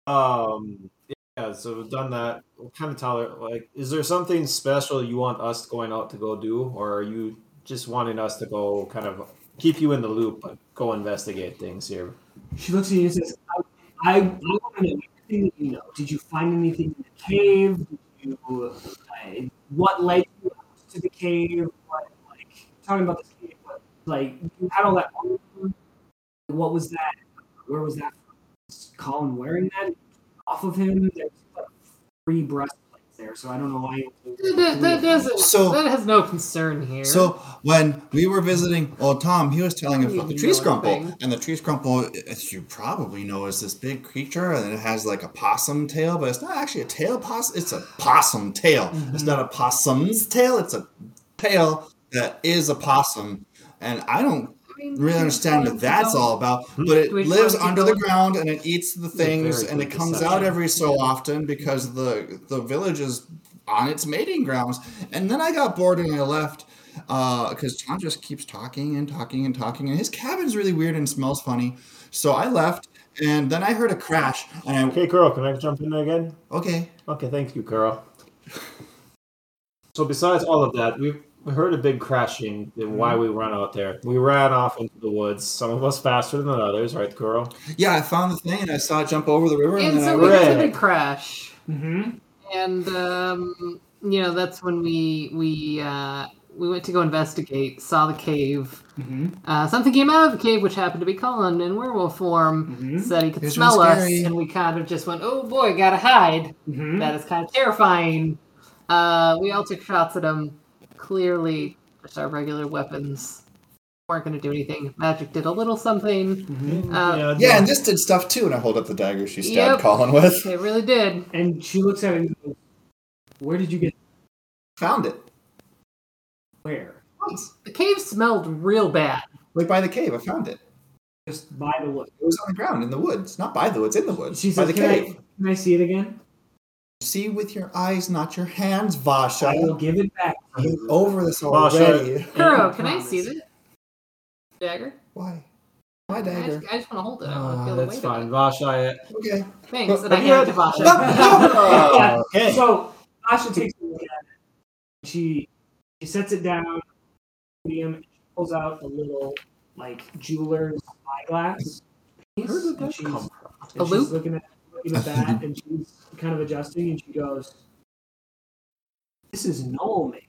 Speaker 3: Um. Yeah. So we've done that. We'll kind of tell her like, is there something special you want us going out to go do, or are you just wanting us to go kind of keep you in the loop, but go investigate things here?
Speaker 2: She looks at you and says, I, I, want to know everything that you know. Did you find anything in the cave? Did you, uh, what led you to the cave? What, like, talking about this cave, but, like, you had all that. What was that? Where was that Collin wearing that off of him? There's like three breastplates there, so I don't know why.
Speaker 5: That, that doesn't.
Speaker 4: So-
Speaker 5: that has no concern here.
Speaker 4: So when we were visiting old Tom, he was telling us about the tree
Speaker 5: know
Speaker 4: scrumple,
Speaker 5: anything.
Speaker 4: and the tree scrumple, as you probably know, is this big creature, and it has like a possum tail, but it's not actually a tail possum. It's a possum tail. Mm-hmm. It's not a possum's tail. It's a tail that is a possum, and I don't
Speaker 5: I mean,
Speaker 4: really understand what that's all about, but it lives under the ground and it eats the things and it comes out every so often because the the village is on its mating grounds. And then I got bored and I left uh, because John just keeps talking and talking and talking, and his cabin's really weird and smells funny. So I left, and then I heard a crash, and I
Speaker 3: Okay, Carl, can I jump in again?
Speaker 4: okay.
Speaker 3: Okay, thank you, Carl. So besides all of that, we we heard a big crashing. and Why we run out there? We ran off into the woods. Some of us faster than others, right, girl?
Speaker 4: Yeah, I found the thing and I saw it jump over the river, and,
Speaker 5: And
Speaker 4: then
Speaker 5: so we
Speaker 3: Right.
Speaker 5: had a big crash,
Speaker 2: Mm-hmm.
Speaker 5: and um, you know that's when we we uh, we went to go investigate. Saw the cave.
Speaker 2: Mm-hmm.
Speaker 5: Uh, something came out of the cave, which happened to be Collin in werewolf form.
Speaker 2: mm-hmm.
Speaker 5: Said he could
Speaker 4: It
Speaker 5: smell us,
Speaker 4: scary.
Speaker 5: and we kind of just went, "Oh boy, gotta hide."
Speaker 2: Mm-hmm.
Speaker 5: That is kind of terrifying. Uh, we all took shots at him. Clearly, just our regular weapons weren't going to do anything. Magic did a little something.
Speaker 2: Mm-hmm.
Speaker 5: Uh,
Speaker 4: yeah, and this did stuff too. And I hold up the dagger she stabbed
Speaker 5: Yep.
Speaker 4: Collin with.
Speaker 5: It really did.
Speaker 2: And she looks at it Where did you get
Speaker 4: Found it.
Speaker 2: where?
Speaker 5: The cave smelled real bad.
Speaker 4: like by the cave. I found it.
Speaker 2: Just by the wood.
Speaker 4: It was on the ground in the woods, not by the woods, in the woods.
Speaker 2: She
Speaker 4: by
Speaker 2: says,
Speaker 4: the
Speaker 2: can I,
Speaker 4: cave.
Speaker 2: can I see it again?
Speaker 4: See with your eyes, not your hands, Vasha.
Speaker 2: I will give it back. to
Speaker 4: I'm
Speaker 2: you.
Speaker 4: over this
Speaker 3: Vasha.
Speaker 4: already.
Speaker 5: Kuro, can I see
Speaker 2: promise.
Speaker 5: that dagger?
Speaker 4: Why? Why
Speaker 5: I
Speaker 4: dagger?
Speaker 5: just, I just want to hold it. I want to
Speaker 3: Uh,
Speaker 5: feel the
Speaker 3: that's
Speaker 5: weight
Speaker 3: fine.
Speaker 5: of it.
Speaker 3: Vasha.
Speaker 4: Okay.
Speaker 5: Thanks, and I
Speaker 3: Have you
Speaker 5: hand it to Vasha.
Speaker 2: Yeah. [LAUGHS] [LAUGHS]
Speaker 3: okay.
Speaker 2: So Vasha takes a look at it. She she sets it down, podium, and she pulls out a little like jeweler's eyeglass.
Speaker 3: Where did that
Speaker 2: she's-
Speaker 3: come from?
Speaker 2: and
Speaker 5: A
Speaker 2: she's
Speaker 5: loop?
Speaker 2: looking at looking at that, and she's kind of adjusting, and she goes, "This is Noel, man.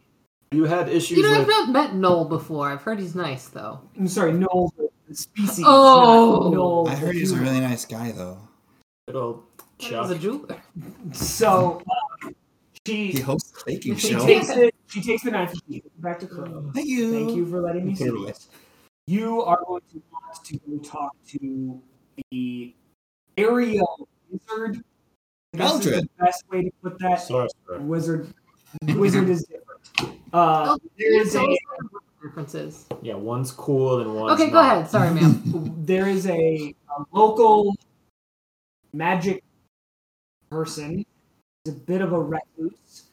Speaker 3: You had issues
Speaker 5: You know, I've
Speaker 3: with.
Speaker 5: not met Noel before. I've heard he's nice, though.
Speaker 2: I'm sorry, Noel, the the species.
Speaker 5: Oh.
Speaker 2: Noel.
Speaker 4: I heard he's a really nice guy, though.
Speaker 3: Little
Speaker 5: He's
Speaker 3: Chuck.
Speaker 5: a jeweler.
Speaker 2: So uh, she
Speaker 4: He hosts a baking
Speaker 2: she
Speaker 4: show.
Speaker 2: takes it. She takes the knife and she back to Kuro.
Speaker 4: Thank you.
Speaker 2: Thank you for letting me see
Speaker 4: Totally.
Speaker 2: this. You are going to want to go talk to the area wizard. I guess is the
Speaker 4: Eldrid.
Speaker 2: best way to put that.
Speaker 3: Sorcerer.
Speaker 2: Wizard. Wizard is different. Uh,
Speaker 5: Oh,
Speaker 2: there is a
Speaker 5: us what the differences.
Speaker 3: Yeah, one's cool and one's
Speaker 5: Okay, go
Speaker 3: not.
Speaker 5: ahead. Sorry, ma'am. [LAUGHS]
Speaker 2: there is a, a local magic person. He's a bit of a recluse.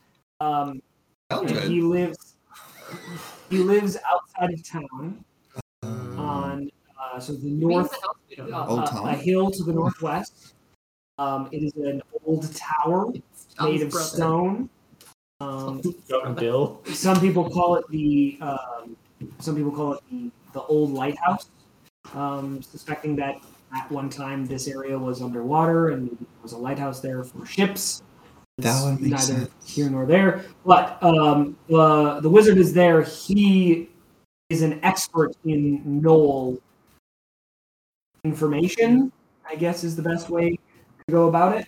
Speaker 2: Um,
Speaker 4: Eldrid.
Speaker 2: he lives he lives outside of town on uh, so the north
Speaker 5: Means the house we don't know.
Speaker 2: uh, uh, a hill to the northwest. Um, it is an old tower
Speaker 5: It's
Speaker 2: made of
Speaker 5: brother.
Speaker 2: stone. [LAUGHS] Um,
Speaker 3: Bill.
Speaker 2: some people call it the um, some people call it the, the old lighthouse, um, suspecting that at one time this area was underwater and there was a lighthouse there for ships.
Speaker 4: That
Speaker 2: It's
Speaker 4: would make
Speaker 2: neither
Speaker 4: sense.
Speaker 2: here nor there. But um, the the wizard is there. He is an expert in gnoll information. I guess is the best way to go about it.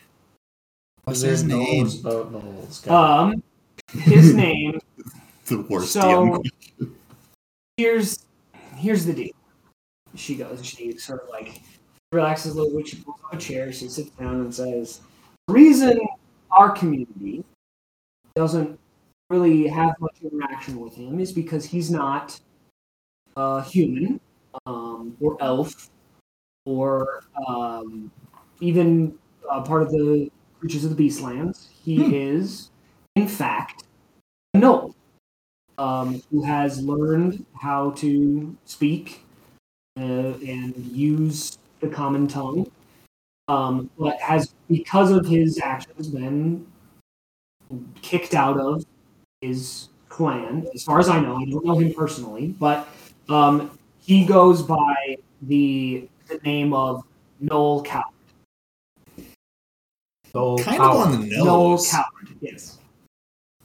Speaker 4: What's his name?
Speaker 3: Knowles about Knowles.
Speaker 2: Um, his [LAUGHS] name
Speaker 4: The worst
Speaker 2: So
Speaker 4: DM.
Speaker 2: here's here's the deal. She goes. She sort of like relaxes a little bit. She pulls up a chair. She sits down and says, "The reason our community doesn't really have much interaction with him is because he's not a human um, or elf or um, even uh, part of the creatures of the Beastlands. He is, in fact, a gnome um, who has learned how to speak uh, and use the common tongue, um, but has, because of his actions, been kicked out of his clan. As far as I know, I don't know him personally, but um, he goes by the the name of Noel Coward.
Speaker 3: Noel
Speaker 4: Kind
Speaker 3: Powell.
Speaker 4: of on the
Speaker 2: Noel. Coward, yes.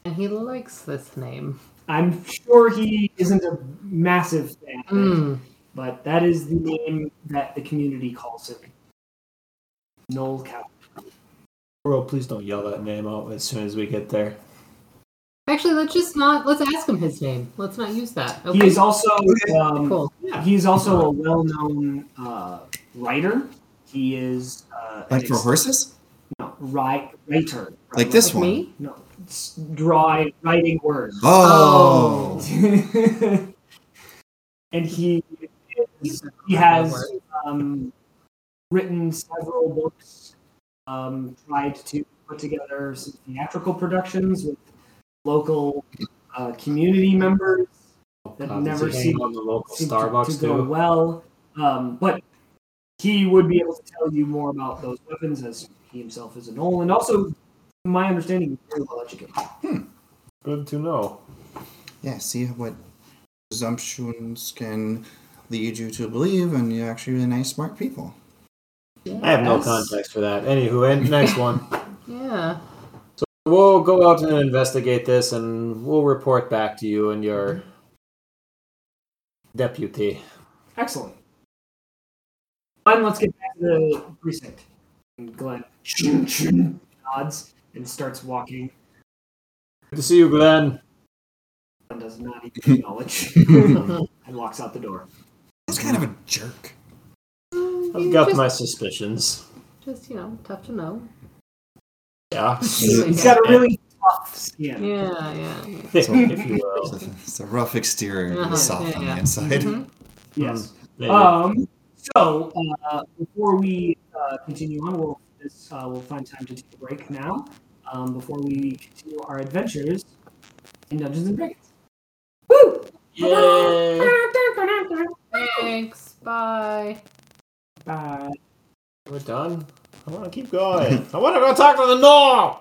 Speaker 5: And he likes this name.
Speaker 2: I'm sure he isn't a massive fan,
Speaker 5: Mm.
Speaker 2: but that is the name that the community calls him. Noel Coward.
Speaker 3: Bro, please don't yell that name out as soon as we get there.
Speaker 5: Actually, let's just not. Let's ask him his name. Let's not use that. Okay.
Speaker 2: He is also um,
Speaker 5: cool.
Speaker 2: he is also a well-known uh, writer. He is uh,
Speaker 4: Like for
Speaker 2: ex-
Speaker 4: horses?
Speaker 2: No, ri- writer.
Speaker 4: Like this
Speaker 5: Like
Speaker 4: one?
Speaker 5: me?
Speaker 2: No, it's dry writing words.
Speaker 4: Oh. [LAUGHS]
Speaker 2: and he is, he has um, written several books, um, tried to put together some theatrical productions with local uh, community members that
Speaker 3: God, does
Speaker 2: never
Speaker 3: he hang
Speaker 2: seem,
Speaker 3: on the local
Speaker 2: seem to-
Speaker 3: Starbucks
Speaker 2: to, go
Speaker 3: too.
Speaker 2: well. Um, but he would be able to tell you more about those weapons as he himself is a Knoll, and also, from my understanding, he's very well educated. Hmm.
Speaker 3: Good to know.
Speaker 4: Yeah, see what presumptions can lead you to believe, and you're actually really nice, smart people.
Speaker 3: I have no context for that. Anywho, and [LAUGHS] next one.
Speaker 5: Yeah.
Speaker 3: So we'll go out and investigate this, and we'll report back to you and your deputy.
Speaker 2: Excellent. Glenn, let's get back to the precinct. Glenn nods and starts walking.
Speaker 3: Good to see you, Glenn.
Speaker 2: Glenn does not even acknowledge [LAUGHS] and walks out the door.
Speaker 4: He's kind of a jerk.
Speaker 5: Mm,
Speaker 3: I've got
Speaker 5: just,
Speaker 3: my suspicions.
Speaker 5: just you know, tough to know.
Speaker 3: Yeah. [LAUGHS]
Speaker 2: He's got a really tough skin.
Speaker 5: Yeah, yeah. yeah.
Speaker 3: if you will.
Speaker 4: It's a, it's a rough exterior,
Speaker 5: Uh-huh,
Speaker 4: soft
Speaker 5: yeah,
Speaker 4: on
Speaker 5: yeah.
Speaker 4: the inside.
Speaker 5: Mhm.
Speaker 2: Yes.
Speaker 3: Maybe.
Speaker 2: Um, so uh, before we uh, continue on, we'll this, uh, we'll find time to take a break now. Um, before we continue our adventures in Dungeons and Dragons. Woo!
Speaker 3: Yay!
Speaker 5: Thanks. Bye.
Speaker 2: Bye.
Speaker 3: We're done. I want to keep going. I want to go talk to the Nor.